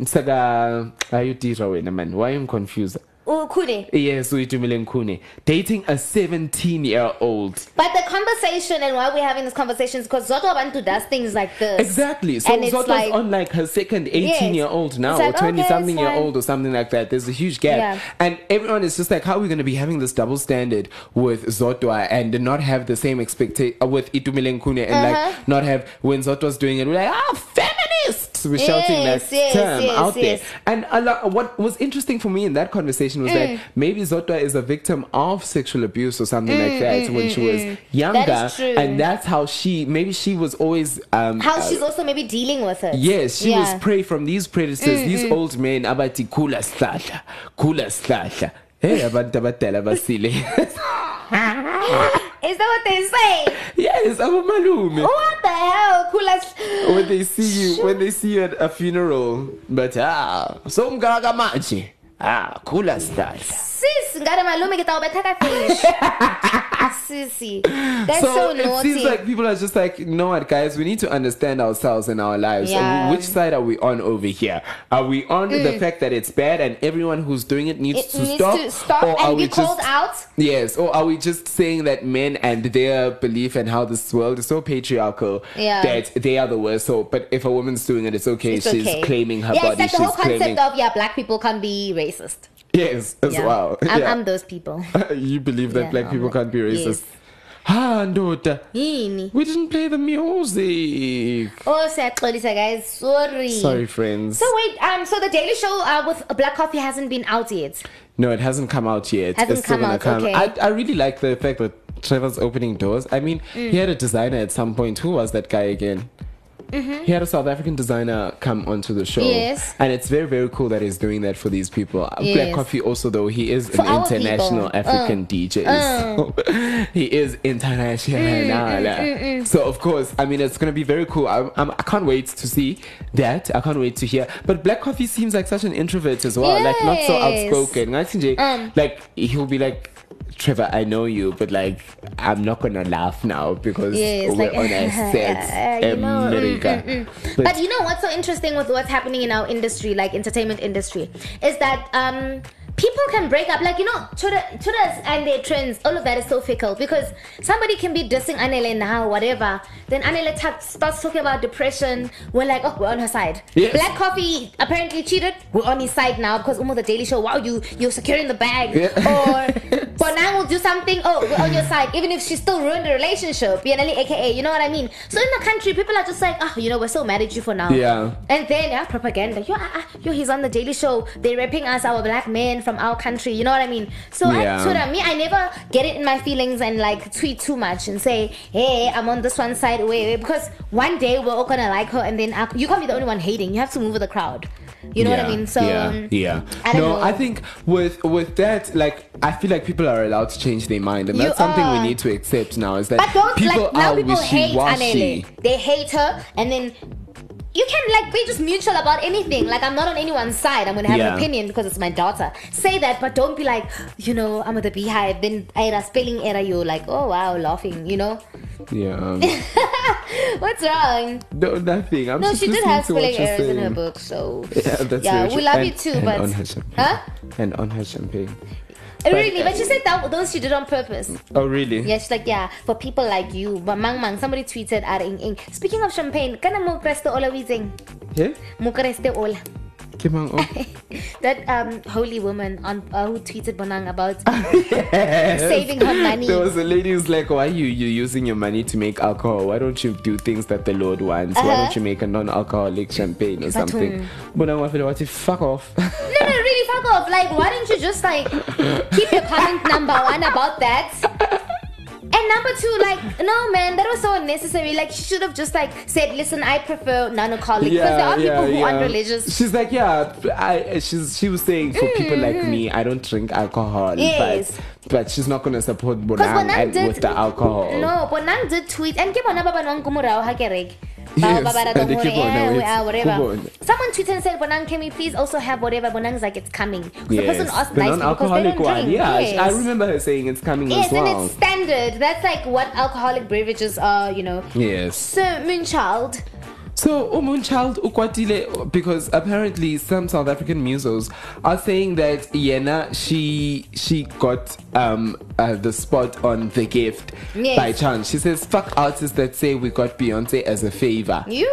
Saga. Are you Tira, wena man? Why am confused? Ukune. Yes, Uitumile Nkune. Dating a 17 year old. But the conversation and why we're having this conversation is because Zodwa Bantu does things like this. Exactly. So And it's Zotto's like- on like her second 18 year old now, like, or 20 okay, something year old, or something like that. There's a huge gap. Yeah. And everyone is just like, how are we going to be having this double standard with Zodwa and not have the same expectation with Itumile Nkune and Uh-huh. like not have when Zodwa's doing it, we're like, ah, feminists! We're shouting Yes, that yes, term yes, out yes. there. And a lot, what was interesting for me in that conversation was Mm. that maybe Zodwa is a victim of sexual abuse or something Mm, like that mm, when mm, she was mm. younger. That is true. And that's how she, maybe she was always. Um, How uh, she's also maybe dealing with it. Yes, she Yeah. was prey from these predators, Mm, these old men abati kula sihlahla, kula sihlahla. Hey, abantu abadala basile. [laughs] Is that what they say? yes, abomalume. What the hell? Kula. When they see you, when they see you at a funeral, but ah, so mgaga manje. Ah, khula sihlahla. Sis, ke tao betha ka fish. [laughs] Sissy. That's so, so, it seems like people are just like, you know what, guys, we need to understand ourselves and our lives. Yeah. Which side are we on over here? Are we on the Mm. fact that it's bad and everyone who's doing it needs it to needs stop? to stop Or are we called just- out. Yes, or are we just saying that men and their belief and how this world is so patriarchal Yeah. that they are the worst? So, but if a woman's doing it, it's okay. It's She's okay. claiming her yeah, body. it's like the whole concept claiming. of yeah, black people can't be racist. Yes, as Yeah. well. I'm, Yeah. I'm those people. [laughs] you believe that Yeah, black people can't be racist? yes. Ah, Ndoda. Yini? We didn't play the music. Oh, siyaxolisa guys. Sorry. Sorry, friends. So wait, um, so the Daily Show uh, with Black Coffee hasn't been out yet. No, it hasn't come out yet. Hasn't it's still come gonna out, okay. I, I really like the fact that Trevor's opening doors. I mean, Mm. he had a designer at some point. Who was that guy again? Mhm. He had a South African designer come onto the show. Yes. And it's very, very cool that he's doing that for these people. Uh, Black Coffee also, though, he is For an international people. African Uh. DJ. Uh. So [laughs] he is international. Mm, mm, mm, mm. So, of course, I mean, it's going to be very cool. I, I'm, I can't wait to see that. I can't wait to hear. But Black Coffee seems like such an introvert as well. Like, not so outspoken. Um. like, he'll be like, Trevor, I know you, but like, I'm not gonna laugh now because Yes, we're like, on a [laughs] set, you know, mm, America. mm, mm. But, you know what's so interesting with what's happening in our industry, like entertainment industry, is that um people can break up. Like you know, Twitter, Twitters and their trends, all of that is so fickle because somebody can be dissing Anele now, whatever. Then Anele ta- starts talking about depression. We're like, oh, we're on her side. Yes. Black Coffee apparently cheated. We're on his side now because Umo the Daily Show. Wow, you you're securing the bag. Or [laughs] Bonang will do something. Oh, we're on your side, even if she still ruined the relationship. Bianali, aka, you know what I mean? So in the country, people are just like, oh, you know, we're so mad at you for now. Yeah. And then yeah, propaganda. Yo, ah, ah, yo, he's on the Daily Show. They're rapping us, our black men from our country. You know what I mean? So Yeah. I, Twitter, me, I never get it in my feelings and like tweet too much and say, hey, I'm on this one side, wait, wait, because one day we're all gonna like her, and then I, you can't be the only one hating. You have to move with the crowd. You know what I mean? So yeah, um, yeah. I no, know. I think with with that, like, I feel like people are allowed to change their mind, and You that's something we need to accept now. Is that But those people like now are people hate. Anele. They hate her, and then you can like be just mutual about anything. Like I'm not on anyone's side. I'm gonna have Yeah. an opinion because it's my daughter. Say that, but don't be like, you know, I'm at the beehive. Then era spelling error. You're like, oh wow, laughing. You know, Yeah. um, [laughs] what's wrong? no, nothing. I'm no, she did have spelling errors in her book. So [laughs] Yeah, that's yeah, we love And- you too. and But on her champagne. huh? And on her champagne. Oh, but- really? But she said that those she did on purpose. Oh, really? Yeah, she's like, yeah, for people like you. But Mang Mang, somebody tweeted at Ing Ing. Speaking of champagne, kana mo kreste ola wizing? Yeah. Mo kreste ola. Oh. [laughs] That um holy woman on uh, who tweeted Bonang about [laughs] Yes. saving her money. There was a lady who's like, "Why are you you using your money to make alcohol? Why don't you do things that the Lord wants? Why Uh-huh. don't you make a non-alcoholic champagne or something?" Bonang But I want to fuck off. no, no, really, fuck off. Like, why don't you just like keep your [laughs] comment number one about that? And number two, like, no, man, that was so unnecessary. Like, she should have just like said, "Listen, I prefer non-alcoholic," because there are people who aren't religious. She's like, yeah, I. She's she was saying for people like me, I don't drink alcohol, Mm-hmm. Yes. but but she's not gonna support Bonang Bonang and did with the alcohol. No, Bonang did tweet and ke bona ba banwang ko morao ha kereke. Yes, Bao ba ratang and ke hore, bona, eh, we it's are whatever. Someone tweeted and said, Bonang, can we please also have whatever? Bonang's like, it's coming. 'Cause The person asked the nicely because they don't one. drink. Yeah, yes. I remember her saying it's coming Yes, as and it's standard. That's like what alcoholic beverages are, you know. Yes. So, Moonchild. So Umunchild Ukwatile, because apparently some South African musos are saying that Yena she she got um uh, the spot on the gift Yes. by chance. She says fuck artists that say we got Beyonce as a favor. You.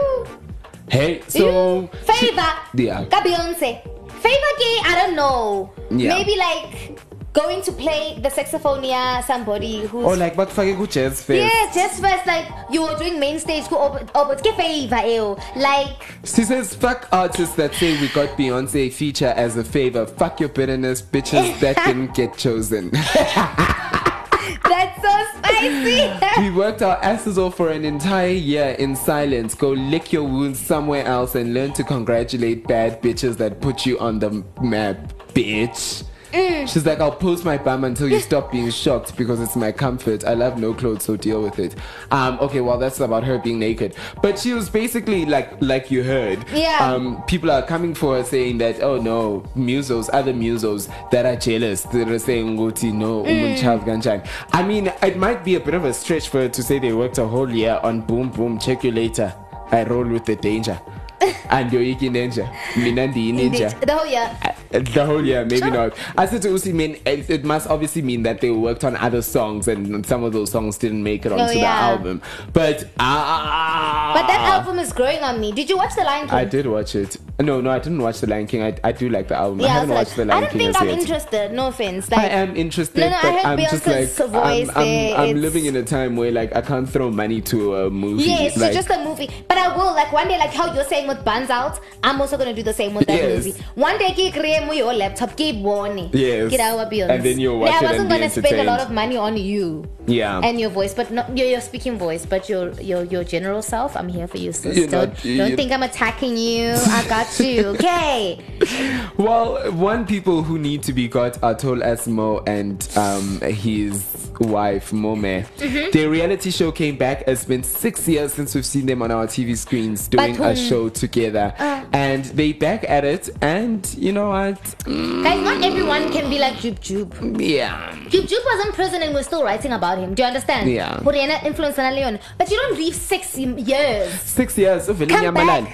Hey, so Favor. yeah. Ka Beyonce. Favor gay, I don't know. Yeah. Maybe like going to play the saxophone near somebody who's Or like bakufake ku jazz fest. Yeah, just first like you were doing main stage over get favor ew. Like She says, fuck artists that say we got Beyonce feature as a favor. Fuck your bitterness, bitches [laughs] that didn't get chosen. [laughs] that's so spicy. we worked our asses off for an entire year in silence. Go lick your wounds somewhere else and learn to congratulate bad bitches that put you on the map, bitch. Mm. She's like, I'll post my bum until you stop being shocked because it's my comfort. I love no clothes, so deal with it. Um, okay, well that's about her being naked. But she was basically like like you heard. Yeah. Um, people are coming for her saying that, oh no, musos, other musos that are jealous. That are saying, no, Mm. I mean, it might be a bit of a stretch for her to say they worked a whole year on boom boom, check you later. I roll with the danger. [laughs] and you're Iki Ninja. Minandi Ninja. The whole year. Uh, The whole year, maybe not. I said to Usi, mean it, it must obviously mean that they worked on other songs, and some of those songs didn't make it Oh, onto the album. But ah, But that album is growing on me. Did you watch The Lion King? I did watch it. No, no, I didn't watch The Lion King. I, I do like the album. I Yeah, I, haven't watched The like, I Lion don't King think I'm yet. interested. No offense. I am interested, No, no, I but heard I'm just like voice I'm, I'm, I'm living in a time where like I can't throw money to a movie. Yes, like, just a movie. But I will, like, one day, like how you're saying with Buns Out, I'm also gonna do the same with that Yes. movie. One day, create mo your laptop ke warning Yes. get our bills And then you'll watch yeah, I wasn't gonna spend a lot of money on you Yeah. and your voice but not your, your speaking voice but your your your general self i'm here for you sis You're don't, don't think i'm attacking you i got you [laughs] okay Well, one people who need to be got are Tol Asmo and um, his wife Mome. Mhm. Their reality show came back. It's been six years since we've seen them on our TV screens doing a show together, uh. and they back at it. And you know what? guys not everyone can be like Jub Jub Yeah. Jub Jub was in prison and we're still writing about him do you understand Yeah. Hore yena influence na le yona. but you don't leave six years Six years of Come Malal.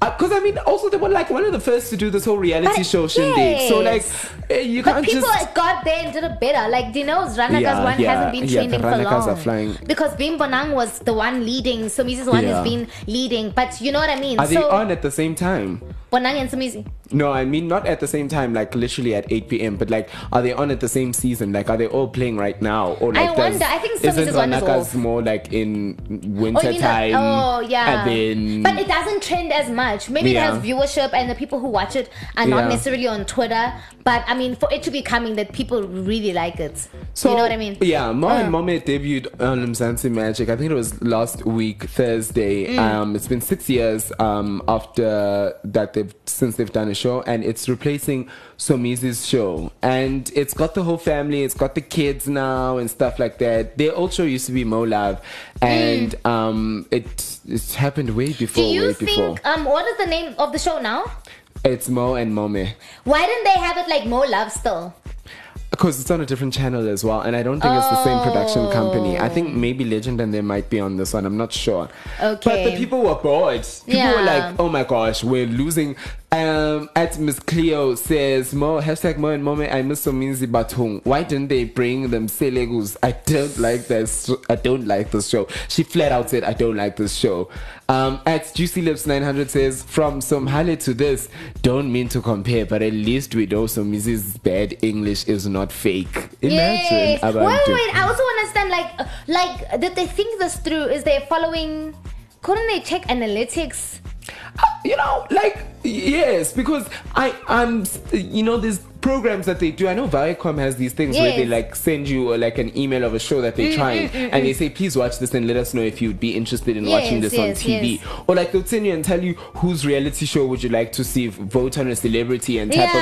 Because I mean, also they were like one of the first to do this whole reality But show shindig. So like, yes. eh, you But can't people just. got there and did it better. Like Dineo's Ranaka's Yeah, one yeah, hasn't been yeah, trending for long. are flying. Because Bim Bonang was the one leading, Somizi's one Yeah. has been leading. But you know what I mean? Are they on at the same time? Bonang and Sumizi. No, I mean not at the same time, like literally at 8 p.m. But like, are they on at the same season? Like, are they all playing right now? Or I wonder. I think season one is Ranaka's off. more like in Oh, winter you the- time? oh, yeah. And then But it doesn't trend as much. Maybe Yeah. it has viewership and the people who watch it are not Yeah. necessarily on Twitter. But I mean, for it to be coming, that people really like it. So, you know what I mean? Yeah, Mo Uh. and Mome debuted on Mzansi Magic. I think it was last week, Thursday. Mm. Um, it's been six years um, after that they've since they've done a show, and it's replacing Somizi's show. And it's got the whole family, it's got the kids now and stuff like that. Their old show used to be Mo Love, and um, it it happened way before, Mm. Do you way think, before. um, what is the name of the show now? It's Mo and Mome. Why didn't they have it like Mo Love still? Because it's on a different channel as well, and I don't think it's the same production company. I Oh. think maybe Legend and they might be on this one. I'm not sure. Okay. But the people were bored. People were like, "Oh my gosh, we're losing." Um, at Miss Cleo says, "Mo hashtag Mo and Mome I miss so Sominzi Batung. Why didn't they bring them Selegus? I don't like this. I don't like this show." She flat out said, "I don't like this show." Um, at Juicy Lips 900 says, "From some Somhale to this, don't mean to compare, but at least we know Somizi's bad English is not fake." Imagine. Yes. Wait, wait, wait. I also understand, like, like, did they think this through? Is they following? Couldn't they check analytics? You know like yes because i i'm you know there's programs that they do i know viacom has these things where they like send you uh, like an email of a show that they're Mm, trying mm, mm, and they say please watch this and let us know if you'd be interested in Yes, watching this on tv yes. or like they'll send you and tell you whose reality show would you like to see vote on a celebrity and type Yeah.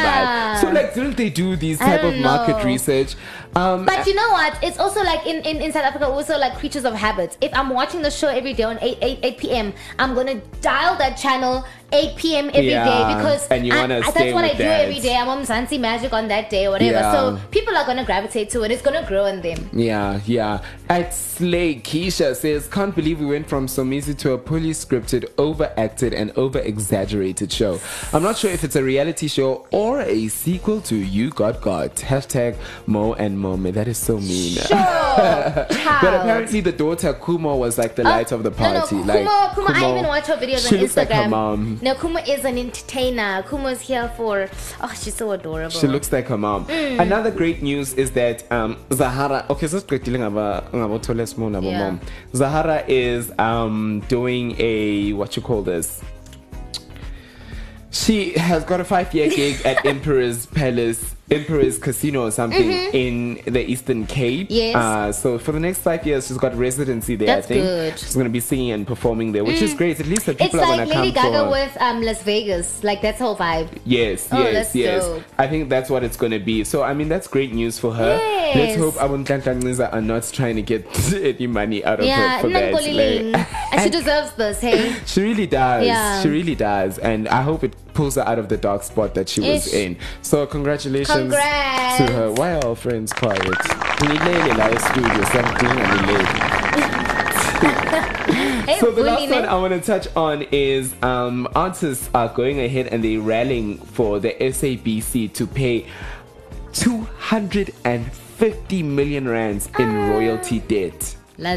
of vibe so like don't they do these type of don't market know. research um But you know what? It's also like in, in, in South Africa, also like creatures of habits If I'm watching the show every day on 8, 8, 8 p.m., I'm going to dial that channel 8 p.m. every day Yeah, because and you I- wanna I- stay that's what I do that. every day. I'm on Mzansi Magic on that day or whatever. Yeah. So people are going to gravitate to it. It's going to grow in them. Yeah, yeah. At Slay, Keisha says, Can't believe we went from Somizi to a poorly scripted, overacted, and over exaggerated show. I'm not sure if it's a reality show or a sequel to You Got Got. Hashtag Mo and Mome. That is so mean. [laughs] but apparently, the daughter Kumo was like the light oh, of the party. No, no, like, Kumo, Kumo, I Kumo- even watch her videos she on looks Instagram. like her mom. No, Kuma is an entertainer. Kumo's here for. Oh, she's so adorable. She looks like her mom. Mm. Another great news is that um, Zahara. Okay, so dealing about about Toles Mo nabo Yeah. mom. Zahara is um doing a what you call this. She has got a five-year gig at [laughs] Emperor's Palace, Emperor's Casino or something Mhm. in the Eastern Cape. Yes. Uh, so for the next five years, she's got residency there. That's I think good. she's going to be singing and performing there, which is Mm. great. At least the It's people are like going to Lady come Gaga for. with um Las Vegas. Like that's whole vibe. Yes, Oh, yes, yes. dope. I think that's what it's going to be. So, I mean, that's great news for her. Yes. Let's hope Abuntantangiza are not trying to get [laughs] any money out of Yeah, her for that. Like, and she [laughs] deserves this. Hey. she really does. Yeah. She really does. And I hope it pulls her out of the dark spot that she was Ish. in. So, congratulations Congrats. to her. Why are our friends quiet? Nilele la studio, something Hey, so the last one? I want to touch on is um, artists are going ahead and they're rallying for the SABC to pay 250 million rands in Ah. royalty debt. La.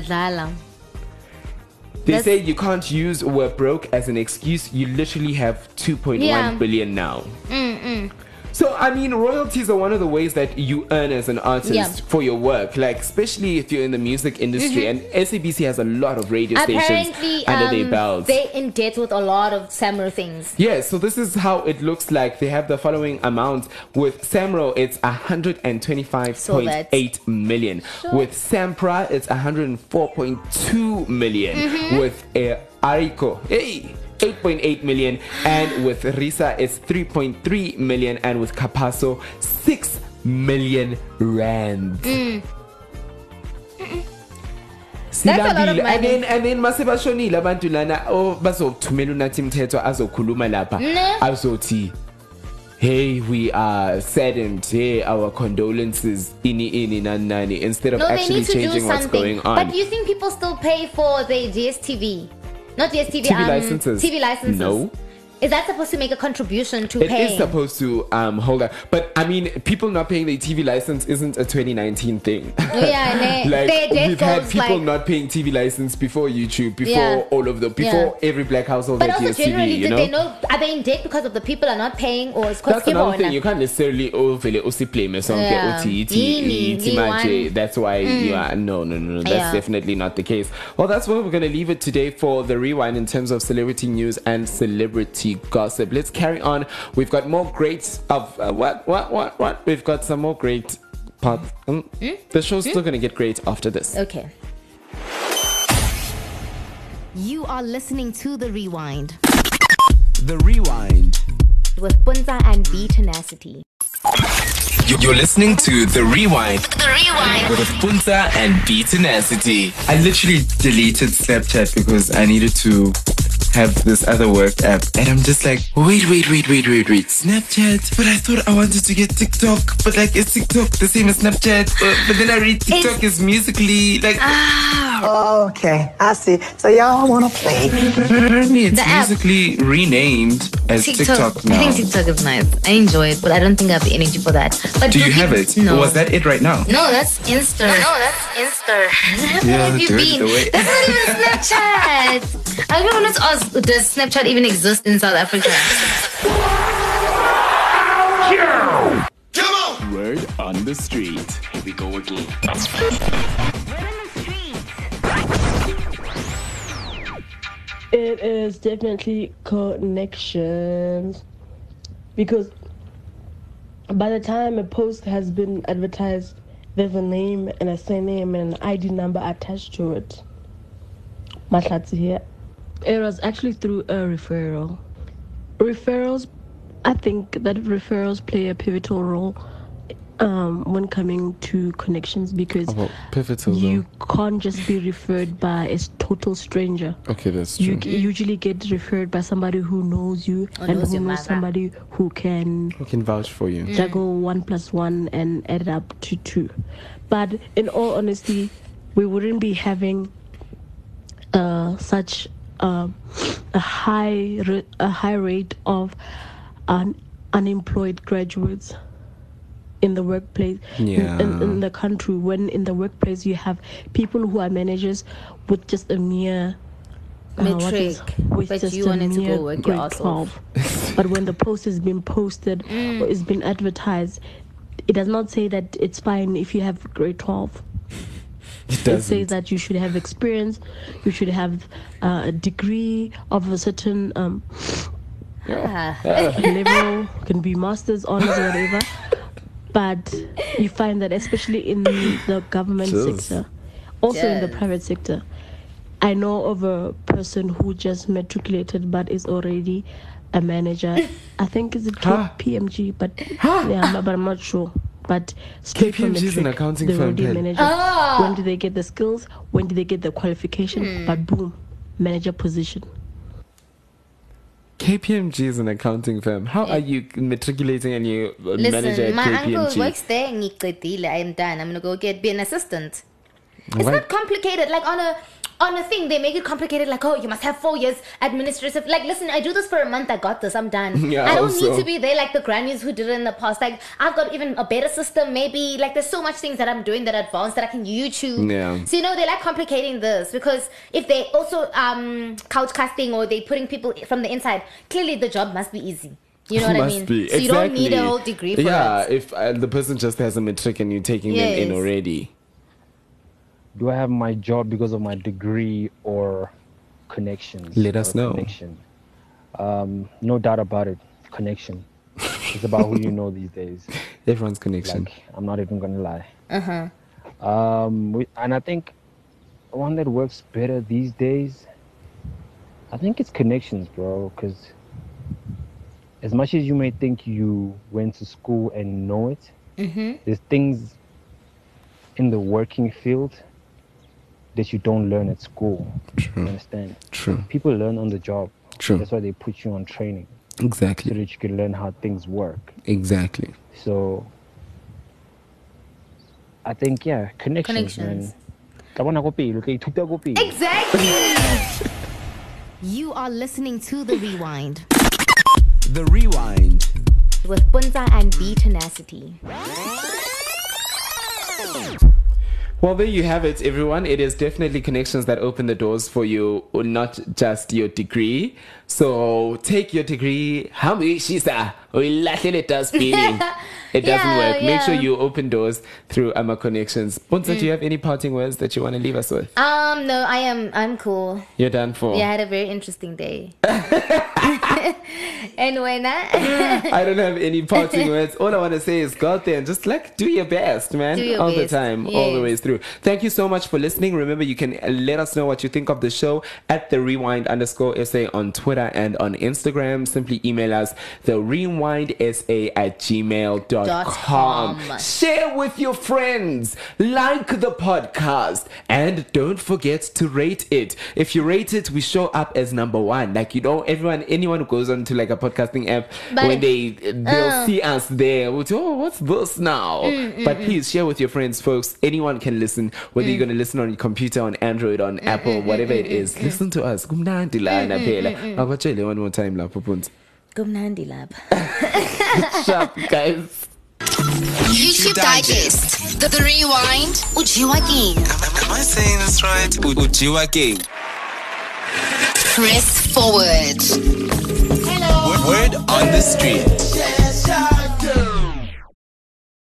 They That's- say you can't use we're broke as an excuse. You literally have 2.1 Yeah. billion now. Mm-mm. So I mean, royalties are one of the ways that you earn as an artist Yeah. for your work. Like especially if you're in the music industry, Mhm. and SABC has a lot of radio stations Apparently, under their um, belts. they in debt with a lot of Samro things. Yeah, so this is how it looks like. They have the following amount. With Samro, it's 125.8 million. Sure. With Sampra, it's 104.2 million. Mhm. With uh, Arico, hey, 8.8 million. And with Risa, it's 3.3 million. And with Capasso, 6 million rand. Mm. That's a lot of silambile and then and then mase bashonile abantu lana oh bazokuthumela unathi mthetho azokhuluma lapha azothi hey we are saddened hey our condolences ini ini nani nani instead of No, actually need to do changing what's going on But do you think people still pay for the DSTV? Not DSTV, TV um, licenses TV licenses. no Is that supposed to make a contribution to pay? It is supposed to um hold up. but i mean people not paying their tv license isn't a 2019 thing Oh, yeah, [laughs] they- like they- they we've had people like- not paying tv license before youtube before Yeah. all of the before every black household but had also generally, you know they know? Are they in debt because of the people are not paying, or is because That's another thing. You can't necessarily ovele usiblame sonke Yeah. uthi ithi Yini, ithi we manje. That's why Mm. you are no no no no. That's Yeah. definitely not the case. Well, that's where we're gonna leave it today for the rewind in terms of celebrity news and celebrity gossip. Let's carry on. We've got more great of uh, what what what what. We've got some more great parts. Um, The show's still gonna get great after this. Okay. You are listening to the rewind The rewind. with Puntsa and BeeTenacity. You- You're listening to The Rewind The Rewind. with Puntsa and BeeTenacity. I literally deleted Snapchat because I needed to have this other work app. And I'm just like, wait, wait, wait, wait, wait, wait. Snapchat? But I thought I wanted to get TikTok. But like, is TikTok the same as Snapchat? But then I read TikTok is Musical.ly like. Ah. Oh, okay. I see. So y'all want to play. Apparently, it's The app. Musical.ly renamed as TikTok, now. I think TikTok is nice. I enjoy it, but I don't think I have the energy for that. But Do you keep- have it? No. Was that it right now? No, that's Insta. No, that's Insta. [laughs] Where Yeah, have you been? the That's not even [laughs] Snapchat. I don't want to ask, does Snapchat even exist in South Africa? Word on the street. Here we go again. It is definitely connections because by the time a post has been advertised, there's a name and a surname and an ID number attached to it. Mahlatsi here. It was actually through a referral. Referrals, I think that referrals play a pivotal role um, when coming to connections because Oh, pivotal. you can't just be referred by a s- total stranger. Okay, that's true. You g- usually get referred by somebody who knows you Or and knows who knows mother. somebody who can Who can vouch for you? juggle one plus one and add it up to two. But in all honesty, we wouldn't be having uh, such uh, a high ra- a high rate of un- unemployed graduates in the workplace in- in, in the country when in the workplace you have people who are managers with just a mere uh, what is- Metric, with but just you a wanted to go mere work your grade ass off. 12. [laughs] but when the post has been posted Mm. or it's been advertised it does not say that it's fine if you have grade 12 It it says that you should have experience you should have uh, a degree of a certain um, Ah. level can be masters honors whatever. But you find that especially in the government Jeez. sector also in the private sector i know of a person who just matriculated but is already a manager. I think it's a Huh? pmg but yeah but i'm not sure but straight from KPMG is an accounting they're firm, already a Pen. manager Ah. when do they get the skills when do they get the qualification Hmm. but boom manager position KPMG is an accounting firm. How are you matriculating and you uh, manager Listen, at my uncle works there. ngiqedile, I am done. I'm gonna go get be an assistant. It's What? not complicated. Like on a on a thing, they make it complicated. Like oh, you must have four years administrative. Like listen, I do this for a month. I got this. I'm done. [laughs] Yeah, I don't also. need to be there like the grannies who did it in the past. Like I've got even a better system. Maybe like there's so much things that I'm doing that are advanced that I can YouTube. Yeah. So you know they like complicating this because if they also um couch casting or they putting people from the inside, clearly the job must be easy. You know [laughs] what I Must mean? be. So you don't need a Exactly. whole degree for yeah, it. if uh, the person just has a matric and you're taking them in already. Do I have my job because of my degree or connections? Let us know. Connection. Um, no doubt about it. Connection. it's about who you know these days. [laughs] Everyone's connection. Like, I'm not even gonna lie. Uh huh. Um, we, and I think one that works better these days, I think it's connections, bro. Because as much as you may think you went to school and know it, Mm-hmm. there's things in the working field that you don't learn at school. True. You understand? True. People learn on the job. True. That's why they put you on training Exactly. so that you can learn how things work. Exactly. So I think yeah, connections, Connections. man. Ka bona ko pele, ka ithuta ko pele. Exactly. [laughs] you are listening to the rewind The rewind. with Puntsa and BeeTenacity. Well, there you have it, everyone. It is definitely connections that open the doors for you, not just your degree. So take your degree. How many she's it does feeling. It doesn't Yeah, work. Make sure you open doors through Ama Connections. Puntsa, do you have any parting words that you want to leave us with? Um, no, I am. I'm cool. You're done for. Yeah, I had a very interesting day. [laughs] anyway, [laughs] nah. I don't have any parting words. All I want to say is go out there and just like do your best, man. Your all the best. time, all the Yes. way through. Thank you so much for listening. Remember, you can uh, let us know what you think of the show at the rewind underscore SA on Twitter and on Instagram. Simply email us the rewind SA at gmail.com. Com. Share with your friends. Like the podcast. And don't forget to rate it. If you rate it, we show up as number one. Like, you know, everyone, anyone who goes on to like a podcasting app, But- when they, they'll Uh. see us there, we'll say, oh, what's this now? Mm, mm, but mm. please share with your friends, folks. Anyone can listen, whether you're going to listen on your computer, on Android, on Apple, whatever it is. Listen to us. Kumnandi lana mm, phela. mm, mm. Abatshele one more time lapho Punzi. Kumnandi lab. [laughs] Sharp, guys. YouTube Digest. The, the Rewind. Ujiwa King. Am I saying this right? Ujiwa King. Press forward. Hello. Word on the street.